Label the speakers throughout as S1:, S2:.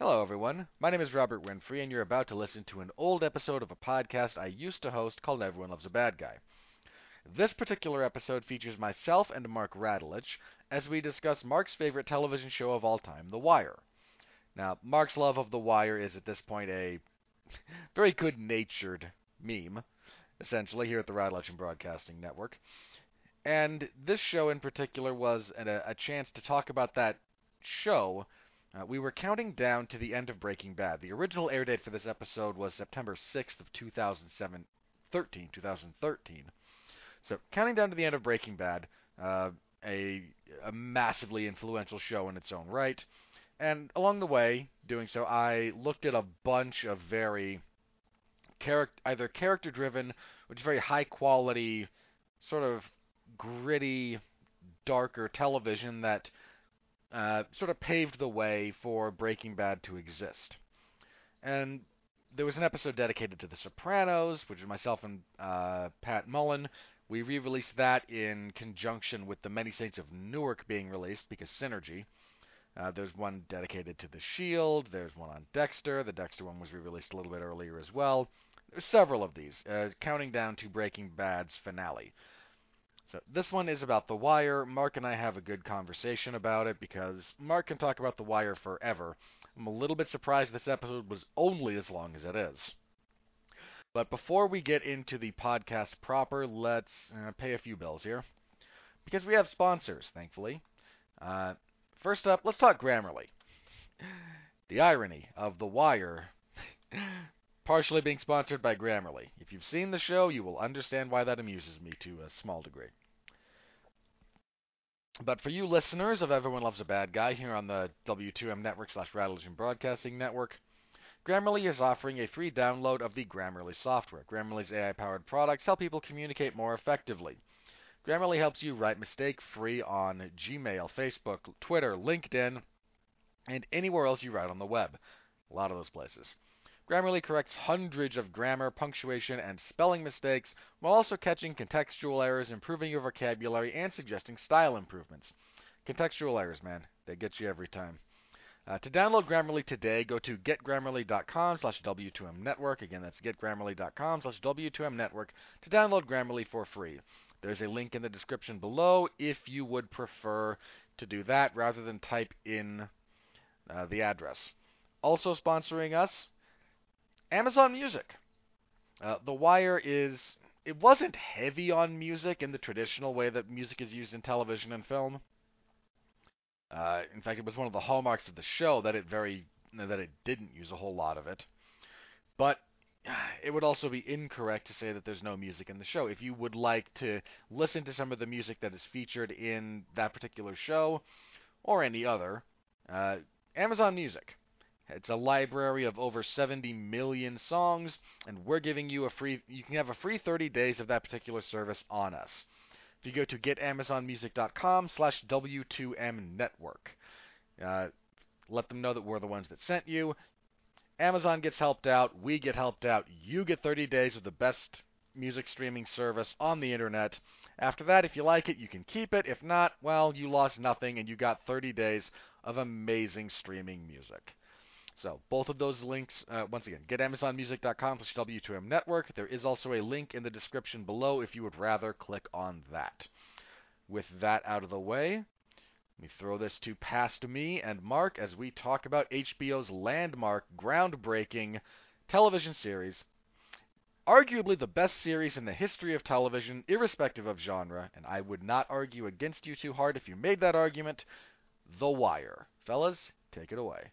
S1: Hello, everyone. My name is Robert Winfree, and you're about to listen to an old episode of a podcast I used to host called Everyone Loves a Bad Guy. This particular episode features myself and Mark Radulich as we discuss Mark's favorite television show of all time, The Wire. Now, Mark's love of The Wire is at this point a very good natured meme, essentially, here at the Radulich and Broadcasting Network. And this show in particular was a, a chance to talk about that show uh, we were counting down to the end of Breaking Bad. The original air date for this episode was September 6th of 2007, 13, 2013. So counting down to the end of Breaking Bad, uh, a, a massively influential show in its own right. And along the way, doing so, I looked at a bunch of very character, either character-driven, which is very high-quality, sort of gritty, darker television that uh, sort of paved the way for Breaking Bad to exist. And there was an episode dedicated to The Sopranos, which is myself and uh, Pat Mullen. We re-released that in conjunction with The Many Saints of Newark being released because synergy. Uh, there's one dedicated to The Shield. There's one on Dexter. The Dexter one was re-released a little bit earlier as well. There's several of these, uh, counting down to Breaking Bad's finale. So this one is about The Wire. Mark and I have a good conversation about it because Mark can talk about The Wire forever. I'm a little bit surprised this episode was only as long as it is. But before we get into the podcast proper, let's uh, pay a few bills here. Because we have sponsors, thankfully. Uh, first up, let's talk Grammarly. The irony of The Wire partially being sponsored by Grammarly. If you've seen the show, you will understand why that amuses me to a small degree. But for you listeners of Everyone Loves a Bad Guy here on the W2M Network slash Radulich Broadcasting Network, Grammarly is offering a free download of the Grammarly software. Grammarly's AI-powered products help people communicate more effectively. Grammarly helps you write mistake-free on Gmail, Facebook, Twitter, LinkedIn, and anywhere else you write on the web. A lot of those places. Grammarly corrects hundreds of grammar, punctuation, and spelling mistakes while also catching contextual errors, improving your vocabulary, and suggesting style improvements. Contextual errors, man, they get you every time. Uh, to download Grammarly today, go to getgrammarly.com slash W2M network. Again, that's getgrammarly.com slash W2M network to download Grammarly for free. There's a link in the description below if you would prefer to do that rather than type in uh, the address. Also sponsoring us, Amazon Music. Uh, the Wire is it wasn't heavy on music in the traditional way that music is used in television and film. Uh, in fact, it was one of the hallmarks of the show that it very that it didn't use a whole lot of it. But it would also be incorrect to say that there's no music in the show. If you would like to listen to some of the music that is featured in that particular show or any other, uh, Amazon Music. It's a library of over 70 million songs, and we're giving you a free. You can have a free 30 days of that particular service on us. If you go to getamazonmusic.com/w2mnetwork, uh, let them know that we're the ones that sent you. Amazon gets helped out, we get helped out. You get 30 days of the best music streaming service on the internet. After that, if you like it, you can keep it. If not, well, you lost nothing and you got 30 days of amazing streaming music. So both of those links, uh, once again, getamazonmusic.com slash W2M network. There is also a link in the description below if you would rather click on that. With that out of the way, let me throw this to past me and Mark as we talk about HBO's landmark, groundbreaking television series. Arguably the best series in the history of television, irrespective of genre, and I would not argue against you too hard if you made that argument. The Wire. Fellas, take it away.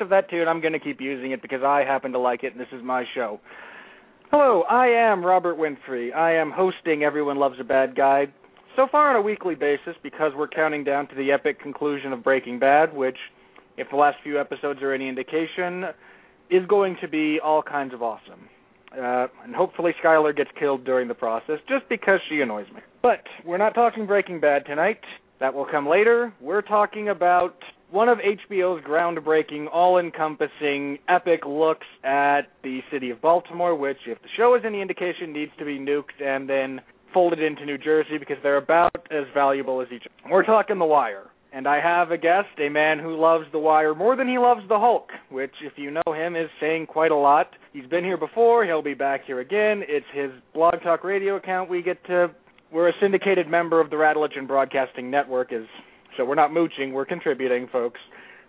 S2: of that tune, I'm going to keep using it because I happen to like it, and this is my show. Hello, I am Robert Winfree. I am hosting Everyone Loves a Bad Guy so far on a weekly basis because we're counting down to the epic conclusion of Breaking Bad, which, if the last few episodes are any indication, is going to be all kinds of awesome. Uh, and hopefully Skylar gets killed during the process just because she annoys me. But we're not talking Breaking Bad tonight. That will come later. We're talking about one of HBO's groundbreaking, all-encompassing, epic looks at the city of Baltimore, which, if the show is any indication, needs to be nuked and then folded into New Jersey because they're about as valuable as each other. We're talking The Wire. And I have a guest, a man who loves The Wire more than he loves the Hulk, which, if you know him, is saying quite a lot. He's been here before. He'll be back here again. It's his blog talk radio account. We get to. We're a syndicated member of the and Broadcasting Network, is so we're not mooching. We're contributing, folks.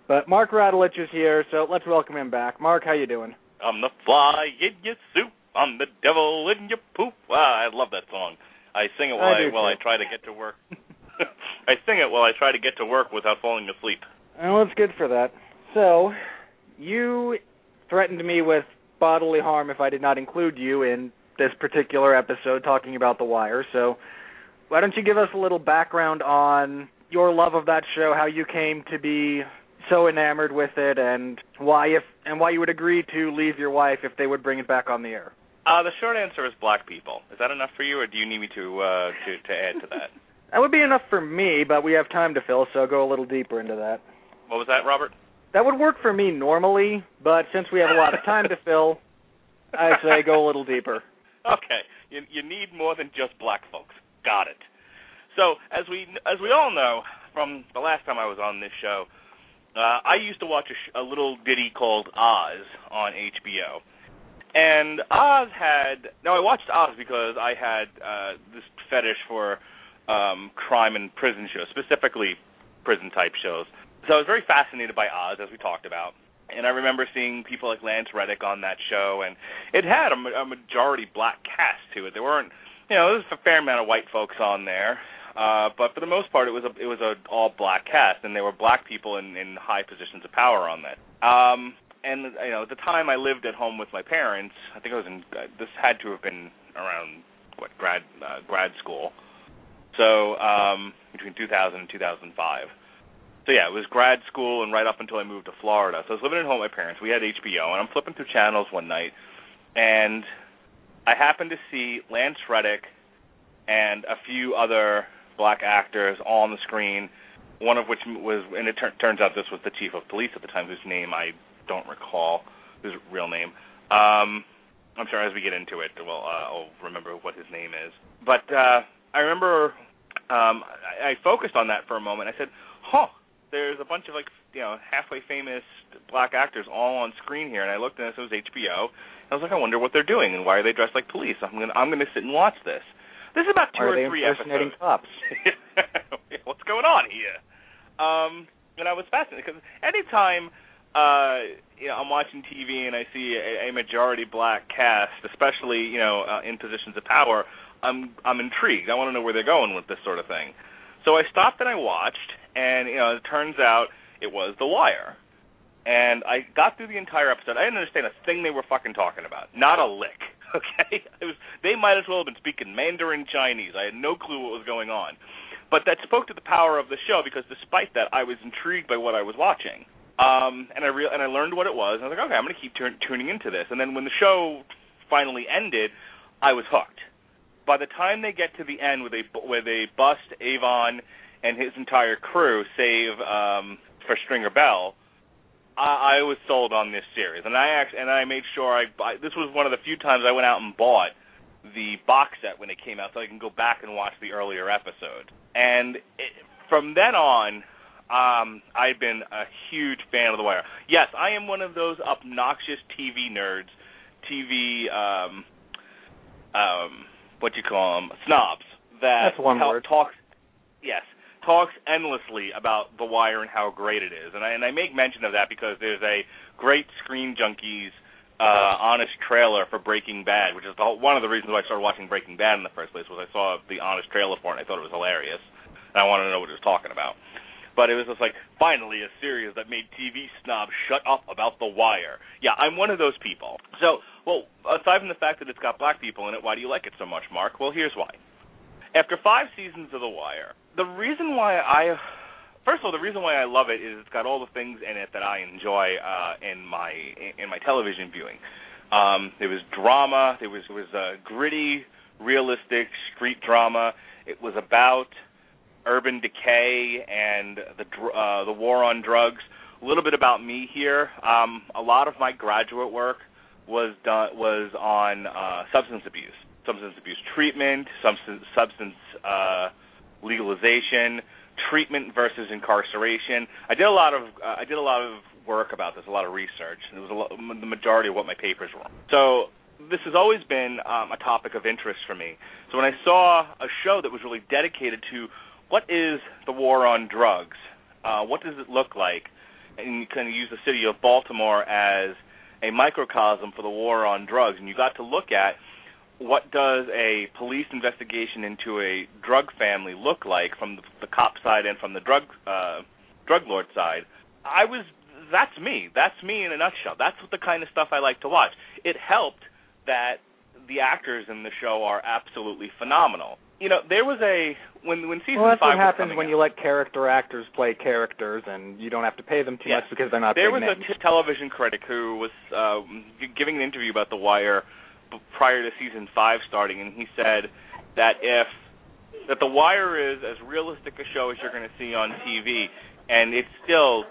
S2: But Mark Radulich is here, so let's welcome him back. Mark, how you doing?
S3: I'm the fly in your soup. I'm the devil in your poop. Ah, I love that song. I sing it while
S2: I
S3: I, while I try to get to work. I sing it while I try to get to work without falling asleep.
S2: Well, it's good for that. So, you threatened me with bodily harm if I did not include you in this particular episode talking about The Wire. So, why don't you give us a little background on your love of that show, how you came to be so enamored with it, and why if and why you would agree to leave your wife if they would bring it back on the air?
S3: Uh, the short answer is black people. Is that enough for you, or do you need me to uh, to to add to that?
S2: That would be enough for me, but we have time to fill, so I'll go a little deeper into that.
S3: What was that, Robert?
S2: That would work for me normally, but since we have a lot of time to fill, I say go a little deeper.
S3: Okay, you you need more than just black folks. Got it. So as we as we all know from the last time I was on this show, uh, I used to watch a, sh- a little ditty called Oz on HBO, and Oz had now I watched Oz because I had uh, this fetish for um, crime and prison shows, specifically prison type shows. So I was very fascinated by Oz, as we talked about. And I remember seeing people like Lance Reddick on that show, and it had a, a majority black cast to it. There weren't, you know, there was a fair amount of white folks on there, uh, but for the most part, it was a it was a all black cast, and there were black people in in high positions of power on that. Um, and you know, at the time I lived at home with my parents. I think I was in. Uh, this had to have been around what grad uh, grad school. So um, between 2000 and 2005. So yeah, it was grad school and right up until I moved to Florida. So I was living at home with my parents. We had HBO, and I'm flipping through channels one night, and I happened to see Lance Reddick and a few other black actors all on the screen. One of which was, and it tur- turns out this was the chief of police at the time, whose name I don't recall, his real name. Um, I'm sure as we get into it, well, uh, I'll remember what his name is. But uh, I remember um, I, I focused on that for a moment. I said, "Huh." there's a bunch of like you know halfway famous black actors all on screen here, and I looked and it was HBO. And I was like, I wonder what they're doing and why are they dressed like police? I'm gonna I'm gonna sit and watch this. This is about two or three episodes.
S2: cops?
S3: What's going on here? Um, and I was fascinated because anytime uh, you know I'm watching TV and I see a, a majority black cast, especially you know uh, in positions of power, I'm I'm intrigued. I want to know where they're going with this sort of thing. So I stopped and I watched, and you know, it turns out it was The Wire. and I got through the entire episode. I didn't understand a thing they were fucking talking about. Not a lick. Okay, was they might as well have been speaking Mandarin Chinese. I had no clue what was going on, but that spoke to the power of the show because despite that, I was intrigued by what I was watching. Um, and I re- and I learned what it was. And I was like, okay, I'm going to keep t- tuning into this. And then when the show finally ended, I was hooked. By the time they get to the end, where they where they bust Avon and his entire crew, save um, for Stringer Bell, I, I was sold on this series, and I actually and I made sure I, I this was one of the few times I went out and bought the box set when it came out, so I can go back and watch the earlier episode. And it, from then on, um, I've been a huge fan of The Wire. Yes, I am one of those obnoxious TV nerds, TV um, um, what you call them, snobs that
S2: That's one
S3: talk,
S2: word.
S3: talks. Yes, talks endlessly about The Wire and how great it is, and I and I make mention of that because there's a great Screen Junkies uh, honest trailer for Breaking Bad, which is the one of the reasons why I started watching Breaking Bad in the first place was I saw the honest trailer for it and I thought it was hilarious, and I wanted to know what it was talking about. But it was just like finally a series that made TV snobs shut up about The Wire. Yeah, I'm one of those people. So, well, aside from the fact that it's got black people in it, why do you like it so much, Mark? Well, here's why. After five seasons of The Wire, the reason why I first of all, the reason why I love it is it's got all the things in it that I enjoy uh, in my in my television viewing. Um, there was drama. There was it was a gritty, realistic street drama. It was about urban decay and the uh, the war on drugs. A little bit about me here. Um, a lot of my graduate work was done was on uh, substance abuse, substance abuse treatment, substance substance uh, legalization, treatment versus incarceration. I did a lot of uh, I did a lot of work about this, a lot of research. and It was lot, the majority of what my papers were. So this has always been um, a topic of interest for me. So when I saw a show that was really dedicated to what is the war on drugs, uh, what does it look like, and you kind of use the city of Baltimore as a microcosm for the war on drugs, and you got to look at what does a police investigation into a drug family look like from the, the cop side and from the drug uh, drug lord side. I was that's me. That's me in a nutshell. That's the kind of stuff I like to watch. It helped that the actors in the show are absolutely phenomenal. You know, there was a when when season
S2: Well, that's
S3: five
S2: what happens when
S3: out,
S2: you let character actors play characters, and you don't have to pay them too
S3: Yes.
S2: much because they're not
S3: there was a
S2: names.
S3: t- television critic who was uh, giving an interview about The Wire prior to season five starting, and he said that if that The Wire is as realistic a show as you're going to see on TV, and it still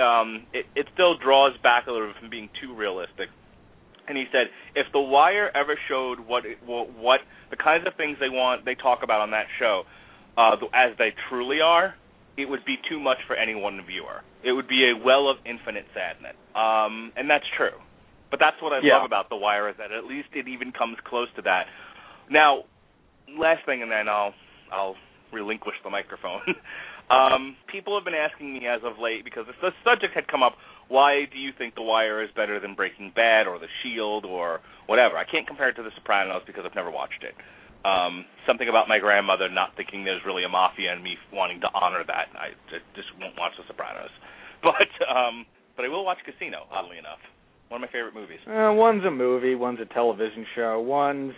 S3: um, it, it still draws back a little bit from being too realistic. And he said, if The Wire ever showed what it, what, the kinds of things they want they talk about on that show, uh, as they truly are, it would be too much for any one viewer. It would be a well of infinite sadness. Um, and that's true. But that's what I
S2: Yeah.
S3: love about The Wire is that at least it even comes close to that. Now, last thing, and then I'll I'll relinquish the microphone. um, people have been asking me as of late because the subject had come up. Why do you think The Wire is better than Breaking Bad or The Shield or whatever? I can't compare it to The Sopranos because I've never watched it. Um, something about my grandmother not thinking there's really a mafia and me wanting to honor that. I just, just won't watch The Sopranos. But um, but I will watch Casino. Oddly enough, one of my favorite movies.
S2: Uh, one's a movie, one's a television show, one's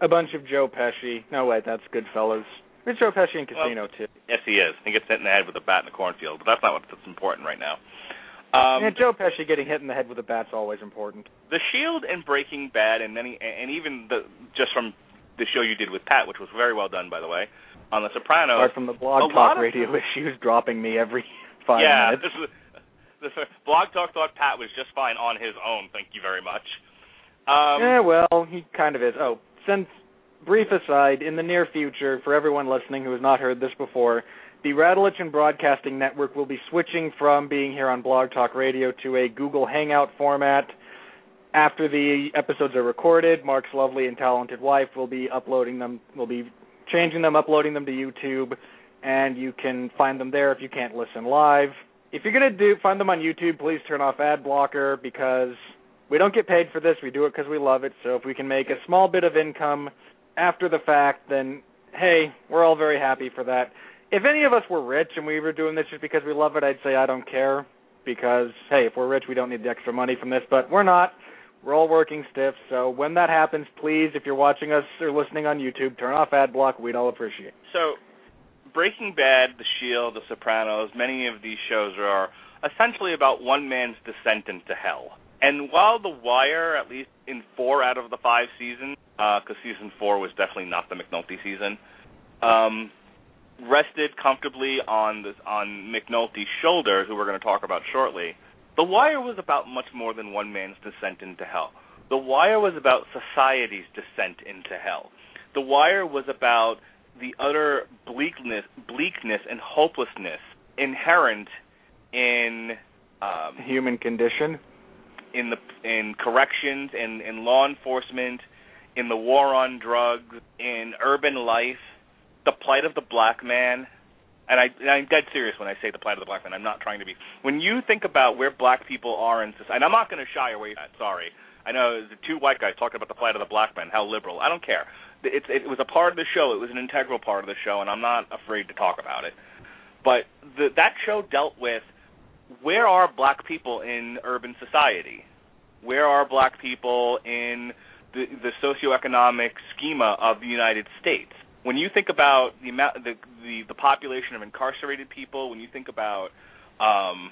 S2: a bunch of Joe Pesci. No, wait, that's Goodfellas. It's Joe Pesci in Casino too.
S3: Yes, he is. He gets hit in the head with a bat in the cornfield, but that's not what's important right now. Um,
S2: yeah, Joe Pesci getting hit in the head with a bat's always important.
S3: The Shield and Breaking Bad, and many, and even the just from the show you did with Pat, which was very well done, by the way, on The Sopranos.
S2: Apart from the blog talk radio issues dropping me every five
S3: yeah,
S2: minutes.
S3: this Blog Talk thought Pat was just fine on his own. Thank you very much. Um,
S2: yeah, well, he kind of is. Oh, since brief aside, in the near future, for everyone listening who has not heard this before, the Radulich and Broadcasting Network will be switching from being here on Blog Talk Radio to a Google Hangout format. After the episodes are recorded, Mark's lovely and talented wife will be uploading them, will be changing them, uploading them to YouTube, and you can find them there if you can't listen live. If you're to do find them on YouTube, please turn off ad blocker because we don't get paid for this. We do it because we love it. So if we can make a small bit of income after the fact, then hey, we're all very happy for that. If any of us were rich and we were doing this just because we love it, I'd say I don't care. because hey, if we're rich, we don't need the extra money from this, but we're not. We're all working stiff, so when that happens, please, if you're watching us or listening on YouTube, turn off ad block. We'd all appreciate. it.
S3: So, Breaking Bad, The Shield, The Sopranos, many of these shows are essentially about one man's descent into hell. And while The Wire, at least in four out of the five seasons, because season four was definitely not the McNulty season, um, rested comfortably on this on McNulty's shoulder, who we're going to talk about shortly. The Wire was about much more than one man's descent into hell. The Wire was about society's descent into hell. The Wire was about the utter bleakness, bleakness and hopelessness inherent in um,
S2: Human condition.
S3: in the in corrections, in in law enforcement, in the war on drugs, in urban life, the plight of the black man. And I and I'm dead serious when I say the plight of the black man. I'm not trying to be. When you think about where black people are in society, and I'm not going to shy away from that. Sorry. I know the two white guys talking about the plight of the black man, how liberal. I don't care. It's it was a part of the show. It was an integral part of the show, and I'm not afraid to talk about it. But the, that show dealt with where are black people in urban society? Where are black people in the, the socioeconomic schema of the United States? When you think about the amount, the, the the population of incarcerated people, when you think about, um,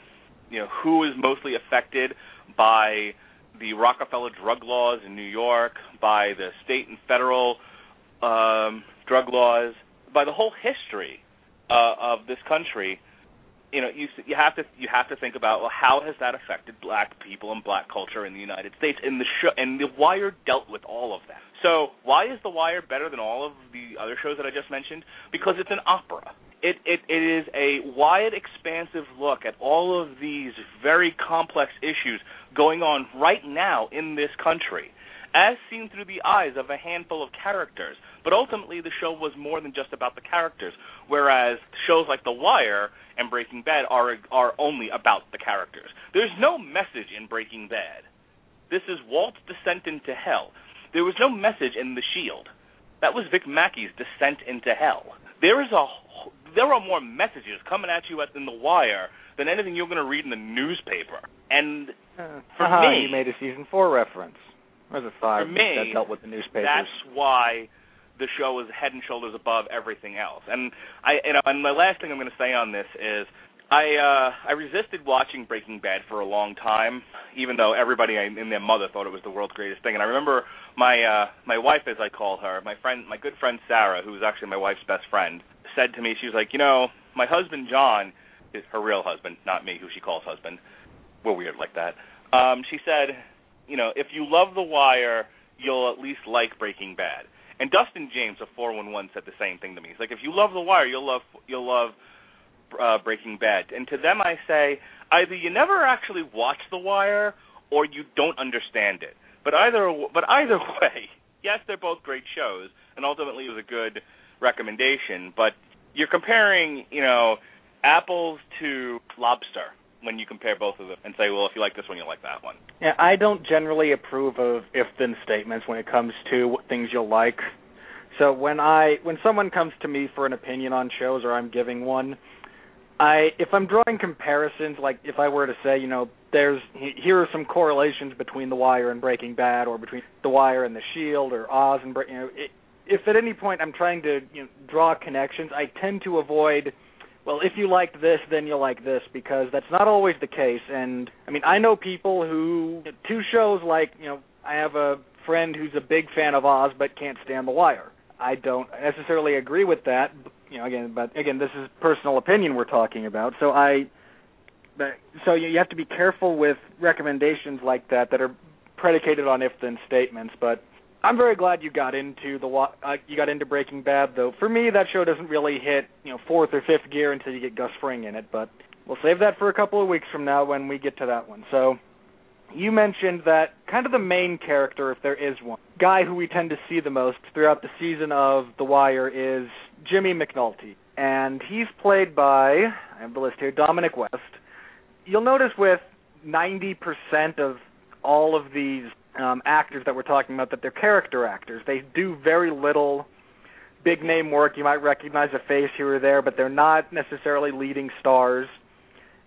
S3: you know, who is mostly affected by the Rockefeller drug laws in New York, by the state and federal um, drug laws, by the whole history uh, of this country, you know, you you have to you have to think about well, how has that affected black people and black culture in the United States? And the show and the Wire dealt with all of that. So why is the Wire better than all of the other shows that I just mentioned? Because it's an opera. It it it is a wide, expansive look at all of these very complex issues going on right now in this country as seen through the eyes of a handful of characters. But ultimately, the show was more than just about the characters, whereas shows like The Wire and Breaking Bad are are only about the characters. There's no message in Breaking Bad. This is Walt's descent into hell. There was no message in The Shield. That was Vic Mackey's descent into hell. There is a there are more messages coming at you at in The Wire than anything you're going to read in the newspaper. And
S2: Uh,
S3: For me-
S2: you made a season four reference. It five?
S3: For me,
S2: that dealt with the newspapers.
S3: That's why the show is head and shoulders above everything else. And I, you know, and the last thing I'm going to say on this is, I uh, I resisted watching Breaking Bad for a long time, even though everybody and in their mother thought it was the world's greatest thing. And I remember my uh, my wife, as I call her, my friend, my good friend Sarah, who was actually my wife's best friend, said to me, she was like, you know, my husband John, is her real husband, not me, who she calls husband. We're weird like that. Um, she said, you know, if you love The Wire, you'll at least like Breaking Bad. And Dustin James of 411 said the same thing to me. He's like, if you love The Wire, you'll love you'll love uh, Breaking Bad. And to them, I say either you never actually watch The Wire or you don't understand it. But either but either way, yes, they're both great shows, and ultimately it was a good recommendation. But you're comparing, you know, apples to lobster when you compare both of them and say, well, if you like this one, you'll like that one.
S2: Yeah, I don't generally approve of if-then statements when it comes to what things you'll like. So when I when someone comes to me for an opinion on shows or I'm giving one, I if I'm drawing comparisons, like if I were to say, you know, there's here are some correlations between The Wire and Breaking Bad, or between The Wire and The Shield, or Oz and you know, it, if at any point I'm trying to you know, draw connections, I tend to avoid well, if you liked this, then you'll like this because that's not always the case. And I mean, I know people who two shows like you know, I have a friend who's a big fan of Oz but can't stand The Wire. I don't necessarily agree with that, you know. Again, but again, this is personal opinion we're talking about. So I, but so you you have to be careful with recommendations like that that are predicated on if-then statements. But I'm very glad you got into the uh, you got into Breaking Bad though. For me, that show doesn't really hit you know fourth or fifth gear until you get Gus Fring in it. But we'll save that for a couple of weeks from now when we get to that one. So you mentioned that kind of the main character, if there is one, guy who we tend to see the most throughout the season of The Wire is Jimmy McNulty, and he's played by I have the list here Dominic West. You'll notice with 90% of all of these um, actors that we're talking about that they're character actors. They do very little big name work. You might recognize a face here or there, but they're not necessarily leading stars.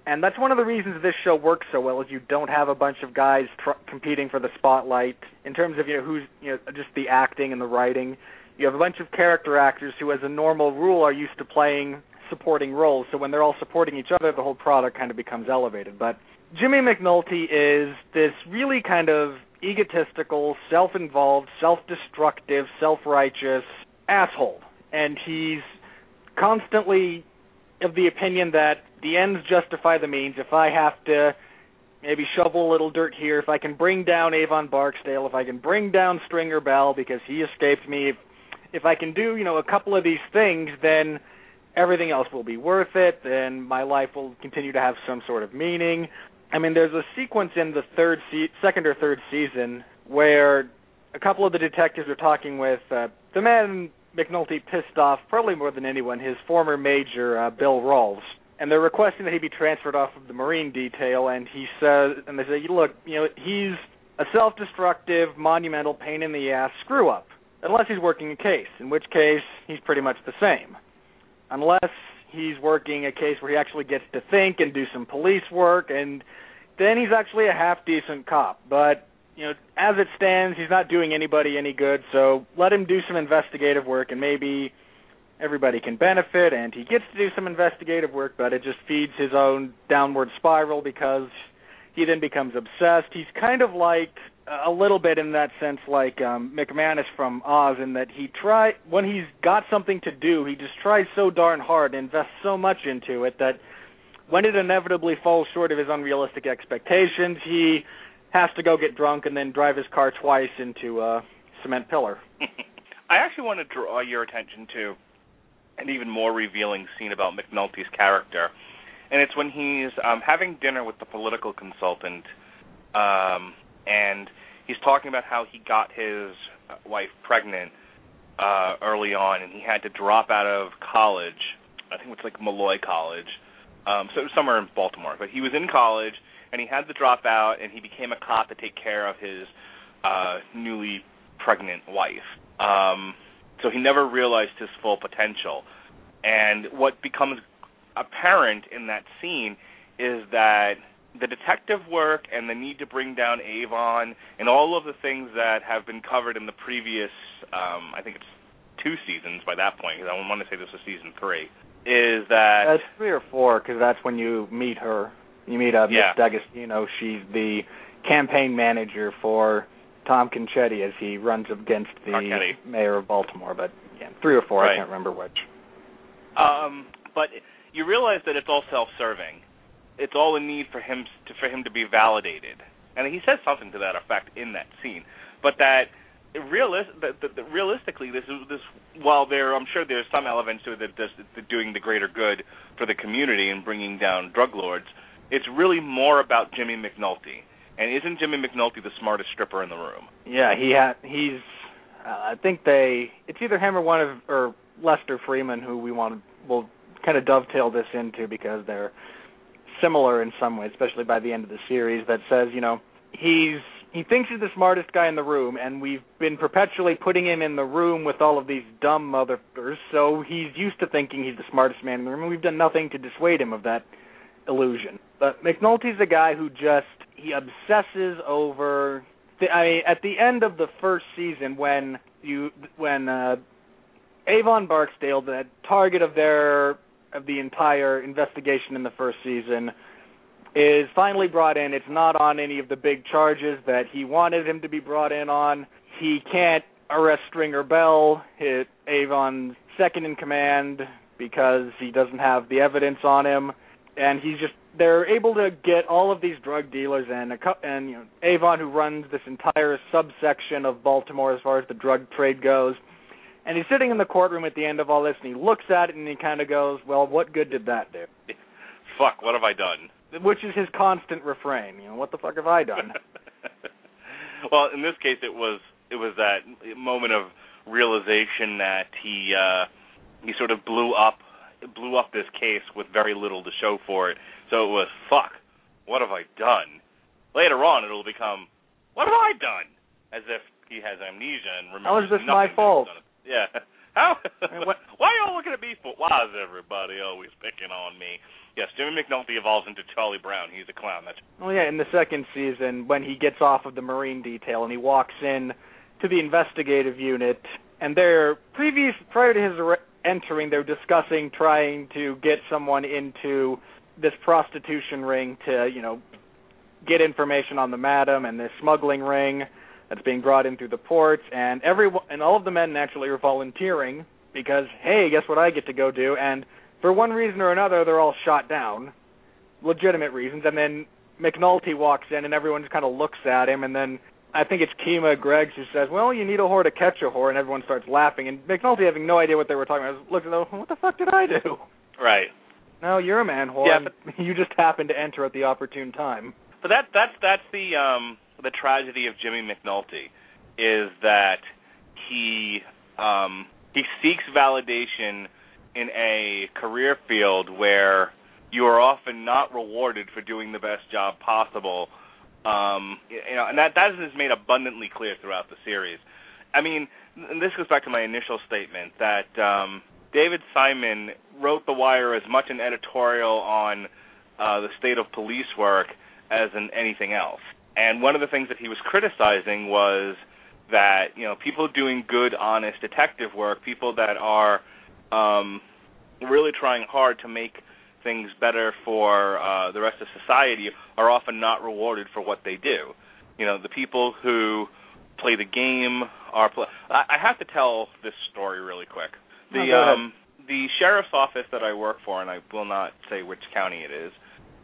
S2: And that's one of the reasons this show works so well is you don't have a bunch of guys tr- competing for the spotlight in terms of you know who's you know just the acting and the writing. You have a bunch of character actors who, as a normal rule, are used to playing supporting roles. So when they're all supporting each other, the whole product kind of becomes elevated. But Jimmy McNulty is this really kind of egotistical, self-involved, self-destructive, self-righteous asshole, and he's constantly of the opinion that the ends justify the means. If I have to maybe shovel a little dirt here, if I can bring down Avon Barksdale, if I can bring down Stringer Bell because he escaped me, if, if I can do, you know, a couple of these things, then everything else will be worth it, then my life will continue to have some sort of meaning. I mean, there's a sequence in the third se- second or third season where a couple of the detectives are talking with uh, the man McNulty pissed off probably more than anyone, his former major uh, Bill Rawls, and they're requesting that he be transferred off of the Marine detail. And he says, and they say, look, you know, he's a self-destructive, monumental pain in the ass screw up, unless he's working a case, in which case he's pretty much the same, unless he's working a case where he actually gets to think and do some police work, and then he's actually a half decent cop. But you know, as it stands, he's not doing anybody any good. So let him do some investigative work, and maybe everybody can benefit. And he gets to do some investigative work, but it just feeds his own downward spiral because he then becomes obsessed. He's kind of like a little bit in that sense, like um, McManus from Oz, in that he try when he's got something to do, he just tries so darn hard, and invests so much into it that when it inevitably falls short of his unrealistic expectations, he has to go get drunk and then drive his car twice into a cement pillar.
S3: I actually want to draw your attention to an even more revealing scene about McNulty's character, and it's when he's um, having dinner with the political consultant, um, and he's talking about how he got his wife pregnant uh, early on, and he had to drop out of college. I think it's like Molloy College, um, so it was somewhere in Baltimore. But he was in college, and he had to drop out, and he became a cop to take care of his uh, newly pregnant wife. Um, so he never realized his full potential. And what becomes apparent in that scene is that the detective work and the need to bring down Avon and all of the things that have been covered in the previous, um, I think it's two seasons by that point, because I want to say this was season three, is that
S2: That's three or four because that's when you meet her. You meet uh,
S3: Yeah.
S2: Miss D'Agostino. She's the campaign manager for Tom Carcetti as he runs against the mayor of Baltimore. But yeah, three or four.
S3: Right.
S2: I can't remember which.
S3: Um, but you realize that it's all self-serving. It's all a need for him to, for him to be validated, and he says something to that effect in that scene. But that realis- that, that, that realistically, this is this while there, I'm sure there's some elements to it that does doing the greater good for the community and bringing down drug lords. It's really more about Jimmy McNulty. And isn't Jimmy McNulty the smartest stripper in the room?
S2: Yeah, he ha- he's. Uh, I think they. It's either him or one of or Lester Freamon who we want will kind of dovetail this into because they're similar in some ways, especially by the end of the series. That says, you know, he's he thinks he's the smartest guy in the room, and we've been perpetually putting him in the room with all of these dumb motherfuckers. So he's used to thinking he's the smartest man in the room, and we've done nothing to dissuade him of that illusion. But McNulty's a guy who just he obsesses over. The, I mean, at the end of the first season, when you when uh, Avon Barksdale, the target of their of the entire investigation in the first season, is finally brought in. It's not on any of the big charges that he wanted him to be brought in on. He can't arrest Stringer Bell, hit Avon's second in command, because he doesn't have the evidence on him. And he's just they're able to get all of these drug dealers and a cou- and you know Avon who runs this entire subsection of Baltimore as far as the drug trade goes. And he's sitting in the courtroom at the end of all this and he looks at it and he kind of goes, "Well, what good did that do?"
S3: Fuck, what have I done?
S2: Which is his constant refrain, you know, what the fuck have I done?
S3: well, in this case, it was it was that moment of realization that he uh, he sort of blew up blew up this case with very little to show for it. So it was fuck. What have I done? Later on, it'll become what have I done? As if he has amnesia and remembers
S2: How is this my
S3: that he's
S2: fault?
S3: Yeah. How?
S2: What-
S3: Why are y'all looking at me for? Why is everybody always picking on me? Yes, Jimmy McNulty evolves into Charlie Brown. He's a clown. That's
S2: Well, yeah, in the second season, when he gets off of the Marine detail and he walks in to the investigative unit, and they're previous prior to his ar- entering, they're discussing trying to get someone into this prostitution ring to, you know, get information on the madam and this smuggling ring that's being brought in through the ports, and every and all of the men naturally are volunteering because hey, guess what I get to go do? And for one reason or another, they're all shot down, legitimate reasons, and then McNulty walks in and everyone just kind of looks at him, and then I think it's Kima Greggs who says, "Well, you need a whore to catch a whore," and everyone starts laughing. And McNulty, having no idea what they were talking about, looks at them, "What the fuck did I do?"
S3: right.
S2: No, you're a man whore.
S3: Yeah,
S2: and you just happened to enter at the opportune time.
S3: But that that's that's the um the tragedy of Jimmy McNulty is that he um he seeks validation in a career field where you are often not rewarded for doing the best job possible. Um you know, and that that is made abundantly clear throughout the series. I mean, and this goes back to my initial statement that um David Simon wrote The Wire as much an editorial on uh the state of police work as in anything else. And one of the things that he was criticizing was that you know people doing good, honest detective work, people that are um, really trying hard to make things better for uh, the rest of society, are often not rewarded for what they do. You know, the people who play the game are. Pl- I, I have to tell this story really quick. The
S2: ahead.
S3: um, the sheriff's office that I work for, and I will not say which county it is.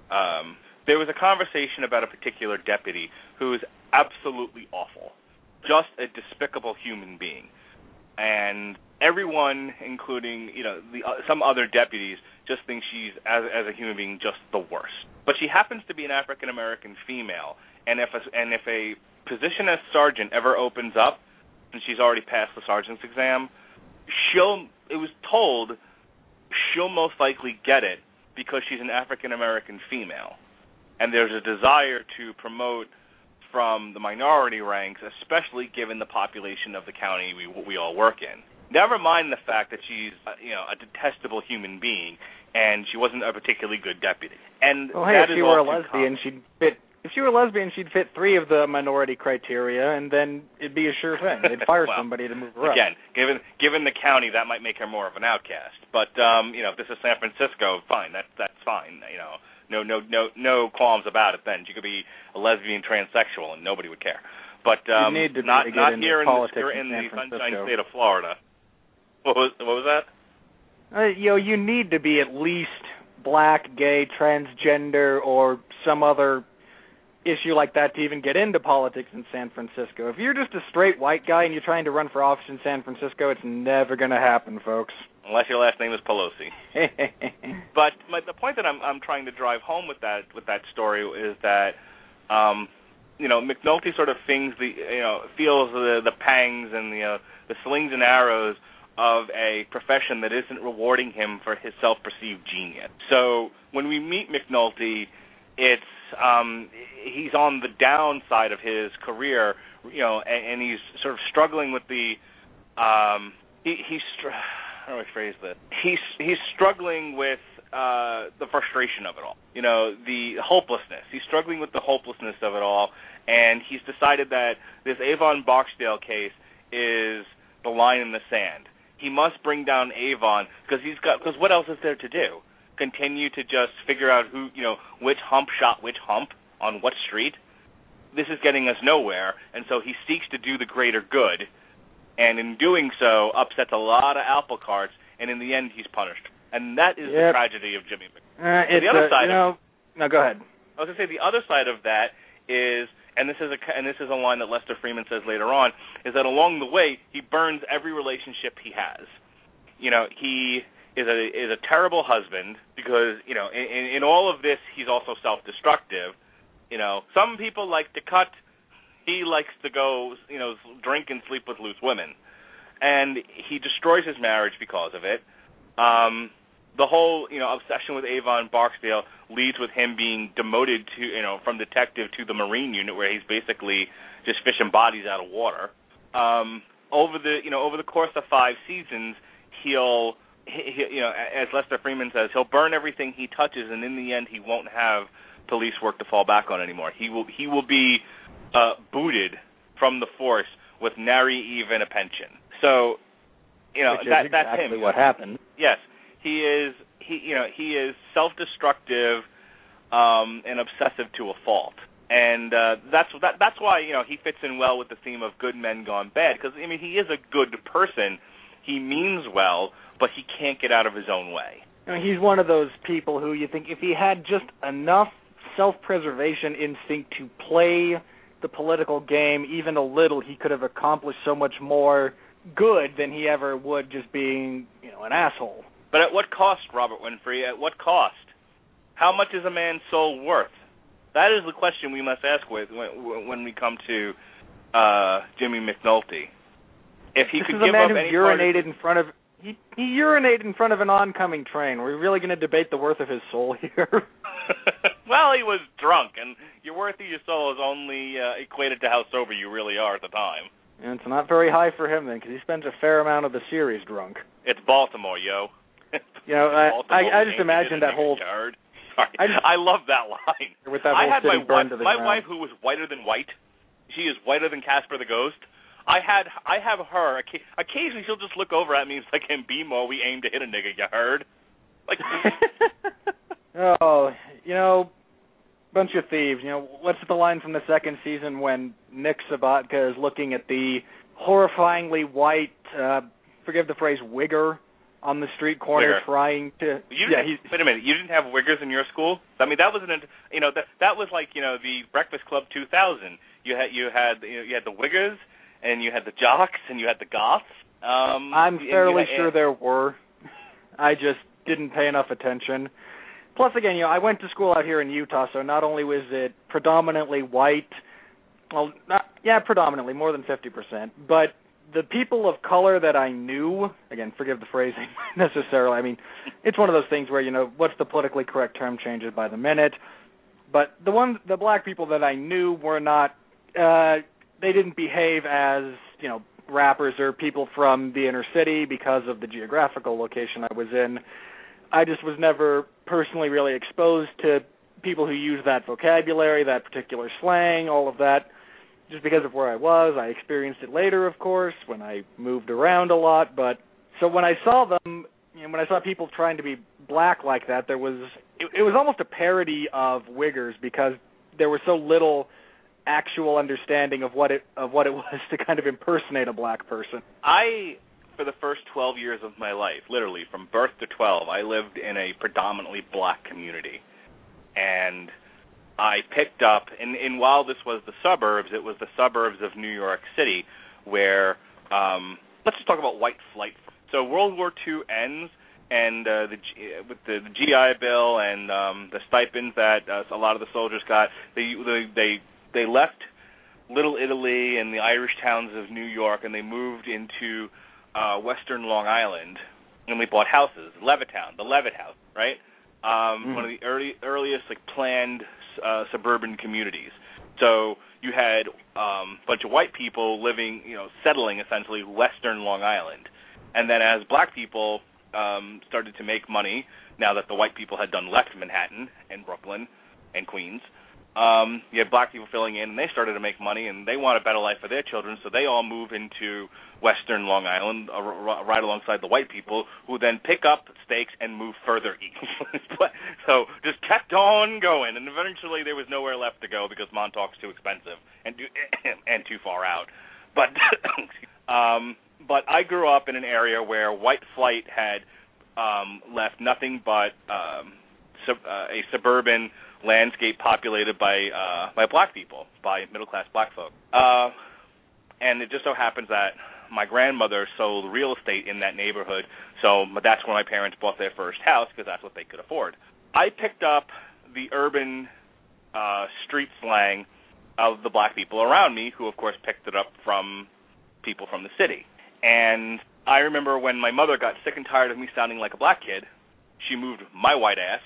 S3: Um, there was a conversation about a particular deputy who is absolutely awful, just a despicable human being, and everyone, including you know the uh, some other deputies, just think she's as as a human being just the worst. But she happens to be an African American female, and if a, and if a position as sergeant ever opens up, and she's already passed the sergeant's exam, she'll. It was told she'll most likely get it because she's an African American female and there's a desire to promote from the minority ranks, especially given the population of the county we we all work in. Never mind the fact that she's uh, you know a detestable human being and she wasn't a particularly good deputy. And
S2: Well, hey, if she were a lesbian, she'd fit. If she were a lesbian, she'd fit three of the minority criteria, and then it'd be a sure thing. They'd fire
S3: Well,
S2: somebody to move her up.
S3: Again, given given the county, that might make her more of an outcast. But um, you know, if this is San Francisco, fine. That's that's fine. You know, no no no no qualms about it. Then you could be a lesbian transsexual, and nobody would care. But um,
S2: need to
S3: not
S2: to
S3: not here in here
S2: in
S3: in the sunshine state of Florida. What was what was that?
S2: Uh, you know, you need to be at least black, gay, transgender, or some other issue like that to even get into politics in San Francisco. If you're just a straight white guy and you're trying to run for office in San Francisco, it's never going to happen, folks.
S3: Unless your last name is Pelosi. But my, the point that I'm I'm trying to drive home with that with that story is that um you know McNulty sort of things the you know feels the the pangs and the uh, the slings and arrows of a profession that isn't rewarding him for his self-perceived genius. So when we meet McNulty, it's um he's on the downside of his career, you know, and, and he's sort of struggling with the um he he's str- how do I phrase this? He's he's struggling with uh the frustration of it all. You know, the hopelessness. He's struggling with the hopelessness of it all and he's decided that this Avon Barksdale case is the line in the sand. He must bring down Avon because he's got because what else is there to do? Continue to just figure out who, you know, which hump shot which hump on what street? This is getting us nowhere, and so he seeks to do the greater good and in doing so upsets a lot of apple carts, and in the end he's punished. And that is the tragedy of Jimmy. Mc-
S2: Uh,
S3: the other
S2: uh,
S3: side
S2: you know. No, go ahead.
S3: I was gonna say the other side of that is, and this is a and this is a line that Lester Freamon says later on, is that along the way he burns every relationship he has. You know, he is a is a terrible husband because you know in, in, all of this he's also self-destructive. You know, some people like to cut. He likes to go, you know, drink and sleep with loose women, and he destroys his marriage because of it. Um, the whole, you know, obsession with Avon Barksdale leads with him being demoted to, you know, from detective to the Marine unit, where he's basically just fishing bodies out of water. Um, over the, you know, over the course of five seasons, he'll he, you know, as Lester Freamon says, he'll burn everything he touches, and in the end, he won't have police work to fall back on anymore. He will he will be uh, booted from the force with nary even a pension. So, you know,
S2: Which
S3: that
S2: is
S3: that's
S2: exactly
S3: him.
S2: what happened.
S3: Yes, he is. He you know he is self-destructive um, and obsessive to a fault, and uh, that's that. That's why you know he fits in well with the theme of good men gone bad. Because I mean, he is a good person. He means well, but he can't get out of his own way.
S2: You know, he's one of those people who you think if he had just enough self-preservation instinct to play the political game even a little, he could have accomplished so much more good than he ever would just being, you know, an asshole.
S3: But at what cost, Robert Winfree? At what cost? How much is a man's soul worth? That is the question we must ask with when, when we come to uh, Jimmy McNulty. If he
S2: this
S3: could
S2: is a
S3: give
S2: man
S3: up
S2: who
S3: any part of-
S2: urinated in front of he he urinated in front of an oncoming train. We're really going to debate the worth of his soul here.
S3: well, he was drunk, and your worth of your soul is only uh, equated to how sober you really are at the time.
S2: and it's not very high for him then, because he spends a fair amount of the series drunk.
S3: It's Baltimore, yo.
S2: You know, I I, I just
S3: ain't
S2: imagine that whole
S3: yard. Sorry,
S2: I just-
S3: I love that line.
S2: with that
S3: I had my wife, my
S2: ground.
S3: wife who was whiter than white. She is whiter than Casper the Ghost. I had I have her. Occasionally, she'll just look over at me and say, "Can be more. We aim to hit a nigga. You heard?" Like,
S2: oh, you know, bunch of thieves. You know, what's the line from the second season when Nick Sobotka is looking at the horrifyingly white, uh, forgive the phrase, wigger on the street corner
S3: Wigger.
S2: trying to.
S3: you
S2: yeah, he's.
S3: wait a minute. You didn't have wiggers in your school? I mean, that was an you know that that was like you know the Breakfast Club 2000. You had you had you, know, you had the wiggers and you had the jocks and you had the goths. Um,
S2: I'm fairly
S3: had-
S2: sure there were. I just didn't pay enough attention. Plus, again, you know, I went to school out here in Utah, so not only was it predominantly white, well, not, yeah, predominantly more than fifty percent, but the people of color that I knew, again, forgive the phrasing necessarily. I mean, it's one of those things where you know what's the politically correct term changes by the minute. But the ones, the black people that I knew were not. Uh, they didn't behave as you know rappers or people from the inner city because of the geographical location I was in. I just was never personally really exposed to people who use that vocabulary, that particular slang, all of that. Just because of where I was, I experienced it later, of course, when I moved around a lot. But so when I saw them, you know, when I saw people trying to be black like that, there was it, it was almost a parody of Wiggers because there was so little actual understanding of what it of what it was to kind of impersonate a black person.
S3: I, for the first 12 years of my life, literally from birth to 12, I lived in a predominantly black community. And I picked up, and, and while this was the suburbs, it was the suburbs of New York City where, um, let's just talk about white flight. So World War II ends, and uh, the G- with the, the GI Bill and um, the stipends that uh, a lot of the soldiers got, they they they, they left Little Italy and the Irish towns of New York, and they moved into uh, Western Long Island, and they bought houses. Levittown, the Levitt House, right? Um,
S2: Mhm.
S3: One of the early earliest like planned uh, suburban communities. So you had um, a bunch of white people living, you know, settling essentially Western Long Island, and then as black people um, started to make money, now that the white people had done left Manhattan and Brooklyn and Queens, um, you had black people filling in, and they started to make money, and they want a better life for their children, so they all move into Western Long Island, uh, r- right alongside the white people, who then pick up stakes and move further east. So just kept on going, and eventually there was nowhere left to go because Montauk's too expensive and too, and too far out. But um, but I grew up in an area where white flight had um, left nothing but um, sub, uh, a suburban landscape populated by uh, by black people, by middle class black folk. Uh, and it just so happens that my grandmother sold real estate in that neighborhood, so that's when my parents bought their first house because that's what they could afford. I picked up the urban uh, street slang of the black people around me, who of course picked it up from people from the city. And I remember when my mother got sick and tired of me sounding like a black kid, she moved my white ass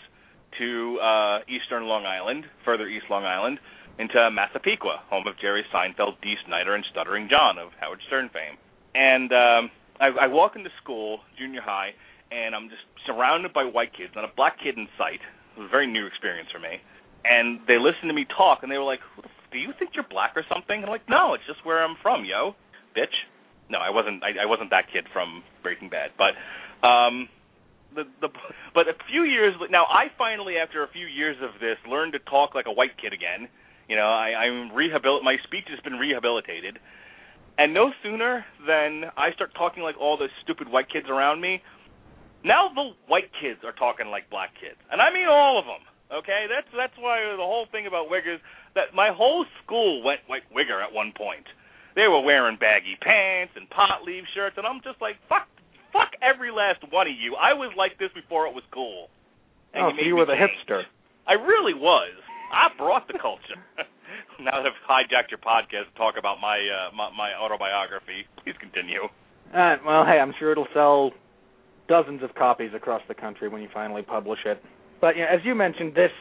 S3: to uh, eastern Long Island, further east Long Island, into Massapequa, home of Jerry Seinfeld, Dee Snider, and Stuttering John of Howard Stern fame. And um, I, I walk into school, junior high, and I'm just surrounded by white kids, not a black kid in sight. It was a very new experience for me. And they listened to me talk, and they were like, Who the "Do you think you're black or something?" And I'm like, "No, it's just where I'm from, yo, bitch." No, I wasn't. I, I wasn't that kid from Breaking Bad, but um, the the but a few years now, I finally, after a few years of this, learned to talk like a white kid again. You know, I, I'm rehabil. My speech has been rehabilitated, and no sooner than I start talking like all the stupid white kids around me, now the white kids are talking like black kids, and I mean all of them. Okay, that's that's why the whole thing about wiggers that my whole school went white wigger at one point. They were wearing baggy pants and pot leaf shirts, and I'm just like, fuck, fuck every last one of you. I was like this before it was cool. And
S2: oh,
S3: you
S2: so you were the
S3: change.
S2: hipster.
S3: I really was. I brought the culture. now that I've hijacked your podcast to talk about my uh, my, my autobiography, please continue.
S2: Uh, well, hey, I'm sure it'll sell dozens of copies across the country when you finally publish it. But you know, as you mentioned, this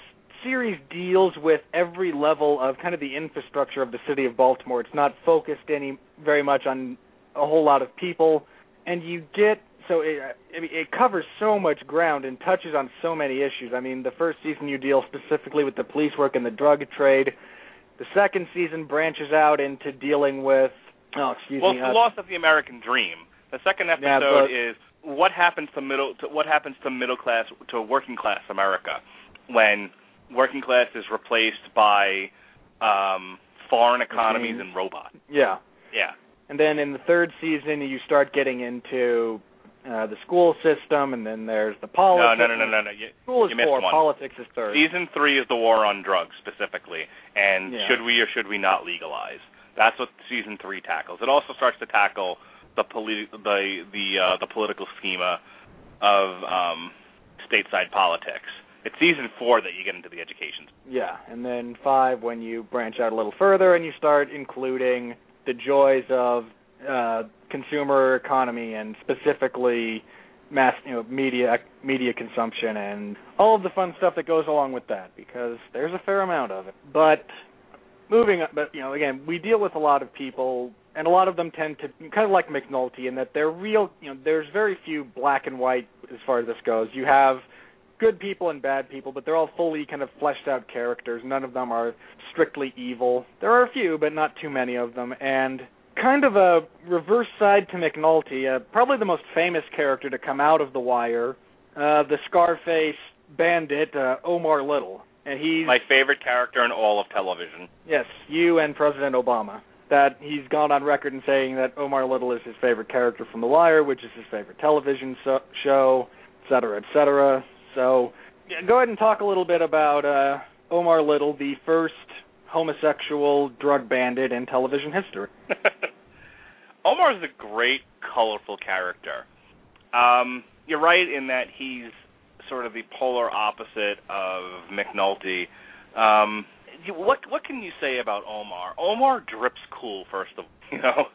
S2: series deals with every level of kind of the infrastructure of the city of Baltimore. It's not focused any very much on a whole lot of people, and you get so it, I mean, it covers so much ground and touches on so many issues. I mean, the first season you deal specifically with the police work and the drug trade. The second season branches out into dealing with oh, excuse
S3: Well,
S2: me.
S3: it's the
S2: uh,
S3: loss of the American dream. The second episode
S2: Yeah,
S3: is what happens to middle to what happens to middle class to working class America when working class is replaced by um foreign economies
S2: Machines.
S3: and robots.
S2: yeah.
S3: Yeah.
S2: And then in the third season, you start getting into uh, the school system, and then there's the politics.
S3: no, no, no, no, no. You,
S2: School is
S3: you
S2: four,
S3: one.
S2: politics is third.
S3: Season three is the war on drugs specifically, and
S2: Yeah.
S3: should we or should we not legalize? That's what season three tackles. It also starts to tackle the poli- the the uh, the political schema of um, stateside politics. It's season four that you get into the education.
S2: Yeah, and then five when you branch out a little further and you start including the joys of uh, consumer economy and specifically mass, you know, media media consumption and all of the fun stuff that goes along with that because there's a fair amount of it. But moving, up, but you know, again, we deal with a lot of people, and a lot of them tend to kind of like McNulty in that they're real. You know, there's very few black and white as far as this goes. You have good people and bad people, but they're all fully kind of fleshed out characters. None of them are strictly evil. There are a few, but not too many of them. And kind of a reverse side to McNulty, uh, probably the most famous character to come out of The Wire, uh, the Scarface bandit, uh, Omar Little. And he's
S3: My favorite character in all of television.
S2: Yes, you and President Obama. That he's gone on record in saying that Omar Little is his favorite character from The Wire, which is his favorite television so- show, et cetera, et cetera. So, go ahead and talk a little bit about uh, Omar Little, the first homosexual drug bandit in television history.
S3: Omar is a great, colorful character. Um, you're right in that he's sort of the polar opposite of McNulty. Um, what what can you say about Omar? Omar drips cool, first of all. you know.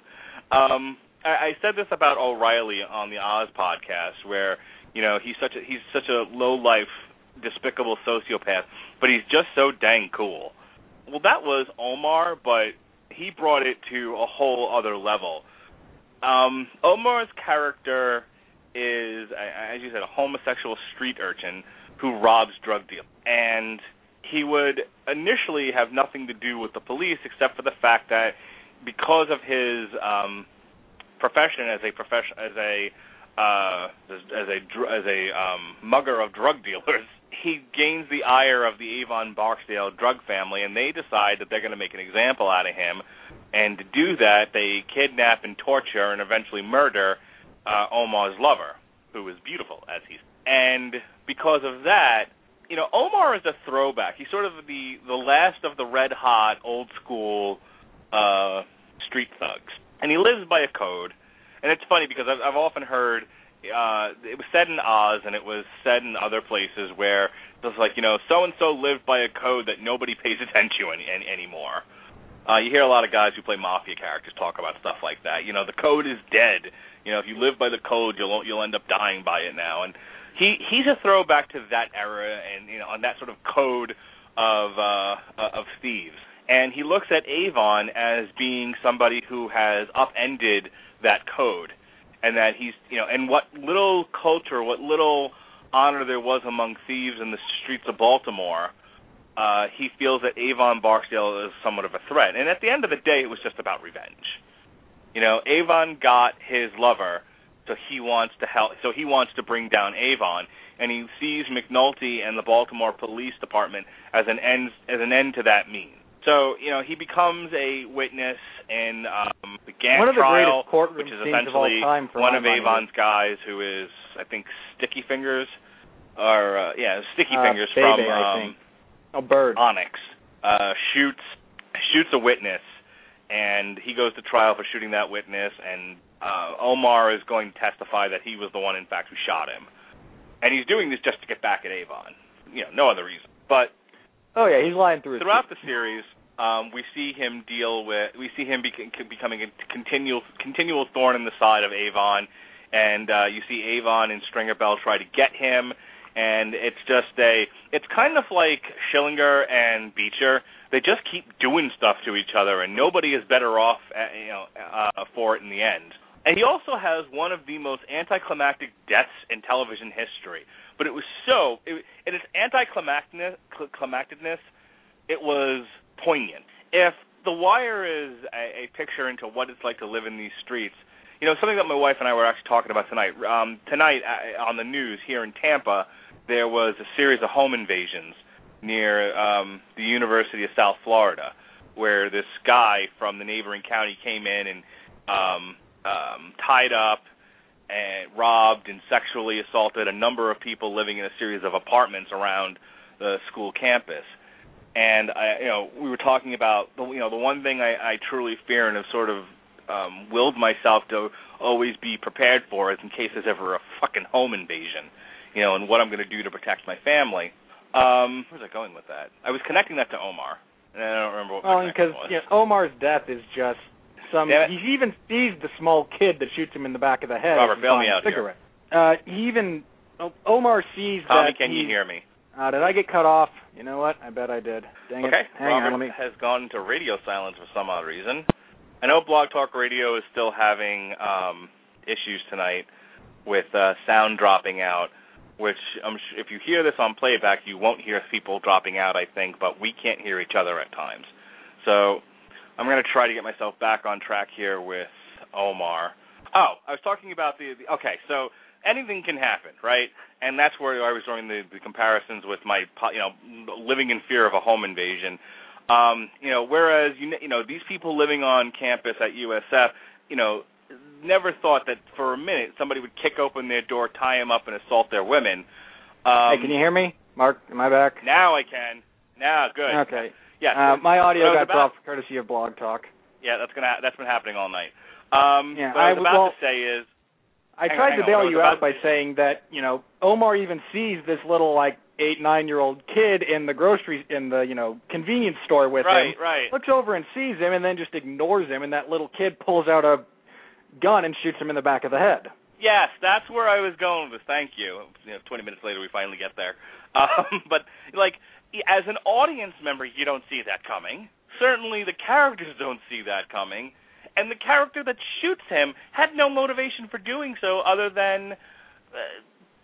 S3: Um, I, I said this about O'Reilly on the Oz podcast, where you know he's such a he's such a low life, despicable sociopath, but he's just so dang cool. Well, that was Omar, but he brought it to a whole other level. Um, Omar's character is, as you said, a homosexual street urchin who robs drug dealers, and he would initially have nothing to do with the police except for the fact that because of his um, profession as a profession as a uh, as, a as a um, mugger of drug dealers, he gains the ire of the Avon Barksdale drug family, and they decide that they're going to make an example out of him. And to do that, they kidnap and torture and eventually murder uh, Omar's lover, who is beautiful as he's. And because of that, you know, Omar is a throwback. He's sort of the the last of the red hot, old school uh, street thugs, and he lives by a code. And it's funny because I've, I've often heard uh, it was said in Oz and it was said in other places where it was like, you know, so and so lived by a code that nobody pays attention to any, any, anymore. Uh, you hear a lot of guys who play mafia characters talk about stuff like that. You know, the code is dead. You know, if you live by the code, you'll you'll end up dying by it now. And he he's a throwback to that era and you know on that sort of code of uh, of thieves. And he looks at Avon as being somebody who has upended that code. and that he's you know, and what little culture, what little honor there was among thieves in the streets of Baltimore. Uh, he feels that Avon Barksdale is somewhat of a threat, and at the end of the day, it was just about revenge. You know, Avon got his lover, so he wants to help. So he wants to bring down Avon, and he sees McNulty and the Baltimore Police Department as an end as an end to that means. So you know, he becomes a witness in um, the Gantt
S2: One of the
S3: trial,
S2: greatest
S3: which is
S2: of
S3: essentially
S2: time
S3: one of. Avon's guys, who is I think Sticky Fingers, or uh, yeah, Sticky
S2: Uh,
S3: Fingers
S2: Bebe,
S3: from
S2: I
S3: um,
S2: think. Oh, Bird.
S3: Onyx uh, shoots shoots a witness, and he goes to trial for shooting that witness. And uh, Omar is going to testify that he was the one, in fact, who shot him. And he's doing this just to get back at Avon. You know, no other reason. But
S2: Oh yeah, he's lying through his
S3: throughout the series, um, we see him deal with we see him bec- becoming a continual continual thorn in the side of Avon, and uh, you see Avon and Stringer Bell try to get him, and it's just a it's kind of like Schillinger and Beecher. They just keep doing stuff to each other, and nobody is better off uh you know uh, for it in the end. And he also has one of the most anticlimactic deaths in television history. But it was so, it, in its anticlimacticness, cl- it was poignant. If The Wire is a, a picture into what it's like to live in these streets, you know, something that my wife and I were actually talking about tonight. Um, tonight uh, on the news here in Tampa, there was a series of home invasions near um, the University of South Florida, where this guy from the neighboring county came in and um, um, tied up and robbed and sexually assaulted a number of people living in a series of apartments around the school campus. And I, you know, we were talking about the, you know, the one thing I, I truly fear and have sort of um, willed myself to always be prepared for is in case there's ever a fucking home invasion, you know, and what I'm going to do to protect my family. Um, where's I going with that? I was connecting that to Omar, and I don't remember what
S2: Well, because you know, Omar's death is just some. He even sees the small kid that shoots him in the back of the head.
S3: Robert, bail me out here.
S2: cigarette. Uh, he even Omar sees
S3: Tommy,
S2: that.
S3: can you hear me?
S2: Uh, did I get cut off? You know what? I bet I did. Dang
S3: Okay,
S2: it. Hang
S3: Robert
S2: on, me.
S3: has gone into radio silence for some odd reason. I know Blog Talk Radio is still having um, issues tonight with uh, sound dropping out, which if you hear this on playback, you won't hear people dropping out, I think, but we can't hear each other at times. So I'm going to try to get myself back on track here with Omar. Oh, I was talking about the, the okay, so anything can happen, right? And that's where I was drawing the, the comparisons with my, you know, living in fear of a home invasion. Um, you know, whereas you, you know these people living on campus at USF, you know, never thought that for a minute somebody would kick open their door, tie them up, and assault their women. Um,
S2: hey, can you hear me? Mark, am I back?
S3: Now I can. Now, good.
S2: Okay.
S3: Yeah.
S2: Uh, my audio got dropped courtesy of Blog Talk.
S3: Yeah, that's gonna. Ha- that's been happening all night. Um,
S2: Yeah,
S3: what I
S2: I
S3: was
S2: was-
S3: about
S2: well-
S3: to say is,
S2: I
S3: Hang on,
S2: tried to bail you out by
S3: to-
S2: saying that you know Omar even sees this little like eight nine year old kid in the grocery in the you know convenience store with
S3: right,
S2: him.
S3: right.
S2: Looks over and sees him, and then just ignores him, and that little kid pulls out a gun and shoots him in the back of the head.
S3: Yes, that's where I was going with. Thank you. you know, Twenty minutes later, we finally get there. Um, but like, as an audience member, you don't see that coming. Certainly, the characters don't see that coming, and the character that shoots him had no motivation for doing so other than uh,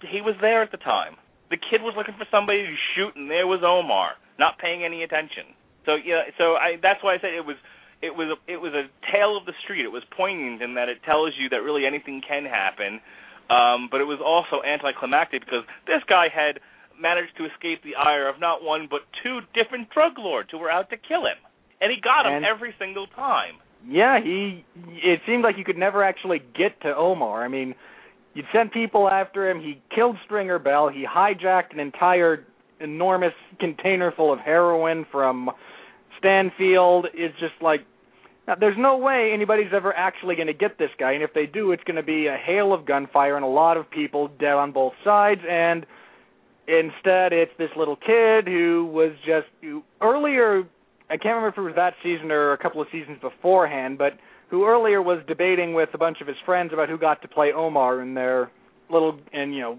S3: he was there at the time. The kid was looking for somebody to shoot, and there was Omar, not paying any attention. So yeah, so I that's why I said it was it was a, it was a tale of the street. It was poignant in that it tells you that really anything can happen, um, but it was also anticlimactic because this guy had managed to escape the ire of not one but two different drug lords who were out to kill him, and he got him
S2: And-
S3: every single time.
S2: Yeah, he. It seemed like you could never actually get to Omar. I mean, you'd send people after him. He killed Stringer Bell. He hijacked an entire enormous container full of heroin from Stanfield. It's just like now, there's no way anybody's ever actually going to get this guy, and if they do, it's going to be a hail of gunfire and a lot of people dead on both sides. And instead, it's this little kid who was just who, earlier. I can't remember if it was that season or a couple of seasons beforehand, but who earlier was debating with a bunch of his friends about who got to play Omar in their little and you know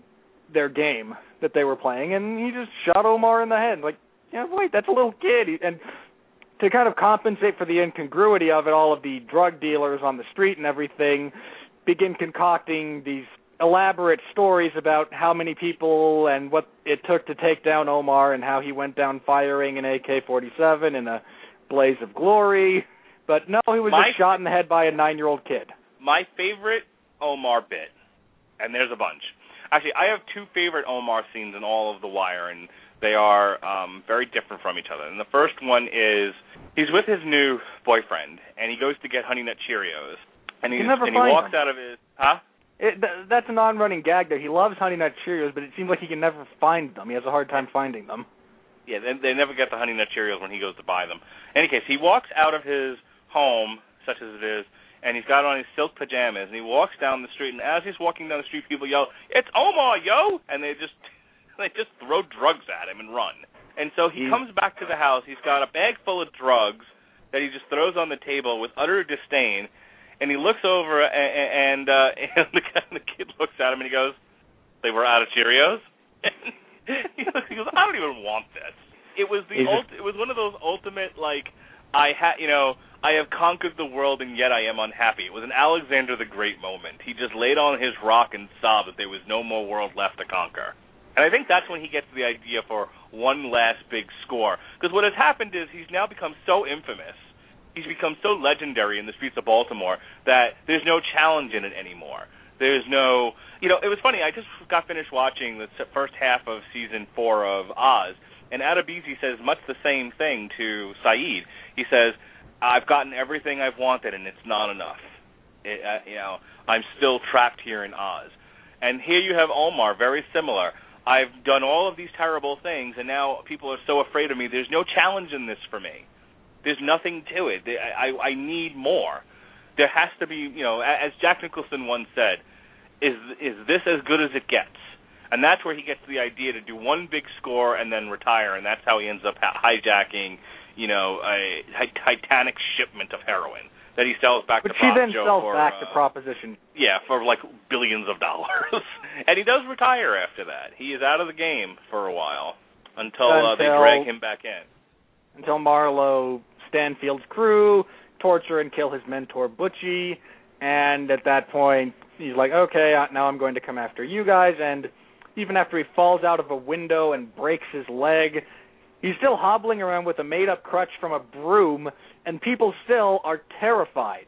S2: their game that they were playing, and he just shot Omar in the head. Like, yeah, wait, that's a little kid. And to kind of compensate for the incongruity of it, all of the drug dealers on the street and everything, begin concocting these elaborate stories about how many people and what it took to take down Omar and how he went down firing an AK-47 in a blaze of glory. But no, he was
S3: My-
S2: just shot in the head by a nine-year-old kid.
S3: My favorite Omar bit, and there's a bunch. Actually, I have two favorite Omar scenes in all of The Wire, and they are um, very different from each other. And the first one is he's with his new boyfriend, and he goes to get Honey Nut Cheerios, and,
S2: He
S3: he's, and he walks
S2: them.
S3: out of his huh?
S2: It, th- that's an on-running gag there. He loves Honey Nut Cheerios, but it seems like he can never find them. He has a hard time finding them.
S3: Yeah, they, they never get the Honey Nut Cheerios when he goes to buy them. In any case, he walks out of his home, such as it is, and he's got on his silk pajamas, and he walks down the street. And as he's walking down the street, people yell, "It's Omar, yo!" And they just they just throw drugs at him and run. And so he
S2: He's-
S3: comes back to the house. He's got a bag full of drugs that he just throws on the table with utter disdain. And he looks over, and, and, uh, and the, the kid looks at him, and he goes, "They were out of Cheerios." he, looks, he goes, "I don't even want this." It was the ult- it was one of those ultimate like I had you know I have conquered the world and yet I am unhappy. It was an Alexander the Great moment. He just laid on his rock and sobbed that there was no more world left to conquer. And I think that's when he gets the idea for one last big score. Because what has happened is he's now become so infamous, he's become so legendary in the streets of Baltimore that there's no challenge in it anymore. There's no, you know, it was funny. I just got finished watching the first half of season four of Oz, and Adebisi says much the same thing to Saeed. He says, "I've gotten everything I've wanted, and it's not enough. It, uh, you know, I'm still trapped here in Oz." And here you have Omar, very similar. I've done all of these terrible things, and now people are so afraid of me. There's no challenge in this for me. There's nothing to it. I, I, I need more. There has to be, you know, as Jack Nicholson once said, is is this as good as it gets? And that's where he gets the idea to do one big score and then retire, and that's how he ends up hijacking, you know, a ti- Titanic shipment of heroin that he sells back
S2: Which
S3: to
S2: he then
S3: Joe
S2: sells
S3: for,
S2: back
S3: uh,
S2: to Proposition.
S3: yeah, for like billions of dollars. and he does retire after that. He is out of the game for a while until, uh, they drag him back in.
S2: until Marlo, Stanfield's crew, torture and kill his mentor Butchie, and at that point he's like, okay, uh, now I'm going to come after you guys. And even after he falls out of a window and breaks his leg, he's still hobbling around with a made-up crutch from a broom, and people still are terrified.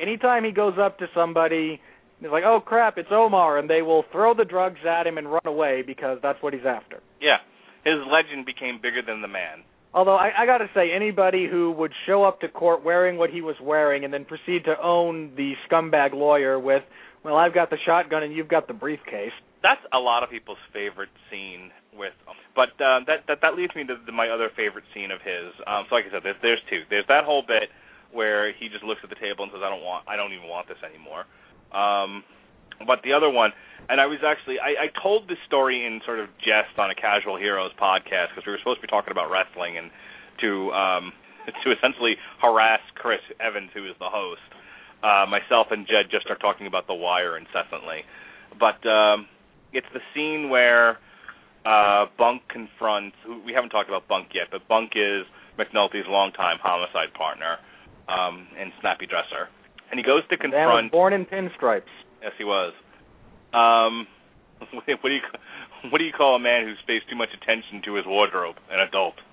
S2: Anytime he goes up to somebody, he's like, oh crap, it's Omar, and they will throw the drugs at him and run away because that's what he's after.
S3: Yeah, his legend became bigger than the man.
S2: Although I, I got to say, anybody who would show up to court wearing what he was wearing and then proceed to own the scumbag lawyer with, well, I've got the shotgun and you've got the briefcase.
S3: That's a lot of people's favorite scene with. But uh, that that that leads me to, to my other favorite scene of his. Um, so like I said, there's there's two. There's that whole bit where he just looks at the table and says, "I don't want, I don't even want this anymore." Um, but the other one, and I was actually I, I told this story in sort of jest on a Casual Heroes podcast because we were supposed to be talking about wrestling and to um, to essentially harass Chris Evans, who is the host. Uh, myself and Jed just are talking about The Wire incessantly, but um, it's the scene where uh, Bunk confronts. We haven't talked about Bunk yet, but Bunk is McNulty's longtime homicide partner um, and Snappy Dresser, and he goes to
S2: The man was born in pinstripes.
S3: Yes, he was. Um, what do you what do you call a man who pays too much attention to his wardrobe? An adult.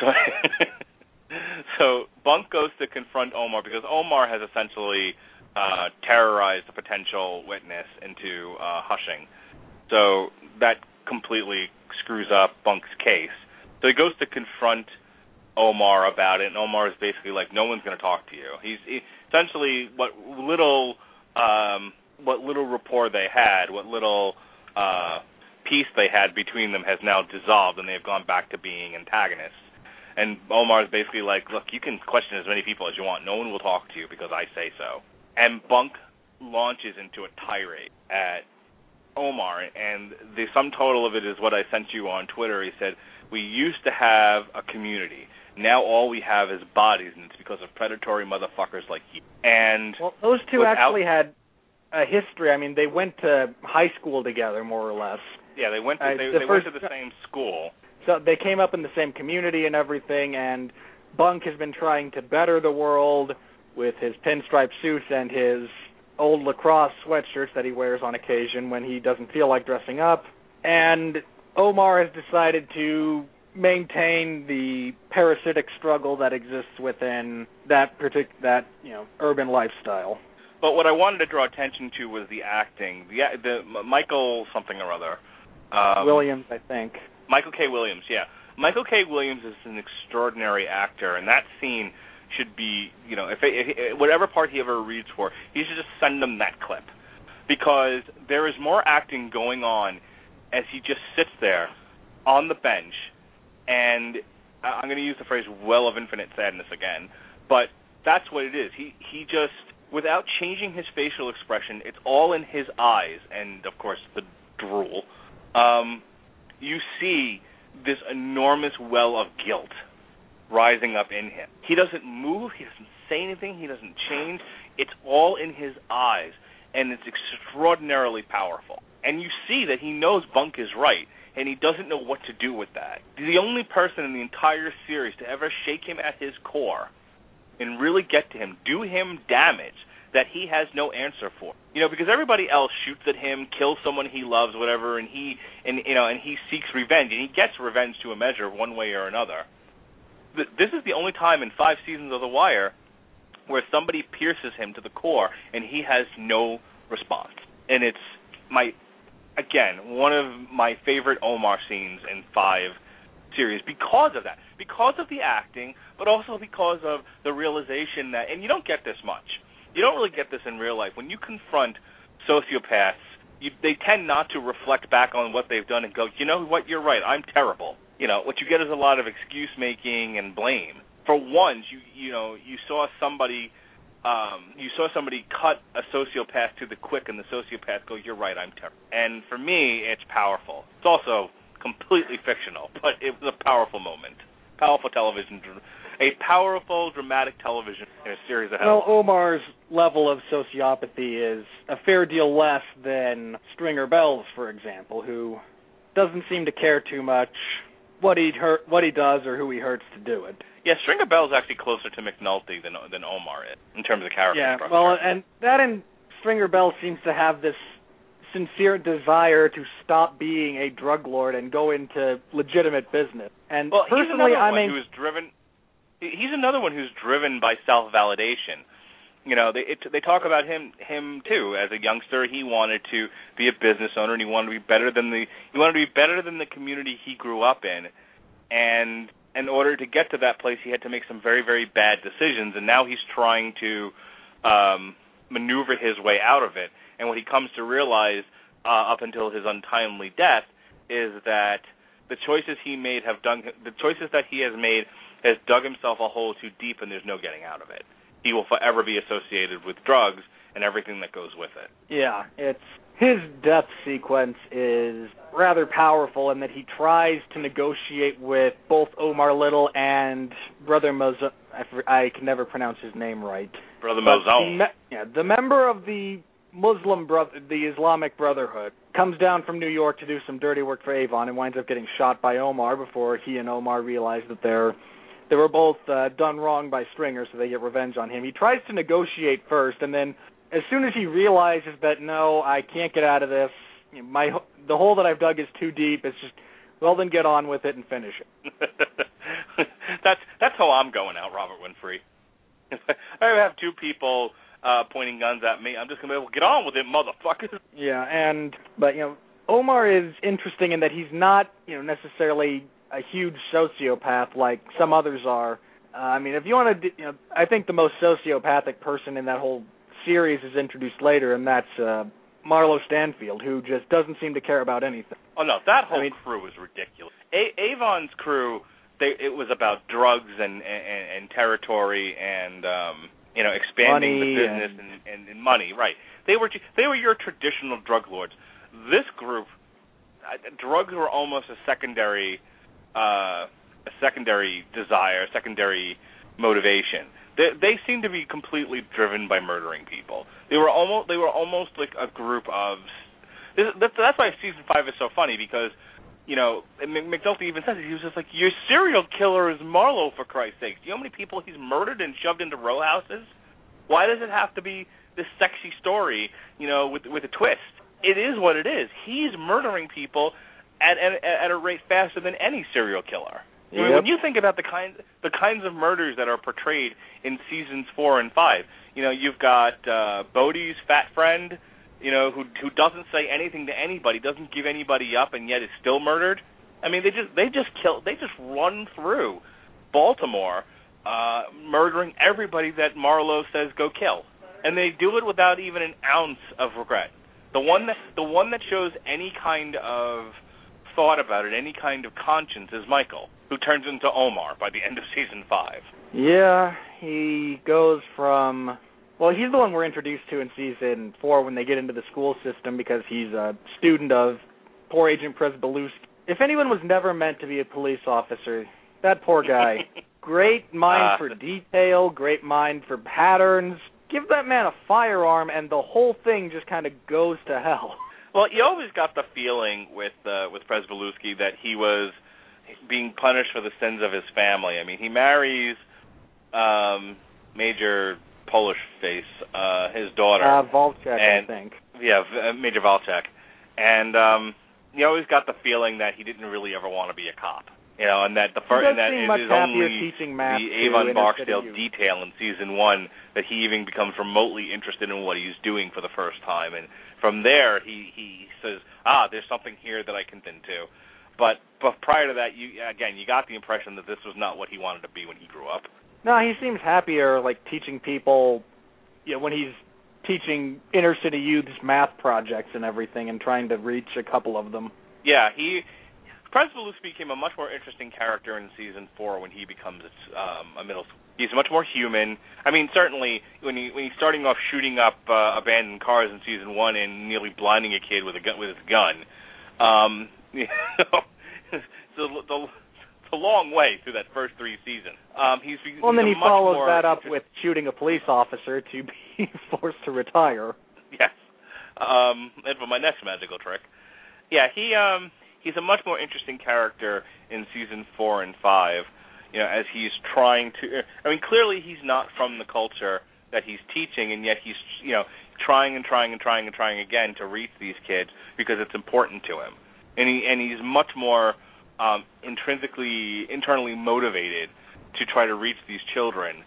S3: So, so Bunk goes to confront Omar because Omar has essentially uh, terrorized a potential witness into uh, hushing. So that completely screws up Bunk's case. So he goes to confront Omar about it, and Omar is basically like, "No one's going to talk to you." He's he, essentially what little um, what little rapport they had, what little uh, peace they had between them has now dissolved, and they've gone back to being antagonists. And Omar is basically like, "Look, you can question as many people as you want. No one will talk to you because I say so." And Bunk launches into a tirade at Omar, and the sum total of it is what I sent you on Twitter. He said, "We used to have a community. Now all we have is bodies, and it's because of predatory motherfuckers like you." And
S2: Well, those two
S3: Without-
S2: actually had a history. I mean, they went to high school together, more or less.
S3: yeah, they went to
S2: Uh,
S3: they,
S2: the
S3: they went to the same school.
S2: So they came up in the same community and everything, and Bunk has been trying to better the world with his pinstripe suits and his old lacrosse sweatshirts that he wears on occasion when he doesn't feel like dressing up. And Omar has decided to maintain the parasitic struggle that exists within that partic- that you know urban lifestyle.
S3: But what I wanted to draw attention to was the acting. The the Michael something or other. Um,
S2: Williams, I think.
S3: Michael K. Williams, yeah. Michael K. Williams is an extraordinary actor, and that scene should be, you know, if, if whatever part he ever reads for, he should just send them that clip because there is more acting going on as he just sits there on the bench, and I'm going to use the phrase "well of infinite sadness" again, but that's what it is. He he just without changing his facial expression, it's all in his eyes, and of course the drool. Um, you see this enormous well of guilt rising up in him. He doesn't move, he doesn't say anything, he doesn't change. It's all in his eyes, and it's extraordinarily powerful. And you see that he knows Bunk is right, and he doesn't know what to do with that. The only person in the entire series to ever shake him at his core and really get to him, do him damage that he has no answer for. You know, because everybody else shoots at him, kills someone he loves, whatever, and he and you know, and he seeks revenge, and he gets revenge to a measure, one way or another. This is the only time in five seasons of The Wire where somebody pierces him to the core, and he has no response. And it's my, again, one of my favorite Omar scenes in five series because of that, because of the acting, but also because of the realization that, and you don't get this much you don't really get this in real life. When you confront sociopaths, you, they tend not to reflect back on what they've done and go, you know what, you're right, I'm terrible. You know, what you get is a lot of excuse making and blame. For once, you you know, you saw somebody um, you saw somebody cut a sociopath to the quick, and the sociopath go, "You're right, I'm terrible." And for me, it's powerful. It's also completely fictional, but it was a powerful moment, powerful television a powerful dramatic television series of
S2: Well, Omar's level of sociopathy is a fair deal less than Stringer Bell's, for example, who doesn't seem to care too much what he hurt, what he does, or who he hurts to do it.
S3: Yeah, Stringer Bell's actually closer to McNulty than than Omar is in terms of character
S2: yeah,
S3: structure.
S2: well, and that and Stringer Bell seems to have this sincere desire to stop being a drug lord and go into legitimate business. And
S3: well,
S2: personally,
S3: I
S2: mean,
S3: was driven he's another one who's driven by self validation. You know, they it, they talk about him him too as a youngster. He wanted to be a business owner, and he wanted to be better than the he wanted to be better than the community he grew up in. And in order to get to that place, he had to make some very very bad decisions. And now he's trying to um, maneuver his way out of it. And what he comes to realize uh, up until his untimely death is that the choices he made have done the choices that he has made has dug himself a hole too deep and there's no getting out of it. He will forever be associated with drugs and everything that goes with it.
S2: Yeah, it's his death sequence is rather powerful in that he tries to negotiate with both Omar Little and Brother Mozo. I, I can never pronounce his name right.
S3: Brother Mouzone.
S2: The, yeah, the member of the Muslim brother, the Islamic Brotherhood, comes down from New York to do some dirty work for Avon and winds up getting shot by Omar before he and Omar realize that they're they were both uh, done wrong by Stringer, so they get revenge on him. He tries to negotiate first, and then as soon as he realizes that no, I can't get out of this, my the hole that I've dug is too deep. It's just well, then get on with it and finish it.
S3: that's that's how I'm going out, Robert Winfree. I have two people uh pointing guns at me. I'm just gonna be able to get on with it, motherfucker.
S2: Yeah, and but you know, Omar is interesting in that he's not you know necessarily a huge sociopath like some others are. Uh, I mean, if you want to, you know, I think the most sociopathic person in that whole series is introduced later, and that's uh, Marlo Stanfield, who just doesn't seem to care about anything.
S3: Oh no, that whole
S2: I mean,
S3: crew is ridiculous. A- Avon's crew, they it was about drugs and and, and territory and um you know expanding
S2: money
S3: the business
S2: and,
S3: and, and, money. Right. They were they were your traditional drug lords. This group, uh, drugs were almost a secondary uh, a secondary desire, secondary motivation. They, they seem to be completely driven by murdering people. They were almost they were almost like a group of. That's why season five is so funny because, you know, and McNulty even says it. He was just like, "Your serial killer is Marlo, for Christ's sake. Do you know how many people he's murdered and shoved into row houses? Why does it have to be this sexy story, you know, with with a twist. It is what it is. He's murdering people at at, at a rate faster than any serial killer. I mean, when you think about the kinds the kinds of murders that are portrayed in seasons four and five, you know, you've got uh, Bodie's fat friend, you know, who who doesn't say anything to anybody, doesn't give anybody up, and yet is still murdered. I mean, they just they just kill they just run through Baltimore, uh, murdering everybody that Marlo says go kill, and they do it without even an ounce of regret. The one that the one that shows any kind of thought about it, any kind of conscience, is Michael, who turns into Omar by the end of season five.
S2: Yeah, he goes from well, he's the one we're introduced to in season four when they get into the school system because he's a student of poor Agent Pryzbylewski. If anyone was never meant to be a police officer, that poor guy. great mind
S3: Uh.
S2: for detail, great mind for patterns. Give that man a firearm and the whole thing just kind of goes to hell.
S3: Well, you always got the feeling with uh, with Pryzbylewski that he was being punished for the sins of his family. I mean, he marries um Major Polish face, uh his daughter.
S2: Uh, Valchek,
S3: And-
S2: I think.
S3: yeah, uh, Major Valchek. And um you always got the feeling that he didn't really ever want to be a cop. You know, and that the first and that
S2: seem
S3: it
S2: much
S3: is only
S2: teaching math
S3: the Avon Barksdale detail in season one that he even becomes remotely interested in what he's doing for the first time, and from there he he says, ah, there's something here that I can thin to. But but prior to that, you again you got the impression that this was not what he wanted to be when he grew up.
S2: No, he seems happier like teaching people you know, when he's teaching inner city youths math projects and everything and trying to reach a couple of them.
S3: Yeah, he Presbalus became a much more interesting character in season four when he becomes um, a middle. School. He's much more human. I mean, certainly when he when he's starting off shooting up uh, abandoned cars in season one and nearly blinding a kid with a gun with his gun. Um, you know, a, the, it's a long way through that first three seasons. Um, he's be-
S2: Well, and then he follows that up with shooting a police officer to be forced to retire.
S3: Yes. Um, and for my next magical trick, yeah, he um he's a much more interesting character in season four and five. You know, as he's trying to. I mean, clearly he's not from the culture that he's teaching, and yet he's you know trying and trying and trying and trying again to reach these kids because it's important to him, and he and he's much more um, intrinsically internally motivated to try to reach these children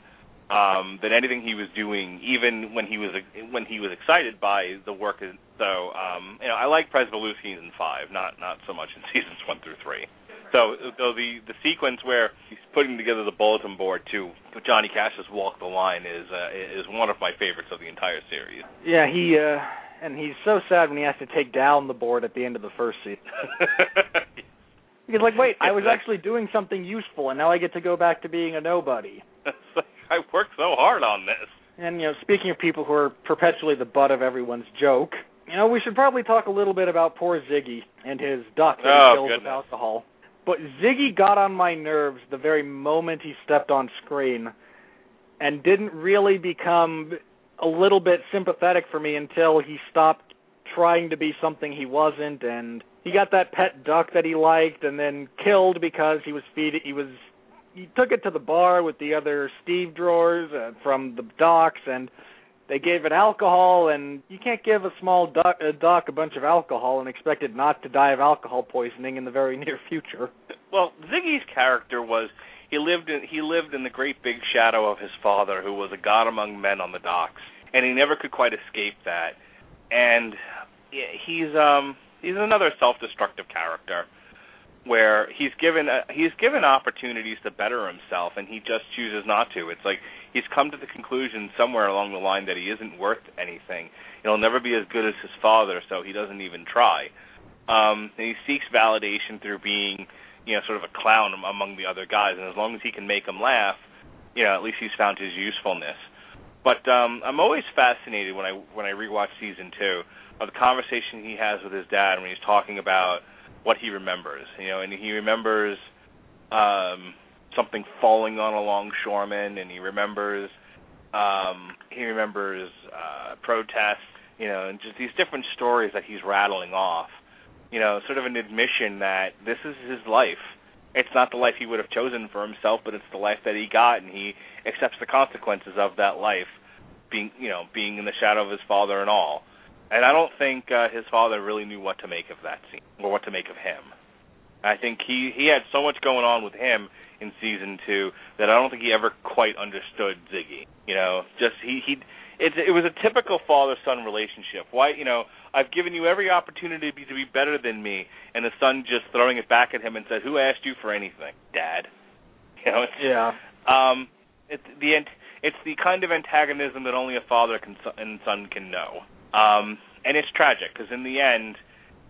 S3: um, than anything he was doing, even when he was when he was excited by the work. So, um, you know, I like Pryzbylewski in five, not not so much in seasons one through three. So, so the the sequence where he's putting together the bulletin board to Johnny Cash's "Walk the Line" is uh, is one of my favorites of the entire series.
S2: Yeah, he uh and he's so sad when he has to take down the board at the end of the first season. He's like, "Wait, I was actually doing something useful and now I get to go back to being a nobody."
S3: Like, I worked so hard on this.
S2: And you know, speaking of people who are perpetually the butt of everyone's joke, you know, we should probably talk a little bit about poor Ziggy and his duck that
S3: Oh,
S2: he kills with alcohol. But Ziggy got on my nerves the very moment he stepped on screen and didn't really become a little bit sympathetic for me until he stopped trying to be something he wasn't and he got that pet duck that he liked and then killed because he was feeding he was he took it to the bar with the other stevedores uh, from the docks, and they gave it alcohol. And you can't give a small duck, a duck a bunch of alcohol and expect it not to die of alcohol poisoning in the very near future.
S3: Well, Ziggy's character was he lived in he lived in the great big shadow of his father, who was a god among men on the docks, and he never could quite escape that. And he's um he's another self-destructive character where he's given uh, he's given opportunities to better himself and he just chooses not to. It's like he's come to the conclusion somewhere along the line that he isn't worth anything. He'll never be as good as his father, so he doesn't even try. Um and he seeks validation through being, you know, sort of a clown among the other guys and as long as he can make them laugh, you know, at least he's found his usefulness. But um I'm always fascinated when I when I rewatch season 2 of the conversation he has with his dad when he's talking about what he remembers, you know, and he remembers um something falling on a longshoreman and he remembers um he remembers uh protests, you know, and just these different stories that he's rattling off. You know, sort of an admission that this is his life. It's not the life he would have chosen for himself, but it's the life that he got and he accepts the consequences of that life. being you know being in the shadow of his father and all. And I don't think uh, his father really knew what to make of that scene or what to make of him. I think he he had so much going on with him in season two that I don't think he ever quite understood Ziggy. You know, just he he it it was a typical father son relationship. Why you know I've given you every opportunity to be, to be better than me, and the son just throwing it back at him and said, "Who asked you for anything, Dad?" You know, it's,
S2: Yeah.
S3: um, it's the it's the kind of antagonism that only a father can, and son can know. Um, and it's tragic because in the end,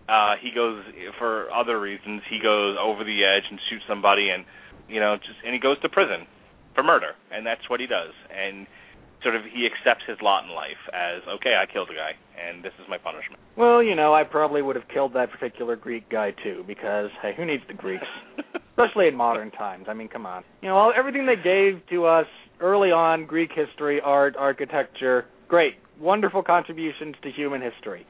S3: uh, he goes for other reasons. He goes over the edge and shoots somebody, and you know, just and he goes to prison for murder, and that's what he does. And sort of he accepts his lot in life as okay, I killed a guy, and this is my punishment.
S2: Well, you know, I probably would have killed that particular Greek guy too, because hey, who needs the Greeks? Especially in modern times. I mean, come on. You know, all, everything they gave to us early on, Greek history, art, architecture, great, wonderful contributions to human history.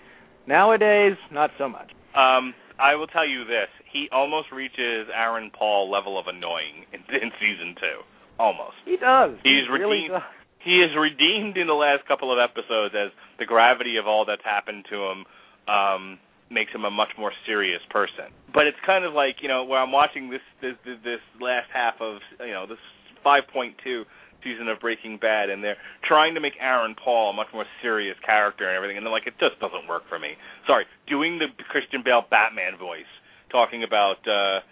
S2: Nowadays, not so much.
S3: Um, I will tell you this: he almost reaches Aaron Paul level of annoying in, in season two. Almost.
S2: He does.
S3: He's
S2: he really
S3: redeemed-
S2: does.
S3: He is redeemed in the last couple of episodes as the gravity of all that's happened to him um, makes him a much more serious person. But it's kind of like you know where I'm watching this this this last half of you know this 5.2 season of Breaking Bad, and they're trying to make Aaron Paul a much more serious character and everything, and they're like, it just doesn't work for me. Sorry, doing the Christian Bale Batman voice, talking about uh,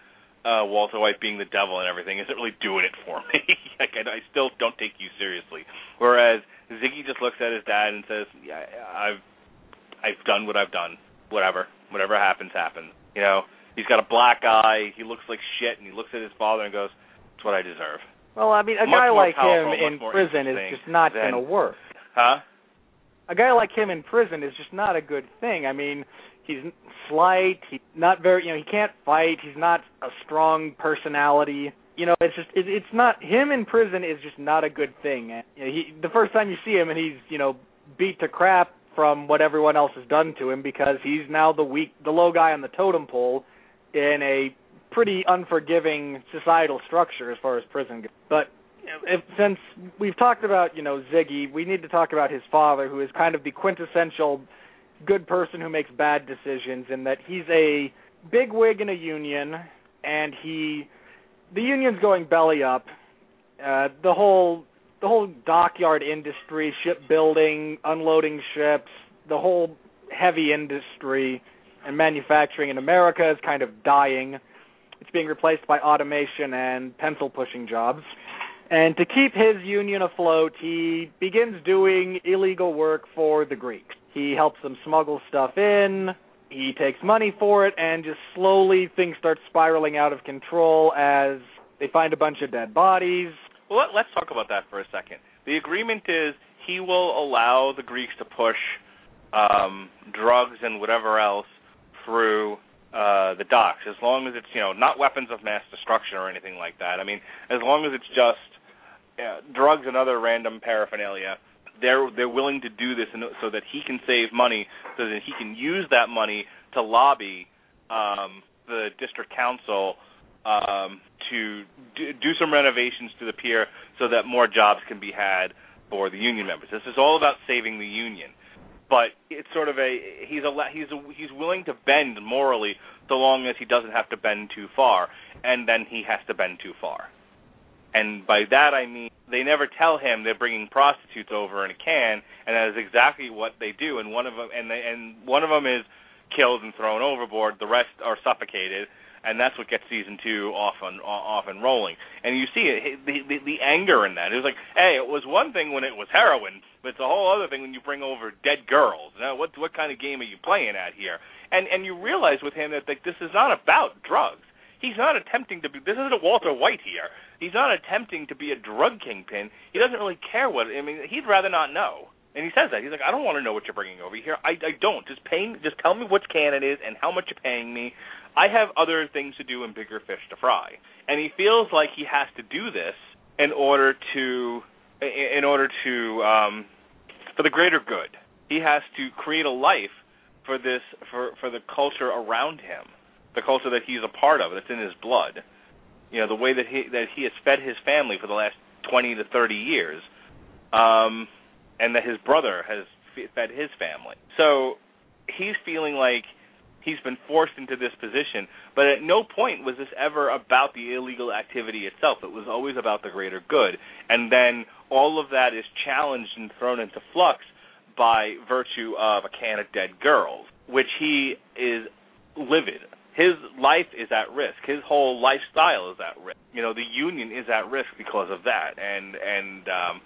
S3: uh, Walter White being the devil and everything, isn't really doing it for me. like, I, I still don't take you seriously. Whereas Ziggy just looks at his dad and says, yeah, I've I've done what I've done. Whatever, whatever happens, happens. You know, he's got a black eye. He looks like shit, and he looks at his father and goes, "It's what I deserve."
S2: Well, I mean, a
S3: Much
S2: guy like
S3: powerful,
S2: him in prison is just not
S3: than-
S2: going to work.
S3: Huh?
S2: a guy like him in prison is just not a good thing. I mean, he's slight. He's not very. You know, he can't fight. He's not a strong personality. You know, it's just it, it's not him in prison is just not a good thing. You know, he the first time you see him and he's you know beat to crap from what everyone else has done to him because he's now the weak, the low guy on the totem pole in a pretty unforgiving societal structure as far as prison goes. But if, since we've talked about you know Ziggy, we need to talk about his father, who is kind of the quintessential good person who makes bad decisions, in that he's a big wig in a union, and he the union's going belly up. Uh, the whole the whole dockyard industry, shipbuilding, unloading ships, the whole heavy industry and manufacturing in America is kind of dying. It's being replaced by automation and pencil pushing jobs. And to keep his union afloat, he begins doing illegal work for the Greeks. He helps them smuggle stuff in, he takes money for it, and just slowly things start spiraling out of control as they find a bunch of dead bodies.
S3: Well, let, let's talk about that for a second. The agreement is he will allow the Greeks to push um, drugs and whatever else through uh, the docks, as long as it's you know not weapons of mass destruction or anything like that. I mean, as long as it's just uh, drugs and other random paraphernalia, they're they're willing to do this so that he can save money, so that he can use that money to lobby um, the district council um, to do, do some renovations to the pier so that more jobs can be had for the union members. This is all about saving the union. But it's sort of a he's a he's a, he's willing to bend morally so long as he doesn't have to bend too far, and then he has to bend too far. And by that I mean they never tell him they're bringing prostitutes over in a can, and that is exactly what they do. And one of them and they, and one of them is killed and thrown overboard. The rest are suffocated, and that's what gets season two off and off and rolling. And you see it, the, the the anger in that. It was like, hey, it was one thing when it was heroin, but it's a whole other thing when you bring over dead girls. Now, what what kind of game are you playing at here? And and you realize with him that like, this is not about drugs. He's not attempting to be. This isn't a Walter White here. He's not attempting to be a drug kingpin. He doesn't really care what. I mean, he'd rather not know. And he says that he's like, I don't want to know what you're bringing over here. I I don't. Just pay. Just tell me which can it is and how much you're paying me. I have other things to do and bigger fish to fry. And he feels like he has to do this in order to in order to um for the greater good. He has to create a life for this for for the culture around him, the culture that he's a part of, that's in his blood. You know, the way that he that he has fed his family for the last 20 to 30 years. Um and that his brother has fed his family. So he's feeling like he's been forced into this position, but at no point was this ever about the illegal activity itself. It was always about the greater good. And then all of that is challenged and thrown into flux by virtue of a can of dead girls, which he is livid. His life is at risk. His whole lifestyle is at risk. You know, the union is at risk because of that. And and um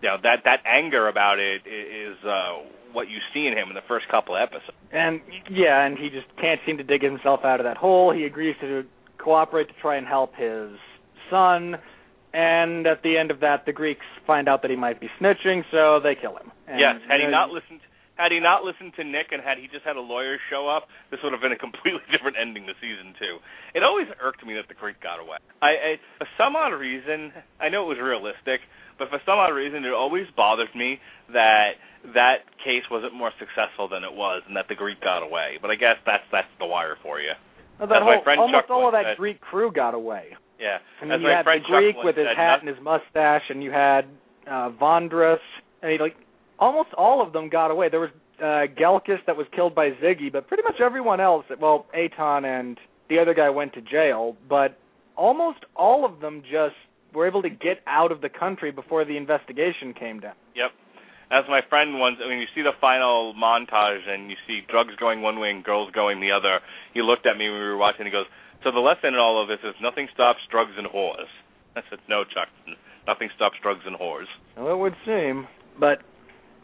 S3: you know, that that anger about it is uh what you see in him in the first couple of episodes.
S2: And yeah, and he just can't seem to dig himself out of that hole. He agrees to cooperate to try and help his son. And at the end of that, the Greeks find out that he might be snitching, so they kill him. And,
S3: yes, had he not listened, had he not listened to Nick, and had he just had a lawyer show up, this would have been a completely different ending to season two. It always irked me that the Greek got away. I, I for some odd reason, I know it was realistic, but for some odd reason, it always bothered me that that case wasn't more successful than it was, and that the Greek got away. But I guess that's that's the wire for you.
S2: That
S3: As
S2: whole,
S3: friend
S2: almost
S3: Chuck
S2: all of that
S3: said.
S2: Greek crew got away.
S3: Yeah,
S2: and
S3: as
S2: you had the Greek
S3: Chuck
S2: with his
S3: said,
S2: hat and his mustache, and you had uh, Vondas, and he, like almost all of them got away. There was uh, Glekas that was killed by Ziggy, but pretty much everyone else, well, Aton and the other guy went to jail, but almost all of them just were able to get out of the country before the investigation came down.
S3: Yep. As my friend once, when you see the final montage and you see drugs going one way and girls going the other, he looked at me when we were watching. and He goes, "So the lesson in all of this is nothing stops drugs and whores." I said, "No, Chuck, nothing stops drugs and whores."
S2: Well, it would seem, but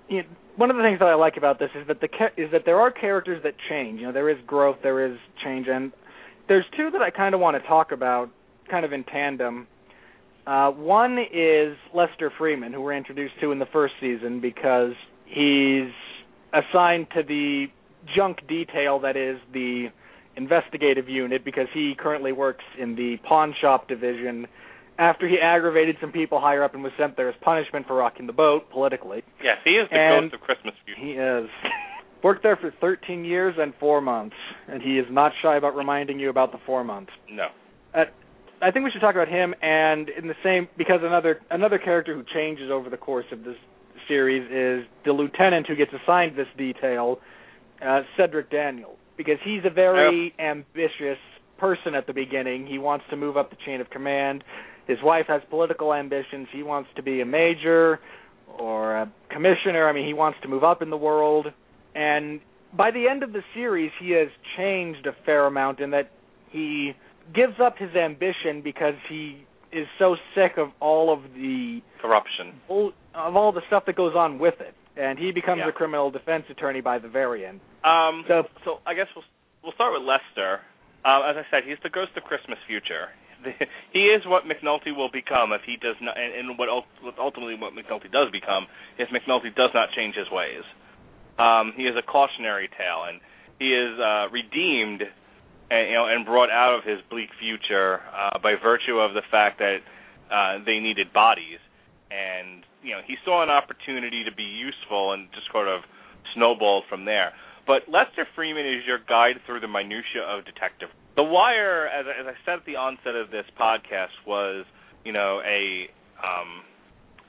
S2: you know, one of the things that I like about this is that the is that there are characters that change. You know, there is growth, there is change, and there's two that I kind of want to talk about, kind of in tandem. Uh, one is Lester Freamon, who we're introduced to in the first season because he's assigned to the junk detail that is the investigative unit because he currently works in the pawn shop division after he aggravated some people higher up and was sent there as punishment for rocking the boat politically.
S3: Yes, he is the
S2: And-
S3: ghost of Christmas future.
S2: He is. Worked there for 13 years and 4 months, and he is not shy about reminding you about the 4 months.
S3: No.
S2: Uh, I think we should talk about him and in the same because another another character who changes over the course of this series is the lieutenant who gets assigned this detail, uh, Cedric Daniel, because he's a very ambitious person at the beginning. He wants to move up the chain of command. His wife has political ambitions. He wants to be a major or a commissioner. I mean, he wants to move up in the world. And by the end of the series, he has changed a fair amount in that he gives up his ambition because he is so sick of all of the
S3: Corruption.
S2: bull- of all the stuff that goes on with it, and he becomes
S3: Yeah.
S2: a criminal defense attorney by the very end.
S3: Um,
S2: So
S3: so I guess we'll we'll start with Lester. Uh, as I said, he's the ghost of Christmas future. He is what McNulty will become if he does not, and, and what ultimately what McNulty does become if McNulty does not change his ways. Um, he is a cautionary tale, and he is uh, redeemed, and, you know, and brought out of his bleak future uh, by virtue of the fact that uh, they needed bodies, and you know he saw an opportunity to be useful, and just sort of snowballed from there. But Lester Freamon is your guide through the minutia of detective. The Wire, as, I- as I said at the onset of this podcast, was you know a um,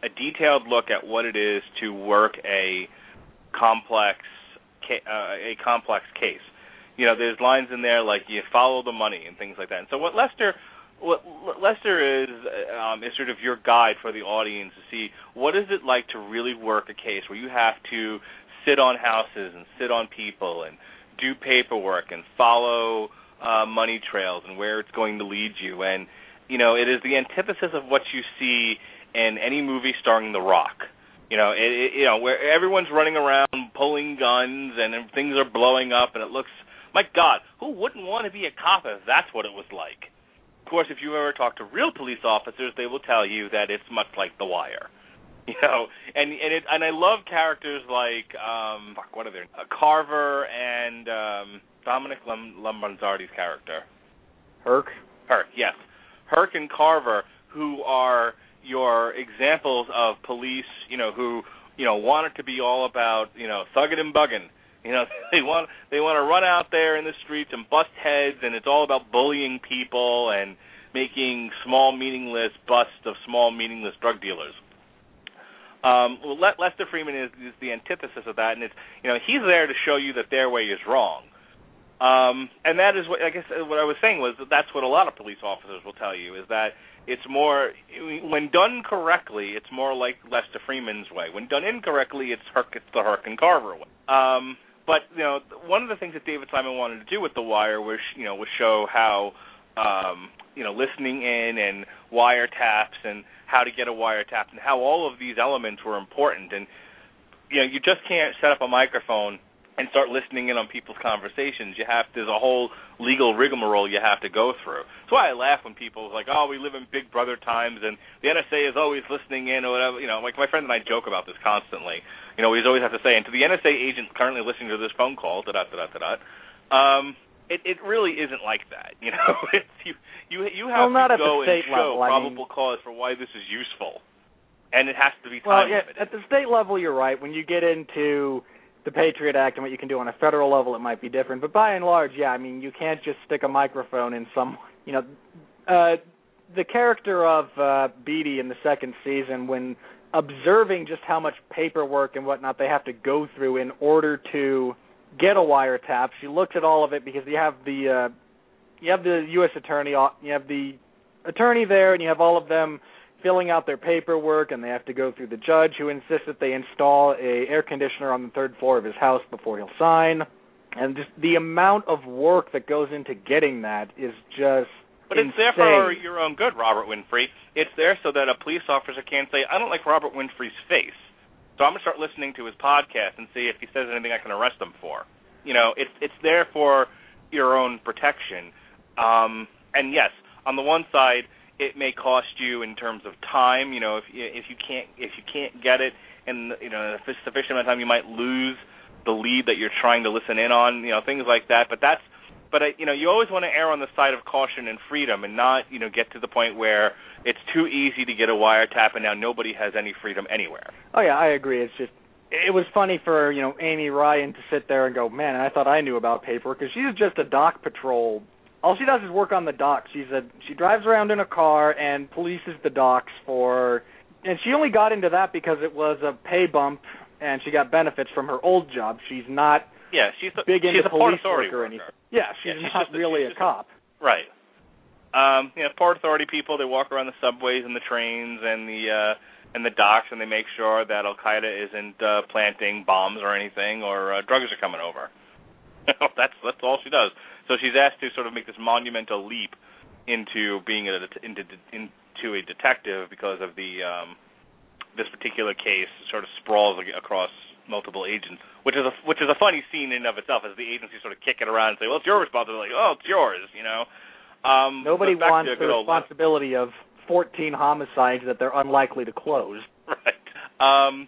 S3: a detailed look at what it is to work a complex ca- uh, a complex case. You know, there's lines in there like you follow the money and things like that. And so what Lester what Lester is um, is sort of your guide for the audience to see what is it like to really work a case where you have to sit on houses and sit on people and do paperwork and follow uh, money trails and where it's going to lead you. And you know, it is the antithesis of what you see in any movie starring The Rock. You know, it, it, you know where everyone's running around pulling guns and things are blowing up, and it looks. My God, who wouldn't want to be a cop if that's what it was like? Of course, if you ever talk to real police officers, they will tell you that it's much like The Wire. You know, and and it and I love characters like um fuck, what are their uh, Carver and um Dominic Lum, Lombard's character.
S2: Herc.
S3: Herc, yes. Herc and Carver, who are your examples of police, you know, who, you know, want it to be all about, you know, thugging and bugging. You know, they want they want to run out there in the streets and bust heads, and it's all about bullying people and making small, meaningless busts of small, meaningless drug dealers. Um, well, Le- Lester Freamon is, is the antithesis of that, and it's you know he's there to show you that their way is wrong. Um, and that is what I guess what I was saying was that that's what a lot of police officers will tell you is that it's more when done correctly, it's more like Lester Freamon's way. When done incorrectly, it's Herc, it's the Herc and Carver way. Um, but you know, one of the things that David Simon wanted to do with The Wire was you know was show how um, you know listening in and wiretaps and how to get a wiretap and how all of these elements were important. And you know, you just can't set up a microphone and start listening in on people's conversations. You have there's a whole legal rigmarole you have to go through. That's why I laugh when people are like, "Oh, we live in Big Brother times, and the NSA is always listening in or whatever." You know, like my friend and I joke about this constantly. You know, we always have to say, "And to the NSA agent currently listening to this phone call, da da da da da." Um, it it really isn't like that. You know, it's you you you have
S2: well, not
S3: to
S2: at
S3: go
S2: the state
S3: and show
S2: level. I
S3: probable
S2: mean,
S3: cause for why this is useful, and it has to be
S2: well, yeah,
S3: limited.
S2: at the state level, you're right. When you get into the Patriot Act and what you can do on a federal level, it might be different. But by and large, yeah, I mean, you can't just stick a microphone in some, you know, uh, the character of uh, Beadie in the second season, when observing just how much paperwork and whatnot they have to go through in order to get a wiretap, she looks at all of it because you have the uh, you have the U.S. attorney, you have the attorney there, and you have all of them filling out their paperwork and they have to go through the judge who insists that they install a air conditioner on the third floor of his house before he'll sign and just the amount of work that goes into getting that is just
S3: But
S2: insane.
S3: it's there for your own good, Robert Winfrey. It's there so that a police officer can't say, "I don't like Robert Winfrey's face," so I'm gonna start listening to his podcast and see if he says anything I can arrest him for. You know, it's it's there for your own protection. Um, and yes, on the one side, it may cost you in terms of time. You know, if if you can't if you can't get it in you know a sufficient amount of time, you might lose the lead that you're trying to listen in on. You know, things like that. But that's but you know you always want to err on the side of caution and freedom, and not you know get to the point where it's too easy to get a wiretap, and now nobody has any freedom anywhere.
S2: Oh yeah, I agree. It's just it was funny for you know Amy Ryan to sit there and go, man, I thought I knew about paperwork because she's just a dock patrol. All she does is work on the docks. She's a she drives around in a car and polices the docks for, and she only got into that because it was a pay bump and she got benefits from her old job. She's not
S3: Yeah, she's a,
S2: big
S3: she's
S2: into
S3: a
S2: police work or anything. Yeah, she's
S3: Yeah, she's
S2: not
S3: a-
S2: really a
S3: a-
S2: cop.
S3: Right. Um, you know, Port Authority people they walk around the subways and the trains and the uh and the docks and they make sure that Al Qaeda isn't uh planting bombs or anything or uh, drugs are coming over. that's that's all she does. So she's asked to sort of make this monumental leap into being a into into a detective because of the um this particular case sort of sprawls across multiple agents, which is a which is a funny scene in and of itself as the agency sort of kick it around and say, "Well, it's your responsibility." Oh, it's yours, you know. Um,
S2: Nobody wants the responsibility of 14 homicides that they're unlikely to close.
S3: right. Um,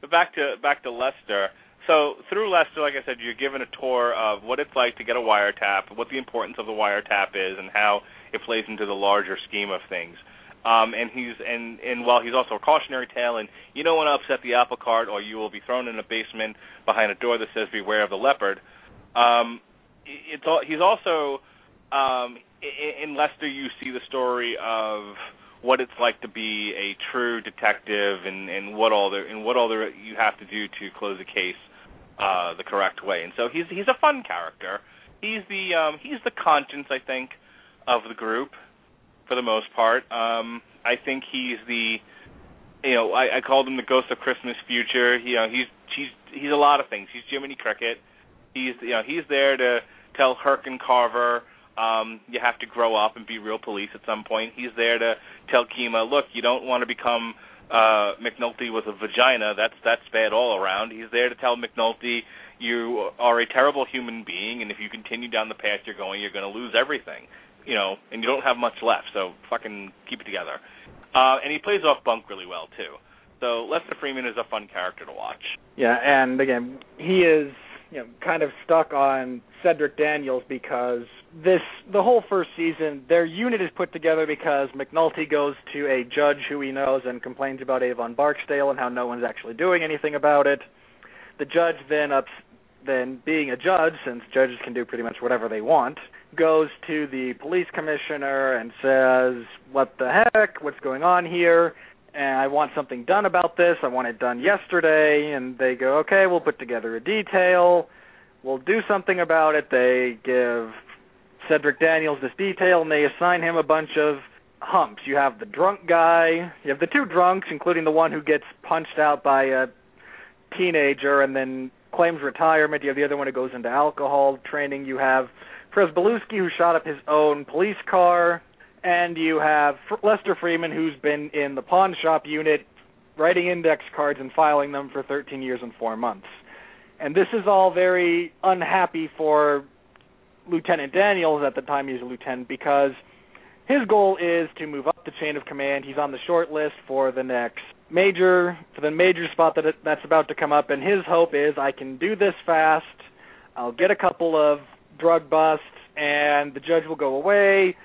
S3: but back to back to Lester. So through Lester, like I said, you're given a tour of what it's like to get a wiretap, what the importance of the wiretap is, and how it plays into the larger scheme of things. Um, and he's and and while he's also a cautionary tale, and you don't want to upset the apple cart, or you will be thrown in a basement behind a door that says "Beware of the leopard." Um, it's all, he's also um, in Lester. You see the story of what it's like to be a true detective and, and what all the and what all the you have to do to close a case uh, the correct way. And so he's he's a fun character. He's the um, he's the conscience, I think, of the group for the most part. Um, I think he's the you know I, I called him the ghost of Christmas future. You know he's he's he's a lot of things. He's Jiminy Cricket. He's you know he's there to tell Herc and Carver um, you have to grow up and be real police at some point. He's there to tell Kima, look, you don't want to become uh, McNulty with a vagina. That's that's bad all around. He's there to tell McNulty you are a terrible human being, and if you continue down the path you're going, you're going to lose everything. You know, and you don't have much left. So fucking keep it together. Uh, and he plays off Bunk really well too. So Lester Freamon is a fun character to watch.
S2: Yeah, and again, he is you know kind of stuck on Cedric Daniels because this the whole first season their unit is put together because McNulty goes to a judge who he knows and complains about Avon Barksdale and how no one's actually doing anything about it. The judge then ups then being a judge since judges can do pretty much whatever they want goes to the police commissioner and says what the heck what's going on here and I want something done about this. I want it done yesterday. And they go, okay, we'll put together a detail. We'll do something about it. They give Cedric Daniels this detail, and they assign him a bunch of humps. You have the drunk guy. You have the two drunks, including the one who gets punched out by a teenager and then claims retirement. You have the other one who goes into alcohol training. You have Pryzbylewski, who shot up his own police car and you have Lester Freamon, who's been in the pawn shop unit, writing index cards and filing them for 13 years and four months. And this is all very unhappy for Lieutenant Daniels at the time he's a lieutenant because his goal is to move up the chain of command. He's on the short list for the next major, for the major spot that it, that's about to come up, and his hope is I can do this fast. I'll get a couple of drug busts, and the judge will go away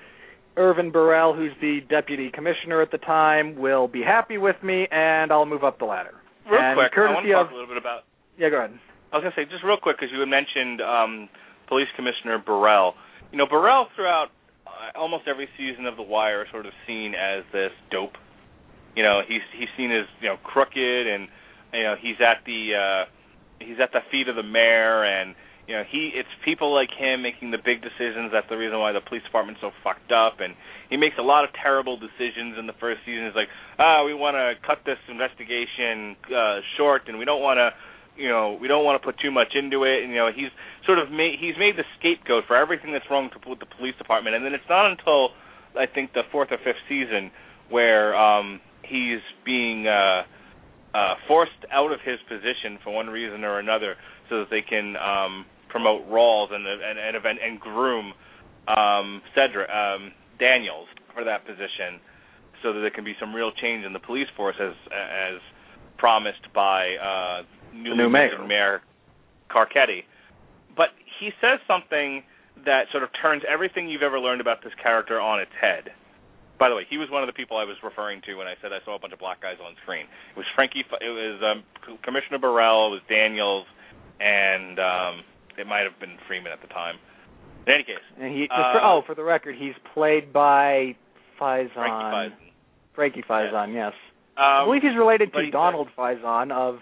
S2: Irvin Burrell, who's the deputy commissioner at the time, will be happy with me, and I'll move up the ladder.
S3: Real
S2: and
S3: quick, I want to talk
S2: of,
S3: a little bit about.
S2: Yeah, go ahead.
S3: I was going to say just real quick because you had mentioned um, Police Commissioner Burrell. You know, Burrell throughout uh, almost every season of The Wire is sort of seen as this dope. You know, he's he's seen as you know crooked, and you know he's at the uh, he's at the feet of the mayor, and you know he it's people like him making the big decisions that's the reason why the police department's so fucked up and he makes a lot of terrible decisions in the first season it's like ah we want to cut this investigation uh short and we don't want to you know we don't want to put too much into it and you know he's sort of made he's made the scapegoat for everything that's wrong with the police department and then it's not until i think the fourth or fifth season where um he's being uh uh forced out of his position for one reason or another so that they can um promote Rawls and and and, event, and groom um, Cedric um, Daniels for that position, so that there can be some real change in the police force as as promised by uh,
S2: newly new mayor.
S3: Mayor Carcetti. But he says something that sort of turns everything you've ever learned about this character on its head. By the way, he was one of the people I was referring to when I said I saw a bunch of black guys on screen. It was Frankie. It was um, Commissioner Burrell. It was Daniels, and um, it might have been Freamon at the time. In any case,
S2: and he
S3: uh,
S2: for, oh, for the record, he's played by Faison.
S3: Frankie Faison.
S2: Frankie Faison, yes. yes.
S3: Um,
S2: I believe he's related to Donald Faison of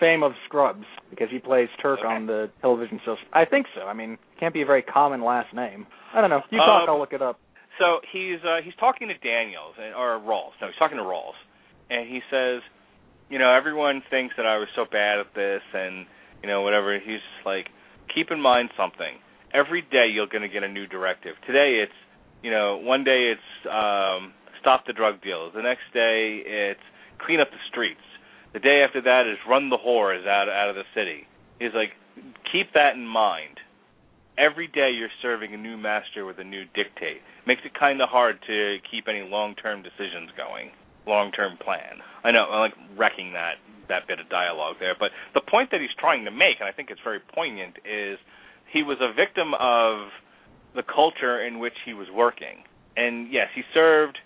S2: fame of Scrubs because he plays Turk
S3: okay.
S2: on the television show. I think so. I mean, can't be a very common last name. I don't know. You talk,
S3: um,
S2: I'll look it up.
S3: So he's uh, he's talking to Daniels and, or Rawls. No, he's talking to Rawls, and he says, you know, everyone thinks that I was so bad at this, and you know, whatever. He's just like, keep in mind something. Every day you're going to get a new directive. Today it's, you know, one day it's um, stop the drug deals. The next day it's clean up the streets. The day after that is run the whores out out of the city. He's like, keep that in mind. Every day you're serving a new master with a new dictate. Makes it kind of hard to keep any long-term decisions going, long-term plan. I know, I'm like wrecking that that bit of dialogue there. But the point that he's trying to make, and I think it's very poignant, is he was a victim of the culture in which he was working. And yes, he served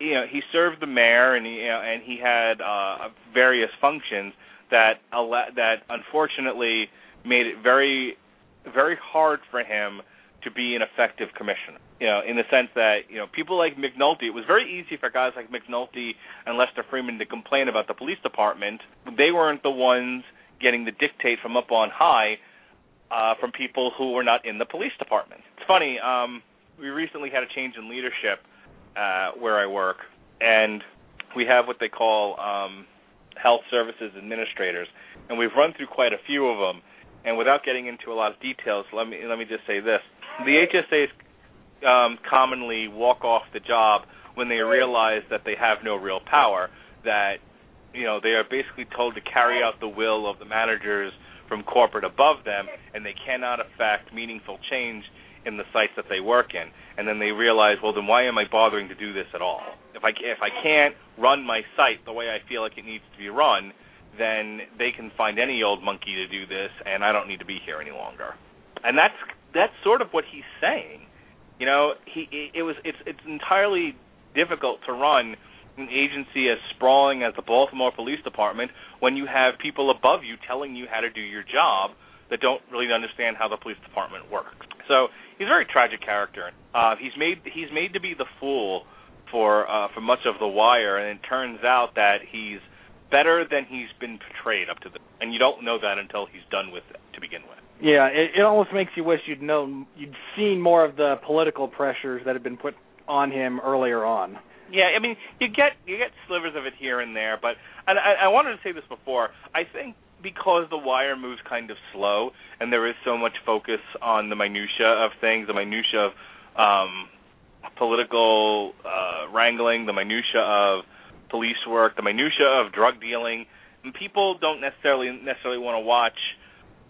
S3: you know, he served the mayor and he you know, and he had uh various functions that that unfortunately made it very very hard for him to be an effective commissioner. You know, in the sense that you know people like McNulty. It was very easy for guys like McNulty and Lester Freamon to complain about the police department. They weren't the ones getting the dictate from up on high uh, from people who were not in the police department. It's funny. Um, we recently had a change in leadership uh, where I work, and we have what they call um, health services administrators, and we've run through quite a few of them. And without getting into a lot of details, let me let me just say this: the HSAs um, commonly walk off the job when they realize that they have no real power. That you know they are basically told to carry out the will of the managers from corporate above them, and they cannot affect meaningful change in the sites that they work in. And then they realize, well, then why am I bothering to do this at all? If I if I can't run my site the way I feel like it needs to be run, then they can find any old monkey to do this, and I don't need to be here any longer. And that's that's sort of what he's saying. You know, he it was it's it's entirely difficult to run an agency as sprawling as the Baltimore Police Department when you have people above you telling you how to do your job that don't really understand how the police department works. So he's a very tragic character. Uh, he's made he's made to be the fool for uh, for much of The Wire, and it turns out that he's better than he's been portrayed up to the, and you don't know that until he's done with it to begin with.
S2: Yeah, it, it almost makes you wish you'd known, you'd seen more of the political pressures that had been put on him earlier on.
S3: Yeah, I mean, you get you get slivers of it here and there, but and I, I wanted to say this before. I think because the wire moves kind of slow, and there is so much focus on the minutia of things, the minutia of um, political uh, wrangling, the minutia of police work, the minutia of drug dealing, and people don't necessarily necessarily want to watch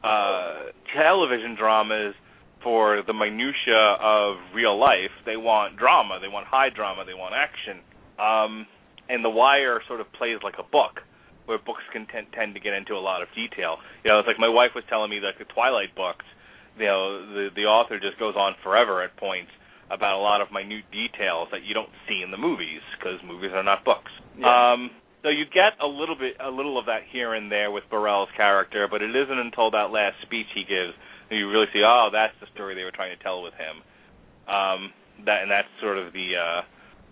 S3: uh, television dramas for the minutia of real life. They want drama, they want high drama, they want action. Um, and The Wire sort of plays like a book, where books can t- tend to get into a lot of detail. You know, it's like my wife was telling me that the Twilight books, you know, the the author just goes on forever at points about a lot of minute details that you don't see in the movies because movies are not books.
S2: Yeah.
S3: Um, so you get a little bit, a little of that here and there with Burrell's character, but it isn't until that last speech he gives that you really see, oh, that's the story they were trying to tell with him. Um, that and that's sort of the uh,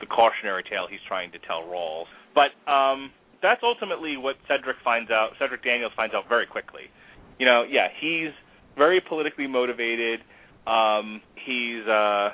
S3: the cautionary tale he's trying to tell Rawls. But um, that's ultimately what Cedric finds out. Cedric Daniels finds out very quickly. You know, yeah, he's very politically motivated. Um, he's uh,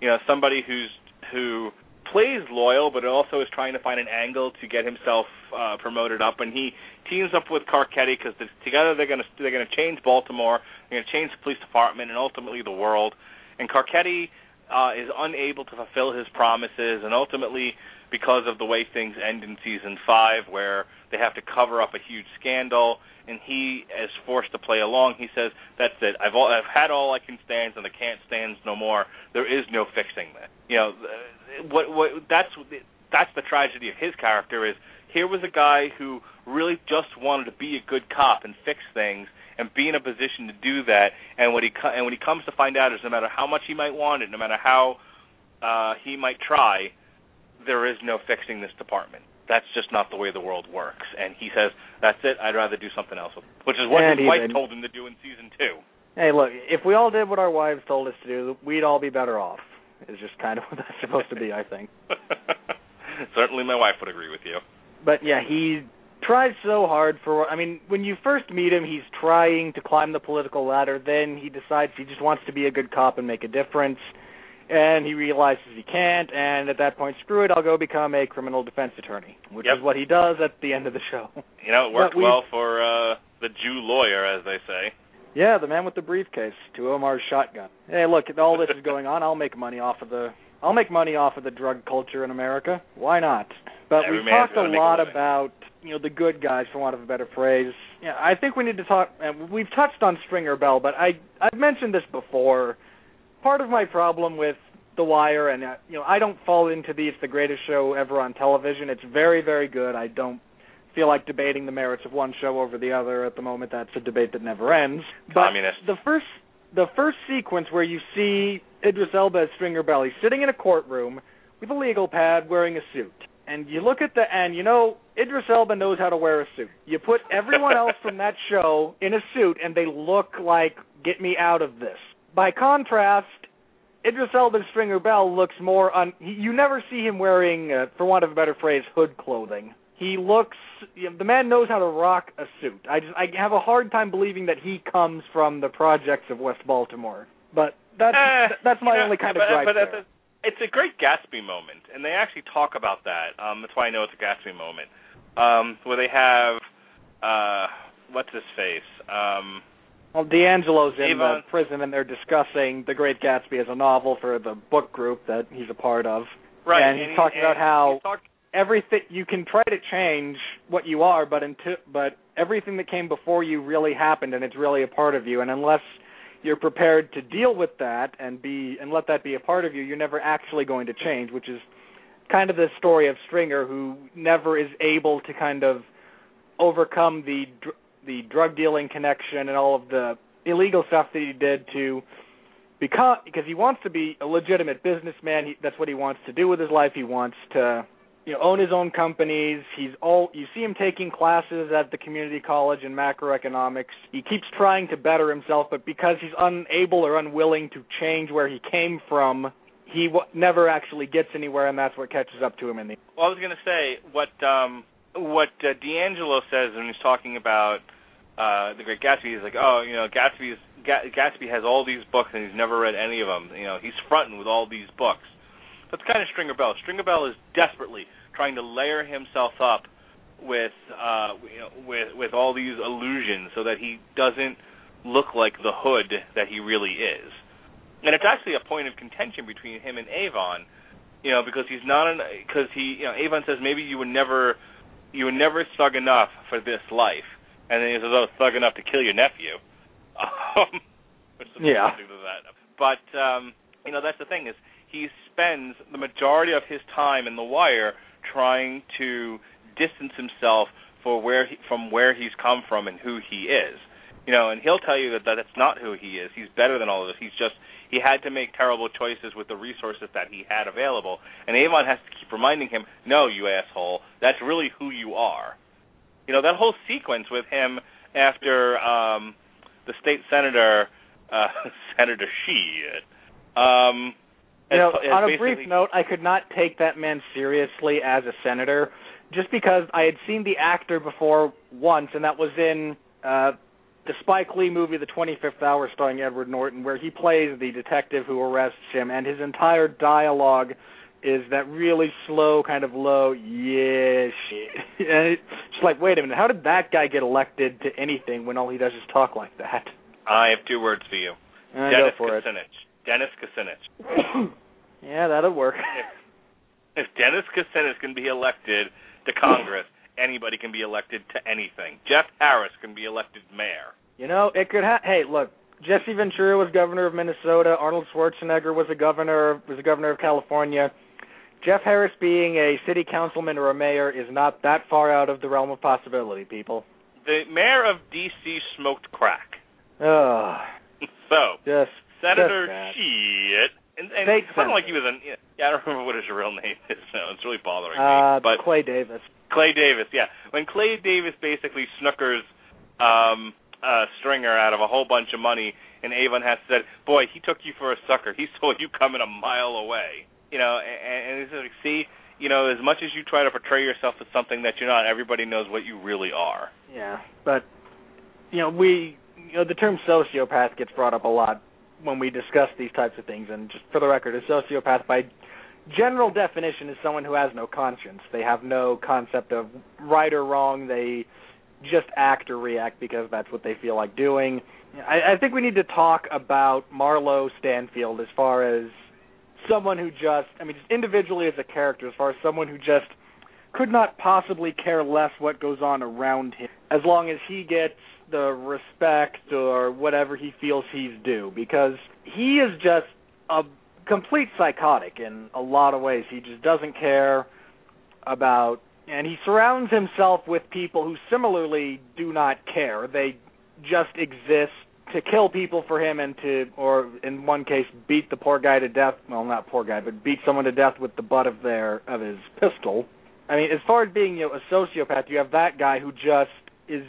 S3: you know somebody who's who plays loyal, but also is trying to find an angle to get himself uh, promoted up. And he teams up with Carcetti because together they're going to they're going to change Baltimore. They're going to change the police department and ultimately the world. And Carcetti uh, is unable to fulfill his promises, and ultimately, because of the way things end in season five, where they have to cover up a huge scandal, and he is forced to play along. He says, "That's it. I've all, I've had all I can stand, and I can't stand no more. There is no fixing that." You know, what what that's that's the tragedy of his character is here was a guy who really just wanted to be a good cop and fix things and be in a position to do that. And what he and when he comes to find out is no matter how much he might want it, no matter how uh, he might try, there is no fixing this department. That's just not the way the world works. And he says, "That's it. I'd rather do something else," which is what
S2: And
S3: his wife
S2: even-
S3: told him to do in season two.
S2: Hey, look, if we all did what our wives told us to do, we'd all be better off. Is just kind of what that's supposed to be, I think.
S3: Certainly, my wife would agree with you.
S2: But yeah, he tries so hard for. I mean, when you first meet him, he's trying to climb the political ladder. Then he decides he just wants to be a good cop and make a difference. And he realizes he can't, and at that point, screw it, I'll go become a criminal defense attorney, which
S3: Yep.
S2: is what he does at the end of the show.
S3: You know, it worked well for uh, the Jew lawyer, as they say.
S2: Yeah, the man with the briefcase to Omar's shotgun. Hey, look, all this is going on. I'll make money off of the I'll make money off of the drug culture in America. Why not? But
S3: Every
S2: we've talked a
S3: gotta a
S2: lot about you know the good guys, for want of a better phrase. Yeah, I think we need to talk. And we've touched on Stringer Bell, but I I've mentioned this before. Part of my problem with The Wire, and uh, you know, I don't fall into the it's the greatest show ever on television. It's very very good. I don't feel like debating the merits of one show over the other at the moment. That's a debate that never ends. But
S3: Communist.
S2: the first the first sequence where you see Idris Elba as Stringer Bell, he's sitting in a courtroom with a legal pad wearing a suit. And you look at the and you know Idris Elba knows how to wear a suit. You put everyone else from that show in a suit and they look like get me out of this. By contrast, Idris Elba's Stringer Bell looks more un he, you never see him wearing uh, for want of a better phrase hood clothing. He looks you know, the man knows how to rock a suit. I just I have a hard time believing that he comes from the projects of West Baltimore. But that's
S3: Eh,
S2: that's my
S3: know,
S2: only kind
S3: but,
S2: of gripe
S3: but
S2: there.
S3: it's a- it's a great Gatsby moment, and they actually talk about that. Um, that's why I know it's a Gatsby moment, um, where they have uh, what's his face? Um,
S2: Well, D'Angelo's in
S3: Avon-
S2: the prison, and they're discussing The Great Gatsby as a novel for the book group that he's a part of.
S3: right,
S2: And he's
S3: he-
S2: talking about how-
S3: he's
S2: Everything you can try to change what you are, but until but everything that came before you really happened, and it's really a part of you. And unless you're prepared to deal with that and be and let that be a part of you, you're never actually going to change. Which is kind of the story of Stringer, who never is able to kind of overcome the the drug dealing connection and all of the illegal stuff that he did to because because he wants to be a legitimate businessman. He, that's what he wants to do with his life. He wants to you know own his own companies. He's all you see him taking classes at the community college in macroeconomics. He keeps trying to better himself, but because he's unable or unwilling to change where he came from, he w- never actually gets anywhere, and that's what catches up to him in the.
S3: Well, I was going to say what um, what uh, D'Angelo says when he's talking about uh, the Great Gatsby. He's like, oh, you know, Gatsby's Ga- Gatsby has all these books and he's never read any of them. You know, he's fronting with all these books. That's kind of Stringer Bell. Stringer Bell is desperately trying to layer himself up with uh, you know, with with all these illusions so that he doesn't look like the hood that he really is. And it's actually a point of contention between him and Avon, you know, because he's not an because he you know Avon says maybe you would never you were never thug enough for this life, and then he says oh thug enough to kill your nephew. Um, which is
S2: Yeah.
S3: to that. But um, you know that's the thing is he spends the majority of his time in the wire trying to distance himself for where he, from where he's come from and who he is. You know, and he'll tell you that, that that's not who he is. He's better than all of us. He's just he had to make terrible choices with the resources that he had available. And Avon has to keep reminding him, "No, you asshole, that's really who you are." You know, that whole sequence with him after um the state senator uh Senator Sheed um
S2: You know, on a brief note, I could not take that man seriously as a senator, just because I had seen the actor before once, and that was in uh, the Spike Lee movie, The 25th Hour, starring Edward Norton, where he plays the detective who arrests him, and his entire dialogue is that really slow, kind of low, yeah, shit. and it's just like, wait a minute, how did that guy get elected to anything when all he does is talk like that?
S3: I have two words for you.
S2: Uh,
S3: Dennis
S2: go for it.
S3: Kucinich. Dennis Kucinich.
S2: yeah, that'll work.
S3: If Dennis Kucinich can be elected to Congress, anybody can be elected to anything. Jeff Harris can be elected mayor.
S2: You know, it could ha Hey, look, Jesse Ventura was governor of Minnesota. Arnold Schwarzenegger was a governor was a governor of California. Jeff Harris being a city councilman or a mayor is not that far out of the realm of possibility, people.
S3: The mayor of D.C. smoked crack.
S2: Ugh,
S3: So,
S2: just
S3: Senator
S2: Just.
S3: Shit. And, and
S2: State
S3: it sounded like he was an. Yeah, I don't remember what his real name is now. It's really bothering
S2: uh,
S3: me. But
S2: Clay Davis.
S3: Clay Davis, yeah. When Clay Davis basically snookers um uh Stringer out of a whole bunch of money and Avon has said, Boy, he took you for a sucker. He saw you coming a mile away. You know, and, and it's like, see, you know, as much as you try to portray yourself as something that you're not, everybody knows what you really are.
S2: Yeah, but you know, we you know the term sociopath gets brought up a lot when we discuss these types of things. And just for the record, a sociopath, by general definition, is someone who has no conscience. They have no concept of right or wrong. They just act or react because that's what they feel like doing. I, I think we need to talk about Marlo Stanfield as far as someone who just, I mean, just individually as a character, as far as someone who just could not possibly care less what goes on around him as long as he gets the respect or whatever he feels he's due because he is just a complete psychotic in a lot of ways. He just doesn't care about and he surrounds himself with people who similarly do not care. They just exist to kill people for him and to or in one case beat the poor guy to death. Well not poor guy but beat someone to death with the butt of their of his pistol. I mean, as far as being you know, a sociopath, you have that guy who just is,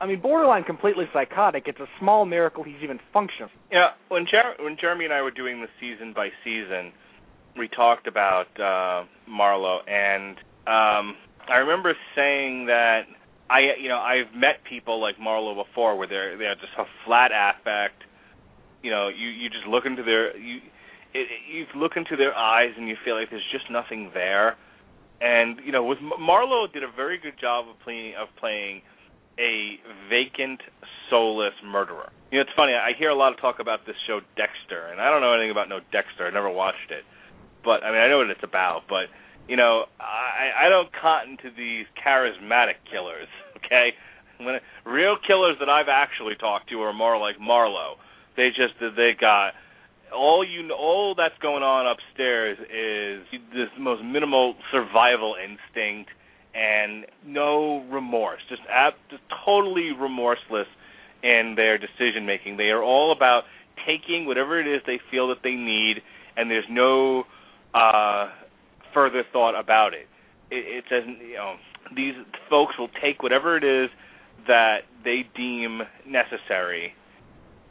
S2: I mean, borderline completely psychotic. It's a small miracle he's even functioning.
S3: Yeah, when Jer- when Jeremy and I were doing the season by season, we talked about uh Marlo and um I remember saying that I you know, I've met people like Marlo before where they're they're just a flat affect. You know, you you just look into their you it, you look into their eyes and you feel like there's just nothing there. And you know, with Marlo did a very good job of playing of playing a vacant, soulless murderer. You know, it's funny. I hear a lot of talk about this show Dexter, and I don't know anything about no Dexter. I never watched it, but I mean, I know what it's about. But you know, I I don't cotton to these charismatic killers. Okay, when real killers that I've actually talked to are more like Marlo. They just they got all you all that's going on upstairs is this most minimal survival instinct and no remorse, just ab- just totally remorseless in their decision making. They are all about taking whatever it is they feel that they need, and there's no uh, further thought about it. It, it says you know these folks will take whatever it is that they deem necessary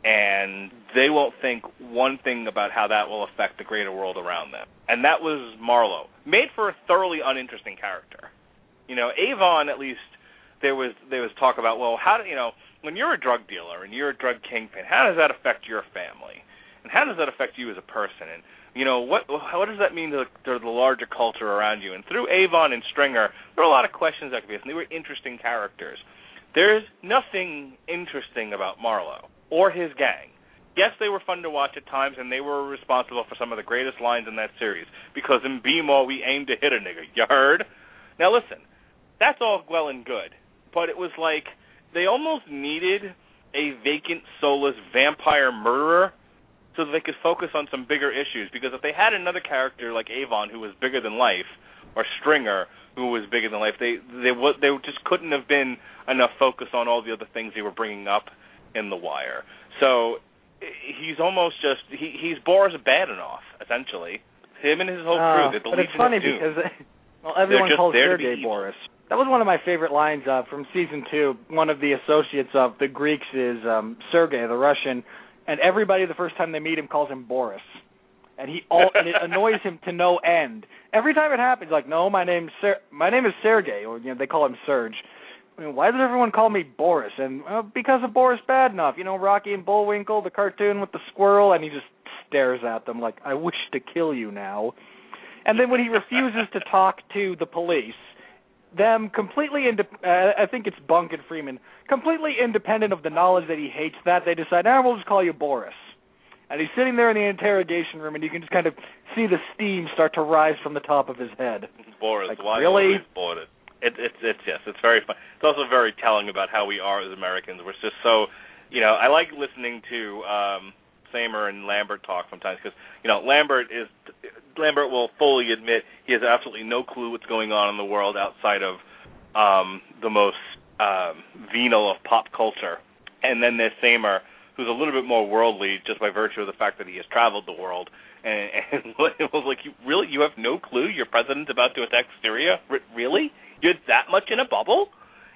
S3: and they won't think one thing about how that will affect the greater world around them. And that was Marlo, made for a thoroughly uninteresting character. You know, Avon at least there was there was talk about well, how do you know when you're a drug dealer and you're a drug kingpin, how does that affect your family, and how does that affect you as a person, and you know what what does that mean to, to the larger culture around you? And through Avon and Stringer, there were a lot of questions that could be asked, and they were interesting characters. There's nothing interesting about Marlo or his gang. Yes, they were fun to watch at times, and they were responsible for some of the greatest lines in that series. Because in B-More, we aim to hit a nigga. You heard? Now listen, that's all well and good, but it was like they almost needed a vacant, soulless vampire murderer so that they could focus on some bigger issues. Because if they had another character like Avon who was bigger than life, or Stringer who was bigger than life, they they they just couldn't have been enough focus on all the other things they were bringing up in The Wire. So he's almost just he he's Boris Badenov essentially. Him and his whole crew.
S2: Uh,
S3: the
S2: but it's funny because well, everyone calls
S3: there to be
S2: Sergei. Boris. That was one of my favorite lines uh, from season two. One of the associates of the Greeks is um, Sergei, the Russian, and everybody the first time they meet him calls him Boris, and he all and it annoys him to no end. Every time it happens, like, no, my name's Ser- my name is Sergei, or you know they call him Serge. I mean, why does everyone call me Boris? And uh, because of Boris Badenov, you know, Rocky and Bullwinkle, the cartoon with the squirrel, and he just stares at them like, I wish to kill you now. And then when he refuses to talk to the police, them completely ind- uh, I think it's Bunk and Freamon, completely independent of the knowledge that he hates that, they decide, ah, we'll just call you Boris. And he's sitting there in the interrogation room, and you can just kind of see the steam start to rise from the top of his head.
S3: Boris,
S2: Like,
S3: why
S2: really?
S3: Boris? It, it's it's yes, it's very fun. It's also very telling about how we are as Americans. We're just so, you know, I like listening to um Samer and Lambert talk sometimes because you know Lambert is Lambert will fully admit he has absolutely no clue what's going on in the world outside of um the most um venal of pop culture, and then there's Samer who's a little bit more worldly just by virtue of the fact that he has traveled the world. And, and it was like, you really, you have no clue your president's about to attack Syria? R- really? You're that much in a bubble?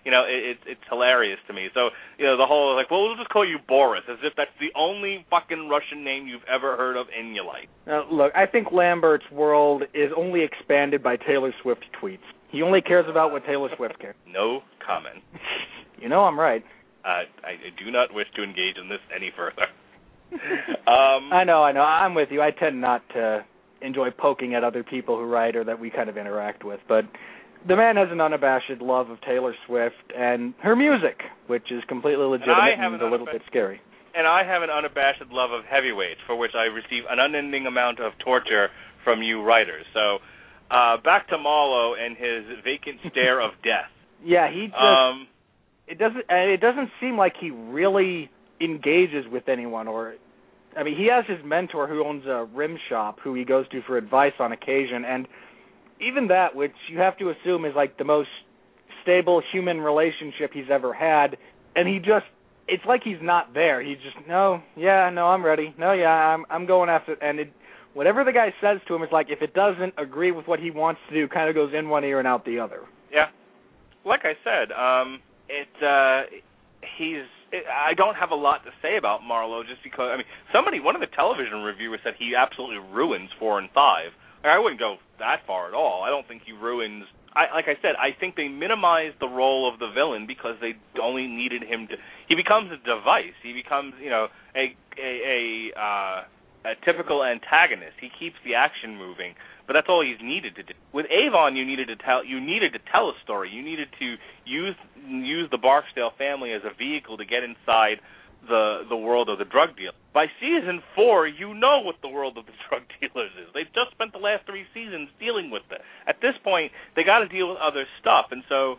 S3: You know, it, it's it's hilarious to me. So, you know, the whole like, well, we'll just call you Boris, as if that's the only fucking Russian name you've ever heard of in your life.
S2: Now, look, I think Lambert's world is only expanded by Taylor Swift tweets. He only cares about what Taylor Swift cares.
S3: No comment.
S2: You know I'm right.
S3: Uh, I, I do not wish to engage in this any further. um,
S2: I know, I know. I'm with you. I tend not to enjoy poking at other people who write or that we kind of interact with, but the man has an unabashed love of Taylor Swift and her music, which is completely legitimate and
S3: an
S2: a little bit scary.
S3: and I have an unabashed love of heavyweights, for which I receive an unending amount of torture from you writers. So, uh, back to Marlo and his vacant stare of death.
S2: Yeah, he just
S3: Um,
S2: it doesn't it doesn't seem like he really engages with anyone or I mean he has his mentor who owns a rim shop who he goes to for advice on occasion and even that which you have to assume is like the most stable human relationship he's ever had and he just it's like he's not there he's just no yeah no I'm ready no yeah I'm I'm going after and it whatever the guy says to him is like if it doesn't agree with what he wants to do kind of goes in one ear and out the other
S3: yeah, like I said, um, it uh, he's. I don't have a lot to say about Marlo just because I mean somebody one of the television reviewers said he absolutely ruins four and five. I wouldn't go that far at all. I don't think he ruins. I like I said, I think they minimized the role of the villain because they only needed him to. He becomes a device. He becomes you know a a a, uh, a typical antagonist. He keeps the action moving, but that's all he's needed to do. With Avon, you needed to tell you needed to tell a story. You needed to use use the Barksdale family as a vehicle to get inside the the world of the drug deal. By season four, you know what the world of the drug dealers is. They've just spent the last three seasons dealing with it. At this point, they got to deal with other stuff, and so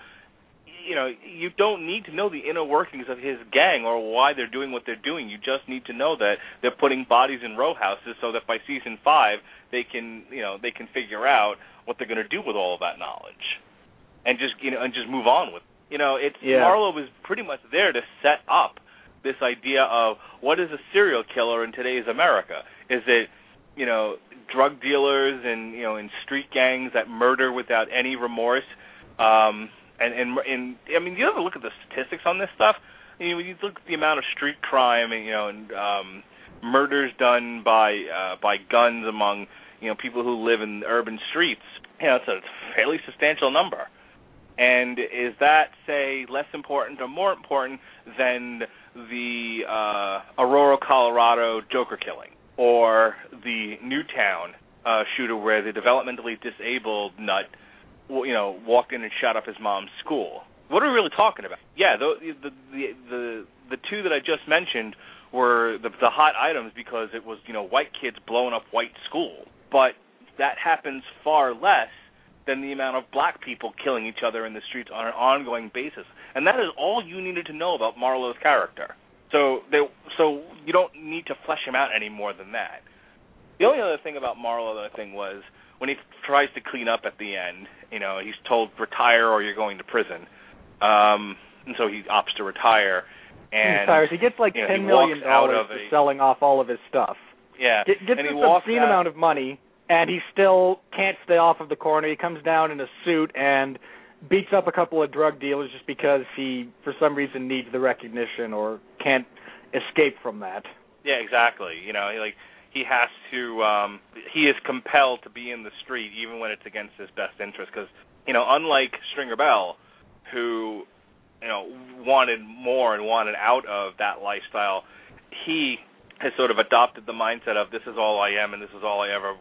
S3: you know you don't need to know the inner workings of his gang or why they're doing what they're doing. You just need to know that they're putting bodies in row houses so that by season five they can you know they can figure out what they're going to do with all of that knowledge, and just you know and just move on with. You know, it's
S2: Yeah.
S3: Marlo was pretty much there to set up this idea of what is a serial killer in today's America? Is it you know drug dealers and you know in street gangs that murder without any remorse? Um, and and and I mean, you ever look at the statistics on this stuff? you know, when you look at the amount of street crime and you know and um murders done by uh by guns among you know people who live in urban streets, you know, it's a fairly substantial number. And is that say less important or more important than the uh Aurora, Colorado Joker killing or the Newtown uh shooter where the developmentally disabled nut you know walked in and shot up his mom's school? What are we really talking about? Yeah, the the the the, the two that I just mentioned were the, the hot items because it was you know white kids blowing up white school, but that happens far less than the amount of black people killing each other in the streets on an ongoing basis, and that is all you needed to know about Marlo's character. So they, so you don't need to flesh him out any more than that. The only other thing about Marlo that I think was when he tries to clean up at the end, you know, he's told retire or you're going to prison. Um, and so he opts to retire. And
S2: he retires. He gets like
S3: you know,
S2: ten million dollars
S3: of
S2: for selling off all of his stuff.
S3: yeah,
S2: Get, gets
S3: and
S2: this obscene
S3: out,
S2: amount of money, and he still can't stay off of the corner. He comes down in a suit and beats up a couple of drug dealers just because he, for some reason, needs the recognition or can't escape from that.
S3: Yeah, exactly. You know, he, like he has to. um He is compelled to be in the street even when it's against his best interest. Because you know, unlike Stringer Bell, who you know wanted more and wanted out of that lifestyle, he has sort of adopted the mindset of this is all I am and this is all I ever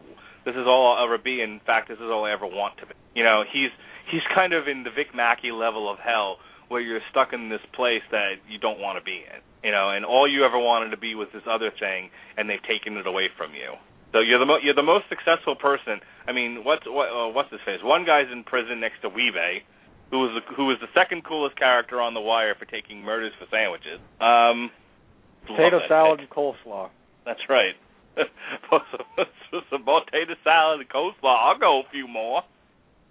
S3: this is all I'll ever be. In fact, this is all I ever want to be. You know, he's he's kind of in the Vic Mackey level of hell where you're stuck in this place that you don't want to be in. You know, and all you ever wanted to be was this other thing, and they've taken it away from you. So you're the mo- you're the most successful person. I mean, what's what, uh, what's his face? One guy's in prison next to Wee-Bey, who was the, who was the second coolest character on The Wire for taking murders for sandwiches. Um,
S2: Potato salad and coleslaw.
S3: That's right. Some potato salad and coleslaw. I'll go a few more.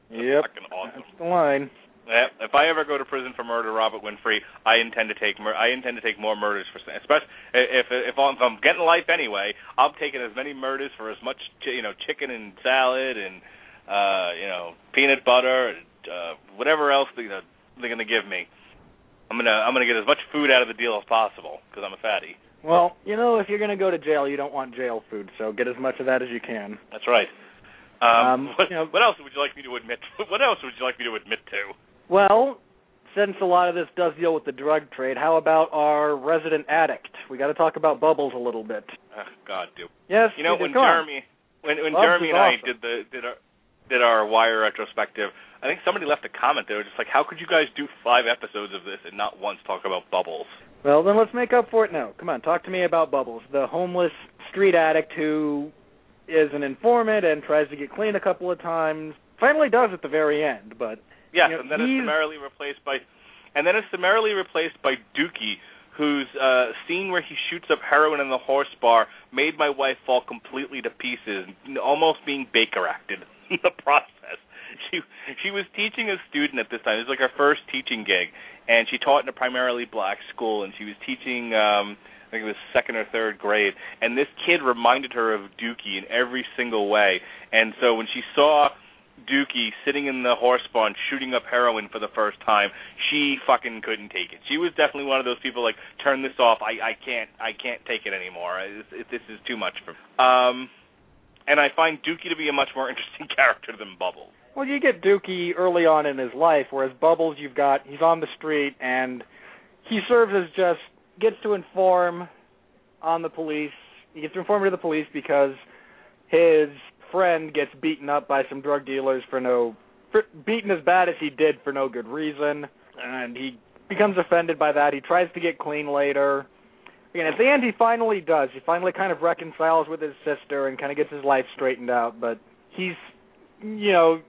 S3: That's
S2: Yep.
S3: awesome.
S2: That's the line.
S3: Yeah, if I ever go to prison for murder, Robert Winfree, I intend to take mur- I intend to take more murders for especially if if I'm, if I'm getting life anyway, I'm taking as many murders for as much you know chicken and salad and uh you know peanut butter and uh whatever else you know they're gonna give me. I'm gonna I'm gonna get as much food out of the deal as possible because I'm a fatty.
S2: Well, you know, if you're going to go to jail, you don't want jail food, so get as much of that as you can.
S3: That's right. Um,
S2: Um,
S3: what,
S2: you know-
S3: what else would you like me to admit? What else would you like me to admit to?
S2: Well, since a lot of this does deal with the drug trade, how about our resident addict? We got to talk about Bubbles a little bit.
S3: Oh, God, dude.
S2: Yes,
S3: You know when
S2: on.
S3: Jeremy when when
S2: Bubs
S3: Jeremy and I did the did our did our wire retrospective, I think somebody left a comment there just like how could you guys do five episodes of this and not once talk about bubbles?
S2: Well, then let's make up for it now. Come on, talk to me about Bubbles, the homeless street addict who is an informant and tries to get clean a couple of times. Finally does at the very end, but
S3: Yes,
S2: You know,
S3: and then
S2: he's-
S3: it's summarily replaced by and then it's summarily replaced by Dukie whose uh scene where he shoots up heroin in the horse bar made my wife fall completely to pieces, almost being Baker acted in the process. She she was teaching a student at this time. It was like her first teaching gig, and she taught in a primarily black school, and she was teaching. um I think it was second or third grade, and this kid reminded her of Dukie in every single way. And so when she saw Dukie sitting in the horse barn shooting up heroin for the first time, she fucking couldn't take it. She was definitely one of those people like, turn this off. I I can't I can't take it anymore. It, it, this is too much for me. Um, and I find Dukie to be a much more interesting character than Bubbles.
S2: well, you get Dukie early on in his life, whereas Bubbles, you've got he's on the street and he serves as just gets to inform on the police. He gets to inform to the police because his friend gets beaten up by some drug dealers for no for, beaten as bad as he did for no good reason, and he becomes offended by that. He tries to get clean later. Again, at the end, he finally does. He finally kind of reconciles with his sister and kind of gets his life straightened out. But he's, you know,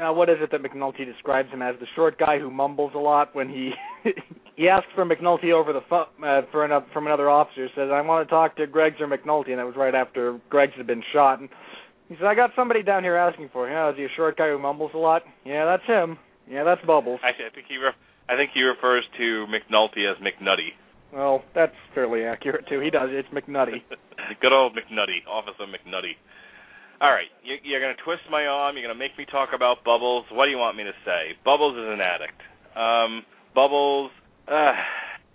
S2: uh, what is it that McNulty describes him as? The short guy who mumbles a lot when he he asks for McNulty over the phone uh, for an, from another officer. Says, "I want to talk to Greggs or McNulty," and that was right after Greggs had been shot. And he said, "I got somebody down here asking for you. know, is he a short guy who mumbles a lot? Yeah, that's him. Yeah, that's Bubbles.
S3: Actually, I think he re- I think he refers to McNulty as McNutty.
S2: Well, that's fairly accurate too. He does. It's McNutty.
S3: Good old McNutty, Officer McNutty. All right, you, you're going to twist my arm. You're going to make me talk about Bubbles. What do you want me to say? Bubbles is an addict. Um, Bubbles, uh,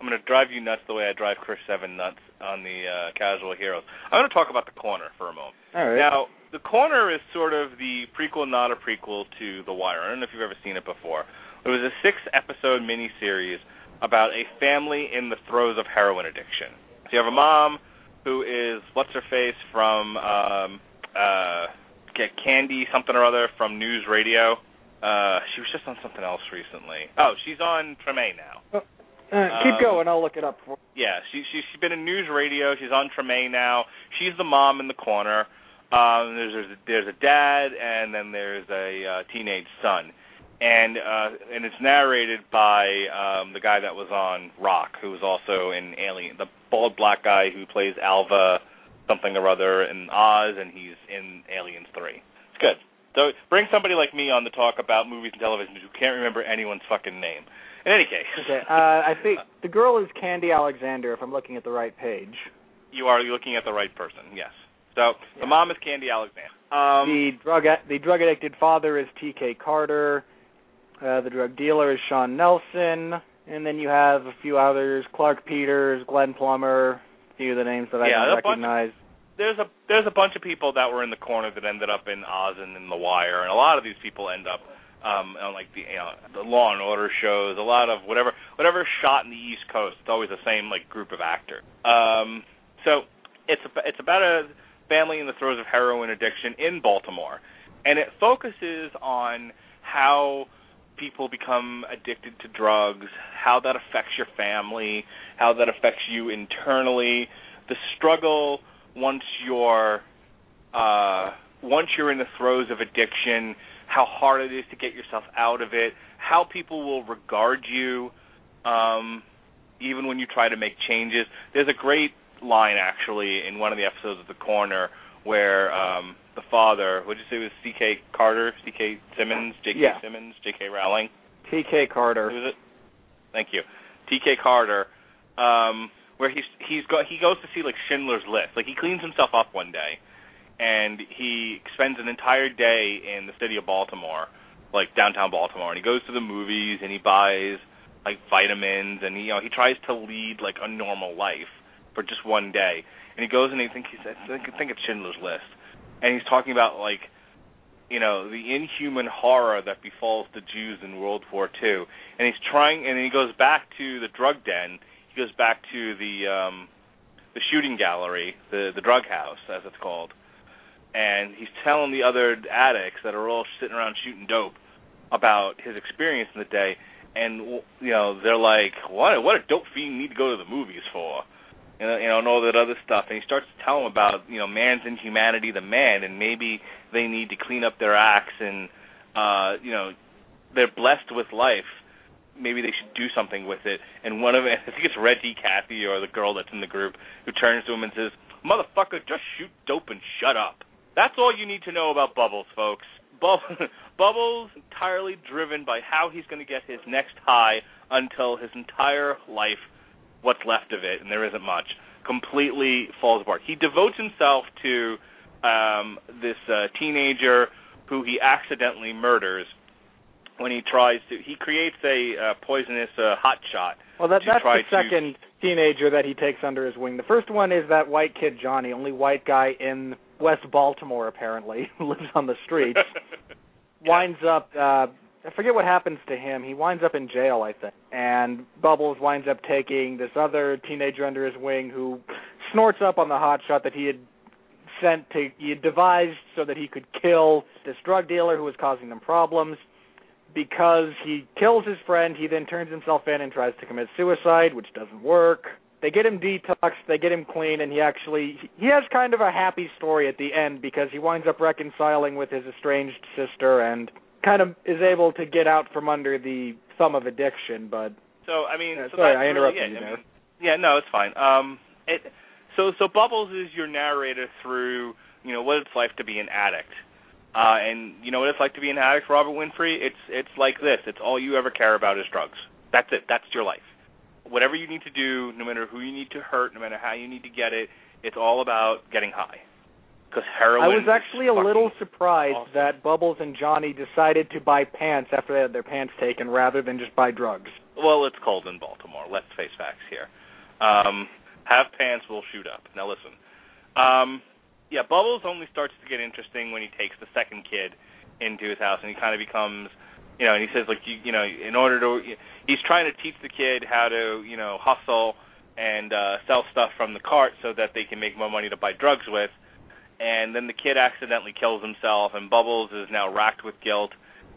S3: I'm going to drive you nuts the way I drive Chris Seven nuts on the uh, Casual Heroes. I'm going to talk about the corner for a moment.
S2: All right.
S3: Now, the corner is sort of the prequel, not a prequel to The Wire. I don't know if you've ever seen it before. It was a six-episode miniseries about a family in the throes of heroin addiction. So you have a mom who is what's her face from um, uh, get Khandi something or other from News Radio. Uh, she was just on something else recently. Oh, she's on Treme now.
S2: Uh, keep
S3: um,
S2: going. I'll look it up for. you.
S3: Yeah, she, she she's been in news radio. She's on Treme now. She's the mom in the corner. Um, there's there's a, there's a dad and then there's a uh, teenage son, and uh, and it's narrated by um, the guy that was on Roc, who was also in Alien, the bald black guy who plays Alva something or other in Oz, and he's in Aliens Three. It's good. So bring somebody like me on to talk about movies and television who can't remember anyone's fucking name. In any case,
S2: Okay. Uh, I think the girl is Khandi Alexander. If I'm looking at the right page.
S3: you are looking at the right person. Yes. So
S2: Yeah.
S3: the mom is Khandi Alexander. Um,
S2: the drug the drug addicted father is T.K. Carter. Uh, the drug dealer is Sean Nelson, and then you have a few others: Clarke Peters, Glenn Plummer. A few of the names that I don't
S3: a bunch of-
S2: recognize.
S3: there's a there's a bunch of people that were in the corner that ended up in Oz and in The Wire, and a lot of these people end up um on like the you know the Law and Order shows. A lot of whatever whatever shot in the East Coast. It's always the same like group of actors. Um, so it's a, it's about a family in the throes of heroin addiction in Baltimore, and it focuses on how people become addicted to drugs, how that affects your family, how that affects you internally, the struggle once you're uh, once you're in the throes of addiction, how hard it is to get yourself out of it, how people will regard you, um, even when you try to make changes. There's a great line actually in one of the episodes of The Corner where um, the father, what did you say it was C.K. Carter, C.K. Simmons, J.K.
S2: Yeah.
S3: Simmons, J.K. Rowling.
S2: T.K. Carter.
S3: Who is it? Thank you. T.K. Carter, um, where he's he's go he goes to see like Schindler's List. Like he cleans himself up one day, and he spends an entire day in the city of Baltimore, like downtown Baltimore, and he goes to the movies and he buys like vitamins and he, you know he tries to lead like a normal life for just one day. And he goes and he think he's I think, I think it's Schindler's List, and he's talking about like you know, the inhuman horror that befalls the Jews in World War II. And he's trying, and he goes back to the drug den. He goes back to the um, the shooting gallery, the the drug house, as it's called. And he's telling the other addicts that are all sitting around shooting dope about his experience in the day. And you know, they're like, "What? What a dope fiend need to go to the movies for?" Know, and all that other stuff. And he starts to tell them about, you know, man's inhumanity, the man, and maybe they need to clean up their acts, and uh, you know, they're blessed with life. Maybe they should do something with it. And one of I think it's Reggie Cathy or the girl that's in the group who turns to him and says, "Motherfucker, just shoot dope and shut up." That's all you need to know about Bubbles, folks. Bub- Bubbles entirely driven by how he's going to get his next high until his entire life what's left of it, and there isn't much, completely falls apart. He devotes himself to um, this uh, teenager who he accidentally murders when he tries to. He creates a uh, poisonous uh, hot shot.
S2: Well, that that's the
S3: to-
S2: second teenager that he takes under his wing. The first one is that white kid Johnny, only white guy in West Baltimore apparently, lives on the streets. winds up uh I forget what happens to him. He winds up in jail, I think. And Bubbles winds up taking this other teenager under his wing who snorts up on the hot shot that he had sent to he had devised so that he could kill this drug dealer who was causing them problems. Because he kills his friend, he then turns himself in and tries to commit suicide, which doesn't work. They get him detoxed, they get him clean, and he actually he has kind of a happy story at the end because he winds up reconciling with his estranged sister and kind of is able to get out from under the thumb of addiction. But
S3: So I mean,
S2: Yeah,
S3: so
S2: sorry, I interrupted
S3: really
S2: you.
S3: I mean, yeah, no, it's fine. Um, it so so Bubbles is your narrator through you know what it's like to be an addict, uh, and you know what it's like to be an addict. Robert Winfree, it's it's like this. It's all you ever care about is drugs. That's it. That's your life. Whatever you need to do, no matter who you need to hurt, no matter how you need to get it, it's all about getting high. Because heroin.
S2: I was actually a little surprised
S3: awesome.
S2: that Bubbles and Johnny decided to buy pants after they had their pants taken rather than just buy drugs.
S3: well, it's cold in Baltimore. Let's face facts here. Um, have pants will shoot up. Now listen. Um, yeah, Bubbles only starts to get interesting when he takes the second kid into his house and he kind of becomes you know, and he says like you you know, in order to he's trying to teach the kid how to, you know, hustle and uh sell stuff from the cart so that they can make more money to buy drugs with. And then the kid accidentally kills himself and Bubbles is now racked with guilt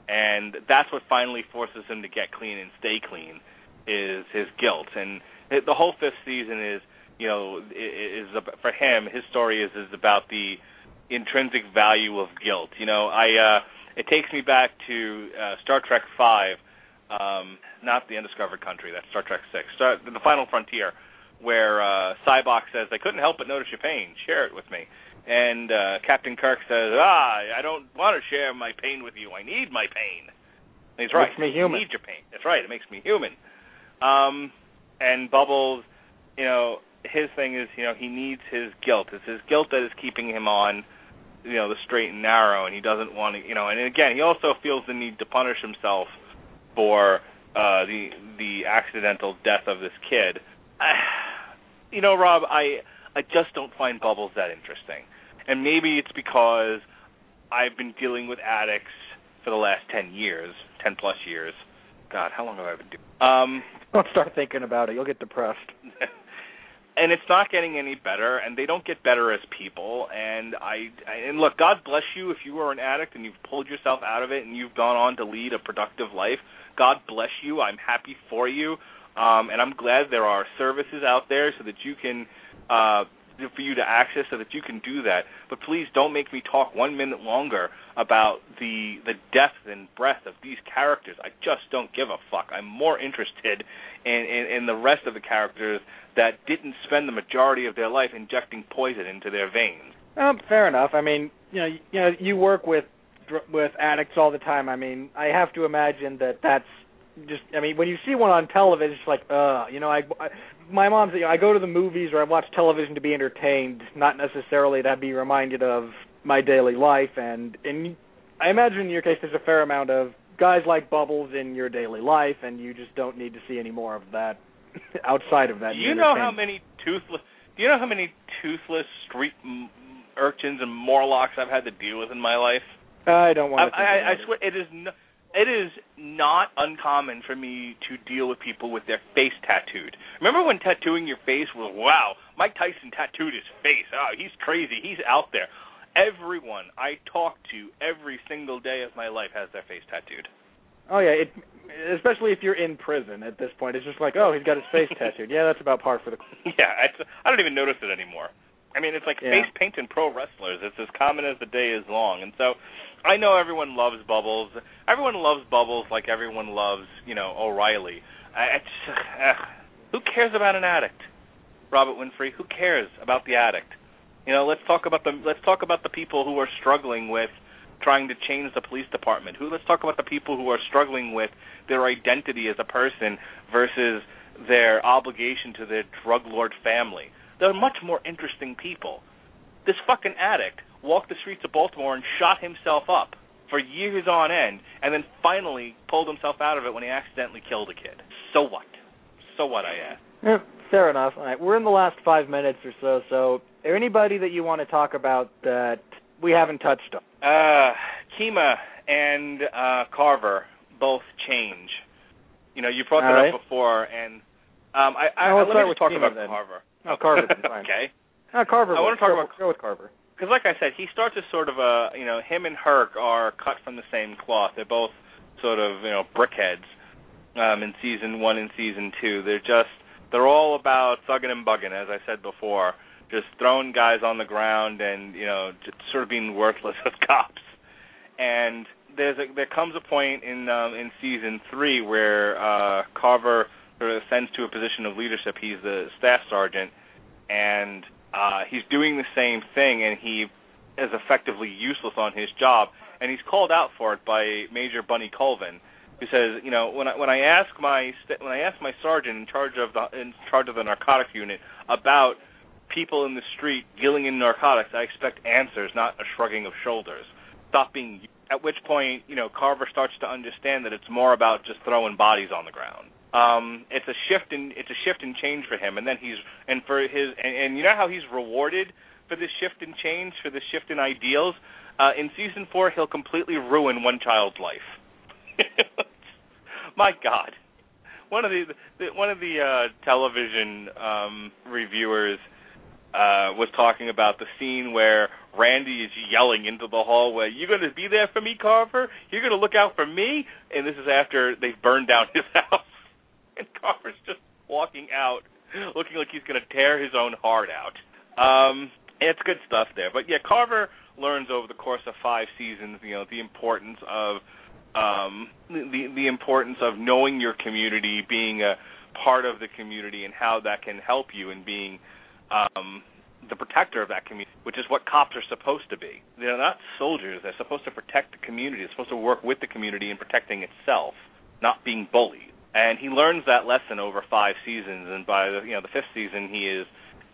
S3: and that's what finally forces him to get clean and stay clean is his guilt. And the whole fifth season is you know is, for him his story is is about the intrinsic value of guilt. You know i uh it takes me back to uh star trek 5 um not the undiscovered country that's star trek 6 star, the final frontier where uh Sybok says I couldn't help but notice your pain. Share it with me and uh Captain Kirk says ah I don't want to share my pain with you I need my pain and he's right
S2: Makes me human.
S3: you need your pain that's right it makes me human um and Bubbles, you know, his thing is, you know, he needs his guilt. It's his guilt that is keeping him on, you know, the straight and narrow, and he doesn't want to, you know. And again, he also feels the need to punish himself for uh, the the accidental death of this kid. you know, Rob, I I just don't find Bubbles that interesting, and maybe it's because I've been dealing with addicts for the last ten years, ten plus years. God, how long have I been doing? Um,
S2: Don't start thinking about it. You'll get depressed.
S3: and it's not getting any better and they don't get better as people and I, I and look god bless you if you are an addict and you've pulled yourself out of it and you've gone on to lead a productive life god bless you i'm happy for you um and i'm glad there are services out there so that you can uh for you to access so that you can do that but please don't make me talk one minute longer about the the depth and breadth of these characters i just don't give a fuck i'm more interested in in, in the rest of the characters that didn't spend the majority of their life injecting poison into their veins.
S2: Um, fair enough. I mean, you know, you know, you work with with addicts all the time. I mean, I have to imagine that that's just. I mean, when you see one on television, it's like, uh, you know, I, I my mom's. You know, I go to the movies or I watch television to be entertained, not necessarily to be reminded of my daily life. And and I imagine in your case, there's a fair amount of guys like Bubbles in your daily life, and you just don't need to see any more of that outside of that.
S3: Do you know how many toothless? Do you know how many toothless street m- urchins and Morlocks I've had to deal with in my life?
S2: I don't want to.
S3: I, I, I swear it is. No, it is not uncommon for me to deal with people with their face tattooed. Remember when tattooing your face was wow? Mike Tyson tattooed his face. Oh, he's crazy. He's out there. Everyone I talk to every single day of my life has their face tattooed.
S2: Oh yeah, it especially if you're in prison at this point. It's just like, oh, he's got his face tattooed. Yeah, that's about par for the.
S3: Yeah, it's, I don't even notice it anymore. I mean, it's like
S2: Yeah.
S3: face paint in pro wrestlers. It's as common as the day is long, and so I know everyone loves Bubbles. Everyone loves Bubbles like everyone loves, you know, O'Reilly. I, it's, uh, who cares about an addict? Robert Winfree. Who cares about the addict? You know, let's talk about the let's talk about the people who are struggling with trying to change the police department. Who let's talk about the people who are struggling with their identity as a person versus their obligation to their drug lord family. They're much more interesting people. This fucking addict walked the streets of Baltimore and shot himself up for years on end, and then finally pulled himself out of it when he accidentally killed a kid. So what? So what? I ask.
S2: Yeah, fair enough. All right, we're in the last five minutes or so. So, is there anybody that you want to talk about that we haven't touched on?
S3: Uh, Kima and uh, Carver both change. You know, you brought
S2: All
S3: that
S2: right.
S3: up before, and um, I, I
S2: No, let's
S3: let me just talk
S2: Kima
S3: about
S2: then.
S3: Carver.
S2: Oh, Carver, fine.
S3: okay.
S2: Uh, Carver.
S3: I wanna talk about-
S2: go with Carver.
S3: Because, like I said, he starts as sort of a, you know, him and Herc are cut from the same cloth. They're both sort of, you know, brickheads um, in season one and season two. They're just, they're all about thugging and bugging, as I said before, just throwing guys on the ground and, you know, just sort of being worthless as cops. And there's a, there comes a point in um, in season three where uh, Carver sort of ascends to a position of leadership. He's the staff sergeant, and uh, he's doing the same thing, and he is effectively useless on his job, and he's called out for it by Major Bunny Colvin, who says, you know, when I when I ask my when I ask my sergeant in charge of the in charge of the narcotics unit about people in the street dealing in narcotics, I expect answers, not a shrugging of shoulders. Stop being. At which point, you know, Carver starts to understand that it's more about just throwing bodies on the ground. Um, it's a shift in it's a shift in change for him, and then he's and for his and, and you know how he's rewarded for this shift in change, for this shift in ideals. Uh, in season four, he'll completely ruin one child's life. My God, one of the, the one of the uh, television um, reviewers uh, was talking about the scene where Randy is yelling into the hallway, "You're going to be there for me, Carver. You're going to look out for me." And this is after they've burned down his house, and Carver's just walking out, looking like he's going to tear his own heart out. Um, it's good stuff there, but yeah, Carver learns over the course of five seasons, you know, the importance of um, the the importance of knowing your community, being a part of the community, and how that can help you in being um, the protector of that community, which is what cops are supposed to be. They're not soldiers. They're supposed to protect the community. They're supposed to work with the community in protecting itself, not being bullied. And he learns that lesson over five seasons, and by the you know the fifth season, he is,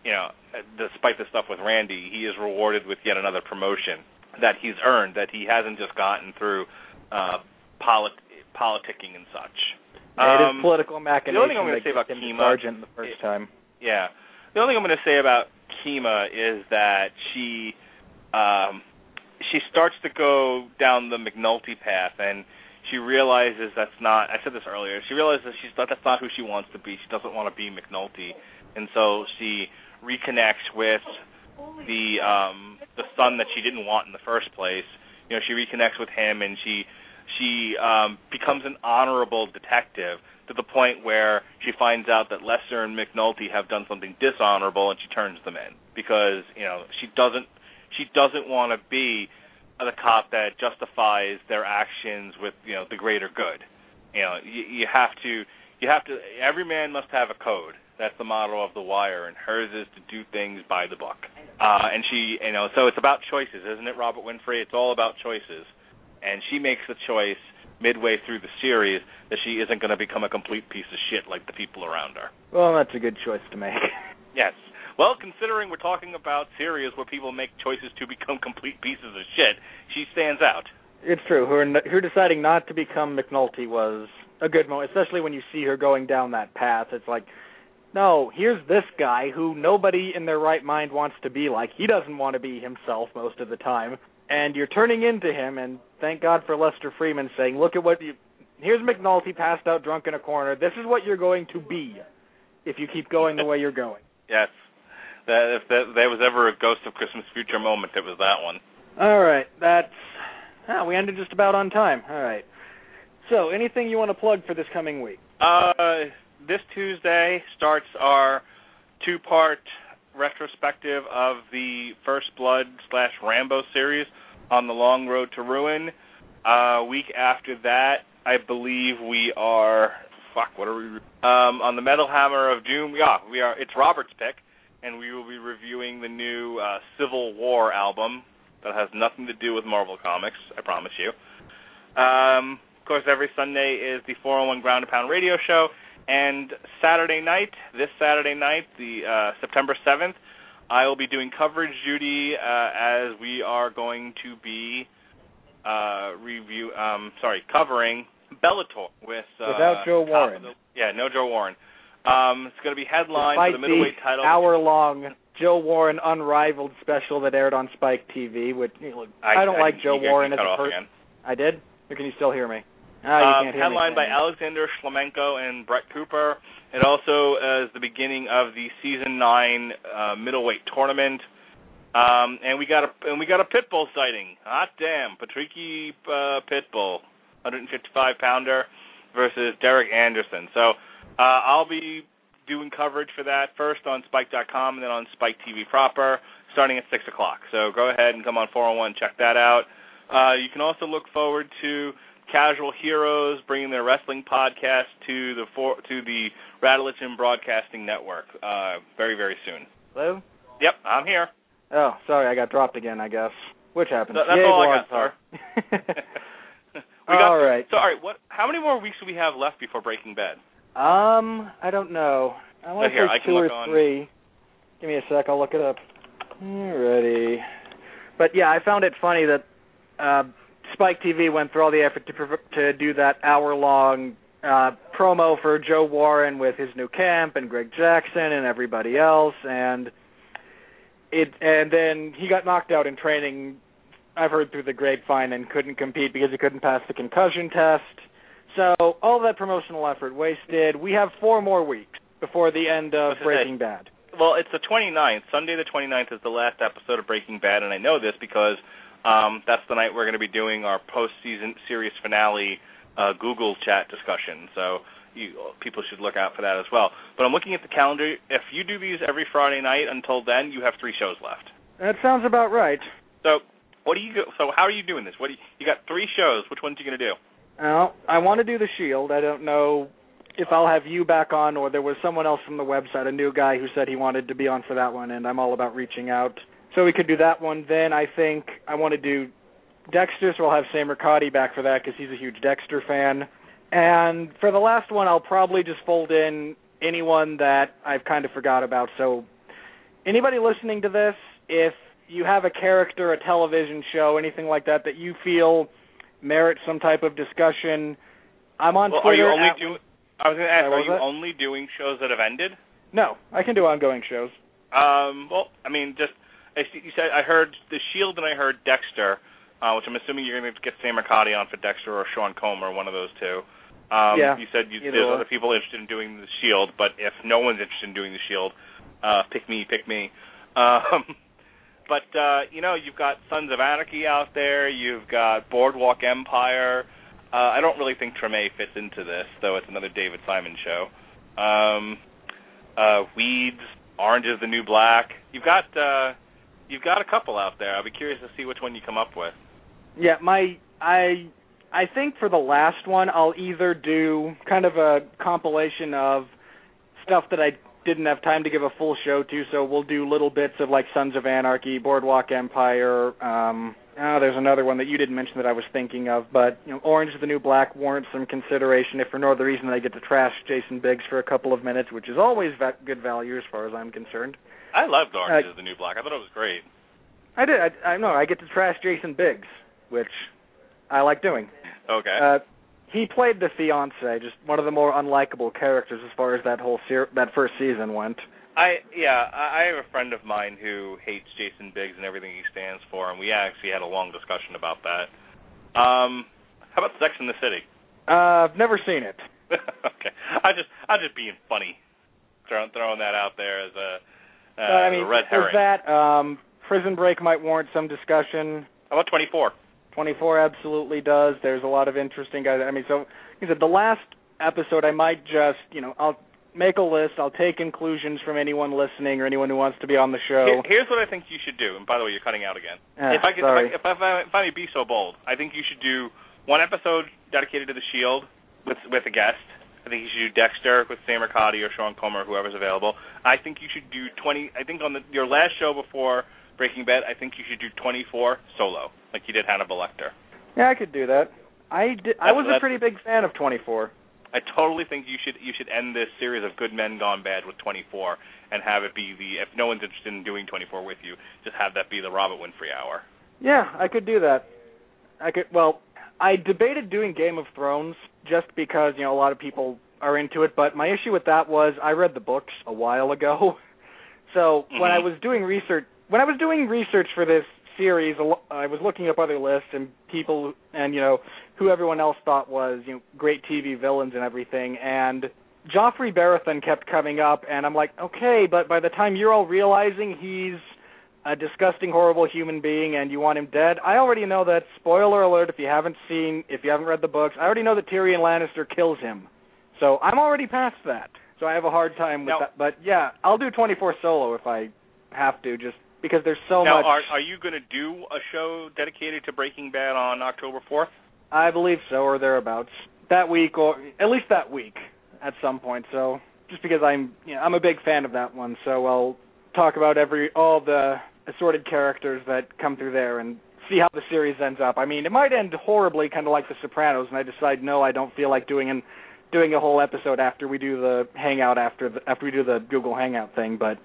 S3: you know, despite the stuff with Randy, he is rewarded with yet another promotion that he's earned, that he hasn't just gotten through uh, polit- politicking and such.
S2: it
S3: Um,
S2: is political machination.
S3: the only thing I'm gonna say about Kima-
S2: Sergeant the first
S3: it-
S2: time.
S3: Yeah. The only thing I'm going to say about Kima is that she um she starts to go down the McNulty path and she realizes that's not I said this earlier. She realizes she's not that's not who she wants to be. She doesn't want to be McNulty. And so she reconnects with the um the son that she didn't want in the first place. You know, she reconnects with him and she she um becomes an honorable detective to the point where she finds out that Lester and McNulty have done something dishonorable and she turns them in because, you know, she doesn't she doesn't want to be the cop that justifies their actions with, you know, the greater good. You know, you, you have to you have to every man must have a code. That's the motto of the wire and hers is to do things by the book. Uh and she, you know, so it's about choices, isn't it, Robert Winfree? It's all about choices. And she makes the choice midway through the series that she isn't going to become a complete piece of shit like the people around her.
S2: Well, that's a good choice to make.
S3: Yes. Well, considering we're talking about series where people make choices to become complete pieces of shit, she stands out.
S2: It's true. Her her deciding not to become McNulty was a good moment, especially when you see her going down that path. It's like, no, here's this guy who nobody in their right mind wants to be like. He doesn't want to be himself most of the time, and you're turning into him. And thank God for Lester Freamon saying, "Look at what you." Here's McNulty passed out drunk in a corner. This is what you're going to be if you keep going the way you're going.
S3: Yes. That if that, there was ever a Ghost of Christmas Future moment, it was that one.
S2: All right, that's ah, we ended just about on time. All right. So, anything you want to plug for this coming week?
S3: Uh, this Tuesday starts our two-part retrospective of the First Blood slash Rambo series on the Long Road to Ruin. Uh, week after that, I believe we are. Fuck, what are we? Um, on the Metal Hammer of Doom. Yeah, we are. It's Robert's pick, and we will be reviewing the new uh, Civil War album that has nothing to do with Marvel Comics. I promise you. Um, of course, every Sunday is the 401 Ground and Pound radio show, and Saturday night, this Saturday night, the uh, September 7th, I will be doing coverage duty uh, as we are going to be uh, review. Um, sorry, covering Bellator with uh,
S2: Without Joe Warren.
S3: the- yeah, no Joe Warren. Um, it's going to be headlined
S2: Despite
S3: for the middleweight
S2: the
S3: title.
S2: hour-long Joe Warren unrivaled special that aired on Spike TV, which you know, I, don't like Joe
S3: you got- you
S2: Warren as a person. I did. Or can you still hear me? Ah, you
S3: um,
S2: can't hear me.
S3: headlined by? Alexander Shlemenko and Brett Cooper. It also is the beginning of the season nine uh, middleweight tournament. Um, and we got a and we got a pit bull sighting. Hot damn, Patricky uh, Pitbull, 155 pounder versus Derek Anderson. So uh, I'll be doing coverage for that first on Spike.com and then on Spike TV proper, starting at six o'clock. So go ahead and come on 401, check that out. Uh, you can also look forward to Casual Heroes bringing their wrestling podcast to the for, to the Rattleton Broadcasting Network uh, very very soon.
S2: Hello?
S3: Yep, I'm here.
S2: Oh, sorry, I got dropped again. I guess. Which happens.
S3: Th- that's
S2: Yay,
S3: all I got, sir. We got,
S2: all right.
S3: So, all right. What? How many more weeks do we have left before Breaking Bad?
S2: Um, I don't know. I want to say two or
S3: look on-
S2: three. Give me a sec. I'll look it up. Alrighty. But yeah, I found it funny that uh, Spike TV went through all the effort to prov- to do that hour-long uh, promo for Joe Warren with his new camp and Greg Jackson and everybody else, and it and then he got knocked out in training. I've heard through the grapevine and couldn't compete because he couldn't pass the concussion test. So all that promotional effort wasted. We have four more weeks before the end of Breaking Bad.
S3: Well, it's the 29th. Sunday the 29th is the last episode of Breaking Bad, and I know this because um, that's the night we're going to be doing our post-season series finale uh, Google chat discussion. So you, people should look out for that as well. But I'm looking at the calendar. If you do these every Friday night until then, you have three shows left.
S2: That sounds about right.
S3: So what do you go? So how are you doing this? What do you, you got? Three shows. Which ones are you going to do?
S2: Well, I want to do the Shield. I don't know if I'll have you back on, or there was someone else from the website, a new guy who said he wanted to be on for that one, and I'm all about reaching out. So we could do that one. Then I think I want to do Dexter, so I'll have Sam Riccati back for that because he's a huge Dexter fan. And for the last one, I'll probably just fold in anyone that I've kind of forgot about. So anybody listening to this, if you have a character, a television show, anything like that that you feel merits some type of discussion, I'm on
S3: well, are
S2: Twitter.
S3: you only doing? I was going to ask. Are you
S2: that?
S3: only doing shows that have ended?
S2: No, I can do ongoing shows.
S3: Um, well, I mean, just I see- you said I heard the Shield and I heard Dexter, uh, which I'm assuming you're going to get Sam Riccati on for Dexter or Sean Comer, or one of those two. Um,
S2: Yeah,
S3: you said you, there's
S2: or.
S3: other people interested in doing the Shield, but if no one's interested in doing the Shield, uh, pick me, pick me. Um, but uh, you know, you've got Sons of Anarchy out there. You've got Boardwalk Empire. Uh, I don't really think Treme fits into this, though it's another David Simon show. Um, uh, Weeds, Orange is the New Black. You've got uh, you've got a couple out there. I'll be curious to see which one you come up with.
S2: Yeah, my I I think for the last one I'll either do kind of a compilation of stuff that I didn't have time to give a full show to, so we'll do little bits of like Sons of Anarchy, Boardwalk Empire, um oh, there's another one that you didn't mention that I was thinking of, but you know, Orange is the New Black warrants some consideration if for no other reason than I get to trash Jason Biggs for a couple of minutes, which is always va- good value as far as I'm concerned.
S3: I loved Orange
S2: Uh,
S3: is the New Black. I thought it was great.
S2: I did I, I know I get to trash Jason Biggs, which I like doing.
S3: Okay.
S2: Uh, he played the fiance, just one of the more unlikable characters as far as that whole ser- that first season went.
S3: I yeah, I I have a friend of mine who hates Jason Biggs and everything he stands for, and we actually had a long discussion about that. Um, how about Sex in the City?
S2: Uh, I've never seen it.
S3: okay, I just I'm just being funny, throwing throwing that out there as a uh,
S2: Uh, I mean,
S3: a red
S2: there's
S3: herring.
S2: that. Um, Prison Break might warrant some discussion.
S3: How about 24?
S2: 24 absolutely does. There's a lot of interesting guys. I mean, so I said, the last episode I might just, you know, I'll make a list. I'll take inclusions from anyone listening or anyone who wants to be on the show.
S3: Here, here's what I think you should do. And by the way, you're cutting out again.
S2: Ah,
S3: if I could,
S2: sorry.
S3: if I, if, I, if I may be so bold, I think you should do one episode dedicated to the Shield with with a guest. I think you should do Dexter with Sam Riccati or Sean Comer, whoever's available. I think you should do 20. I think on the, your last show before Breaking Bad, I think you should do 24 solo, like you did Hannibal Lecter.
S2: yeah, I could do that. I did, I was a pretty big fan of 24.
S3: I totally think you should you should end this series of Good Men Gone Bad with 24 and have it be the if no one's interested in doing 24 with you, just have that be the Robert Winfree hour.
S2: Yeah, I could do that. I could. Well, I debated doing Game of Thrones just because you know a lot of people are into it, but my issue with that was I read the books a while ago. So when I
S3: Mhm.
S2: was doing research, when I was doing research for this series, I was looking up other lists and people and you know who everyone else thought was you know great TV villains and everything, and Joffrey Baratheon kept coming up, and I'm like, okay, but by the time you're all realizing he's a disgusting, horrible human being and you want him dead, I already know that. Spoiler alert! If you haven't seen, if you haven't read the books, I already know that Tyrion Lannister kills him. So I'm already past that. So I have a hard time with
S3: Now-
S2: that. But yeah, I'll do 24 solo if I have to, just because there's so
S3: now,
S2: much.
S3: are are you going to do a show dedicated to Breaking Bad on October 4th?
S2: I believe so, or thereabouts. That week, or at least that week, at some point. So just because I'm, you know, I'm a big fan of that one, so I'll talk about every all the assorted characters that come through there and see how the series ends up. I mean, it might end horribly, kind of like The Sopranos, and I decide no, I don't feel like doing an doing a whole episode after we do the hangout after the, after we do the Google Hangout thing. But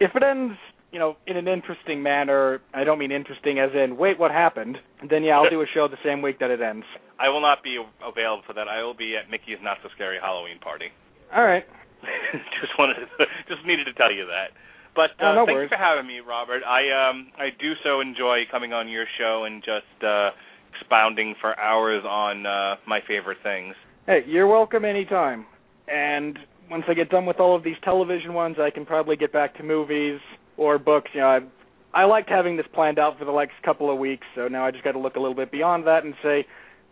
S2: if it ends you know, in an interesting manner, I don't mean interesting as in, wait, what happened? Then yeah, I'll do a show the same week that it ends.
S3: I will not be available for that. I will be at Mickey's Not So Scary Halloween party.
S2: All right.
S3: just wanted to, just needed to tell you that. But uh,
S2: Oh, no
S3: thanks
S2: worries.
S3: for having me, Robert. I um I do so enjoy coming on your show and just uh expounding for hours on uh my favorite things.
S2: Hey, you're welcome anytime. And once I get done with all of these television ones, I can probably get back to movies or books. You know, I I liked having this planned out for the next couple of weeks, so now I just got to look a little bit beyond that and say,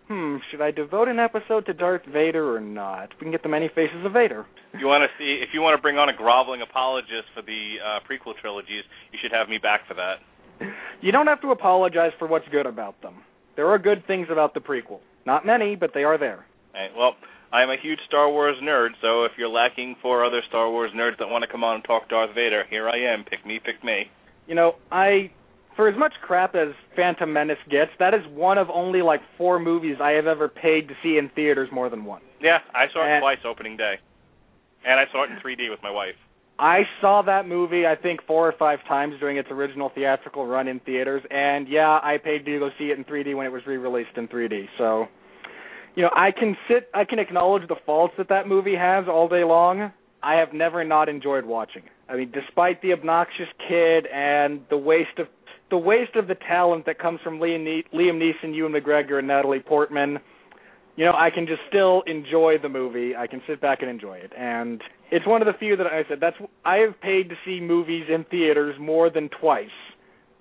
S2: hmm, should I devote an episode to Darth Vader or not? We can get the many faces of Vader.
S3: You want to see if you want to bring on a groveling apologist for the uh prequel trilogies, you should have me back for that.
S2: You don't have to apologize for what's good about them. There are good things about the prequel. Not many, but they are there.
S3: All right, well, I'm a huge Star Wars nerd, so if you're lacking for other Star Wars nerds that want to come on and talk Darth Vader, here I am. Pick me, pick me.
S2: You know, I for as much crap as Phantom Menace gets, that is one of only like four movies I have ever paid to see in theaters more than once.
S3: Yeah, I saw it
S2: And-
S3: twice opening day, and I saw it in 3D with my wife.
S2: I saw that movie I think four or five times during its original theatrical run in theaters, and yeah, I paid to go see it in 3D when it was re-released in 3D. So, you know, I can sit, I can acknowledge the faults that that movie has all day long. I have never not enjoyed watching it. I mean, despite the obnoxious kid and the waste of the waste of the talent that comes from Liam, ne- Liam Neeson, Ewan McGregor, and Natalie Portman, you know, I can just still enjoy the movie. I can sit back and enjoy it, and it's one of the few that I said that's I have paid to see movies in theaters more than twice.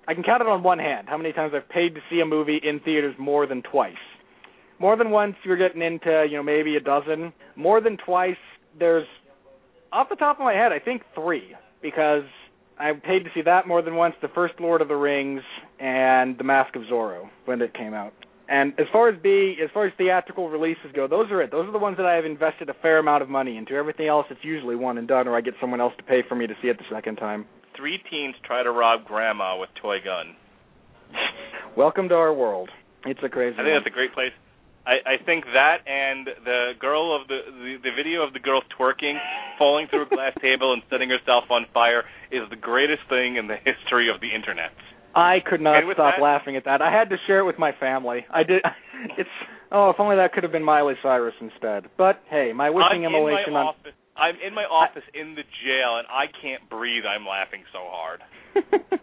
S2: I can count it on one hand how many times I've paid to see a movie in theaters more than twice. More than once, you're getting into you know maybe a dozen. More than twice, there's off the top of my head, I think three because I paid to see that more than once. The first Lord of the Rings and The Mask of Zorro when it came out. And as far as B, as far as theatrical releases go, those are it. Those are the ones that I have invested a fair amount of money into. Everything else, it's usually one and done, or I get someone else to pay for me to see it the second time.
S3: Three teens try to rob grandma with toy gun.
S2: Welcome to our world. It's a crazy.
S3: I think that's a great place. I, I think that and the girl of the, the the video of the girl twerking, falling through a glass table and setting herself on fire is the greatest thing in the history of the internet.
S2: I could not stop
S3: that-
S2: laughing at that. I had to share it with my family. I did. It's oh, if only that could have been Miley Cyrus instead. But hey, my wishing
S3: I'm
S2: immolation
S3: in my
S2: on.
S3: office. I'm in my office in the jail and I can't breathe. I'm laughing so hard.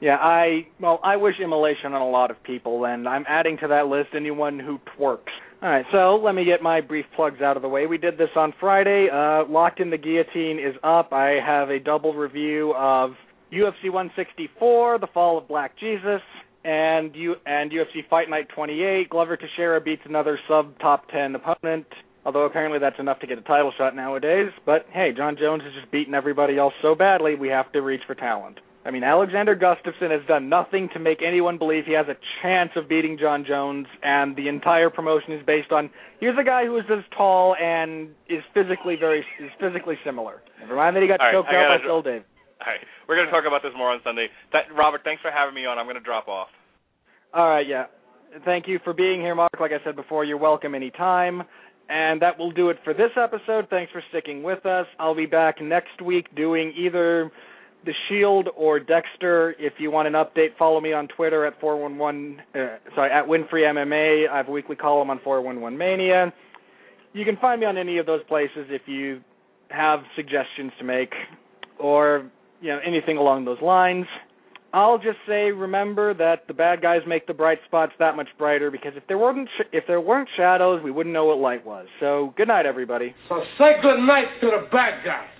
S2: yeah, I well, I wish immolation on a lot of people, and I'm adding to that list anyone who twerks. All right, so let me get my brief plugs out of the way. We did this on Friday. Uh, Locked in the Guillotine is up. I have a double review of UFC 164, The Fall of Black Jesus, and U- and UFC Fight Night 28. Glover Teixeira beats another sub top 10 opponent. Although apparently that's enough to get a title shot nowadays. But hey, Jon Jones has just beaten everybody else so badly, we have to reach for talent. I mean, Alexander Gustafsson has done nothing to make anyone believe he has a chance of beating Jon Jones, and the entire promotion is based on here's a guy who is as tall and is physically very is physically similar. Never mind that he got
S3: All
S2: choked out by Phil Davis.
S3: All right, we're going to talk about this more on Sunday. Th- Robert, thanks for having me on. I'm going to drop off.
S2: All right, yeah. Thank you for being here, Mark. Like I said before, you're welcome anytime. And that will do it for this episode. Thanks for sticking with us. I'll be back next week doing either The Shield or Dexter. If you want an update, follow me on Twitter at 411 uh, sorry, at Winfree MMA. I have a weekly column on 411 Mania. You can find me on any of those places if you have suggestions to make or you know anything along those lines. I'll just say, remember that the bad guys make the bright spots that much brighter. Because if there weren't sh- if there weren't shadows, we wouldn't know what light was. So, good night, everybody.
S4: So say good night to the bad guys.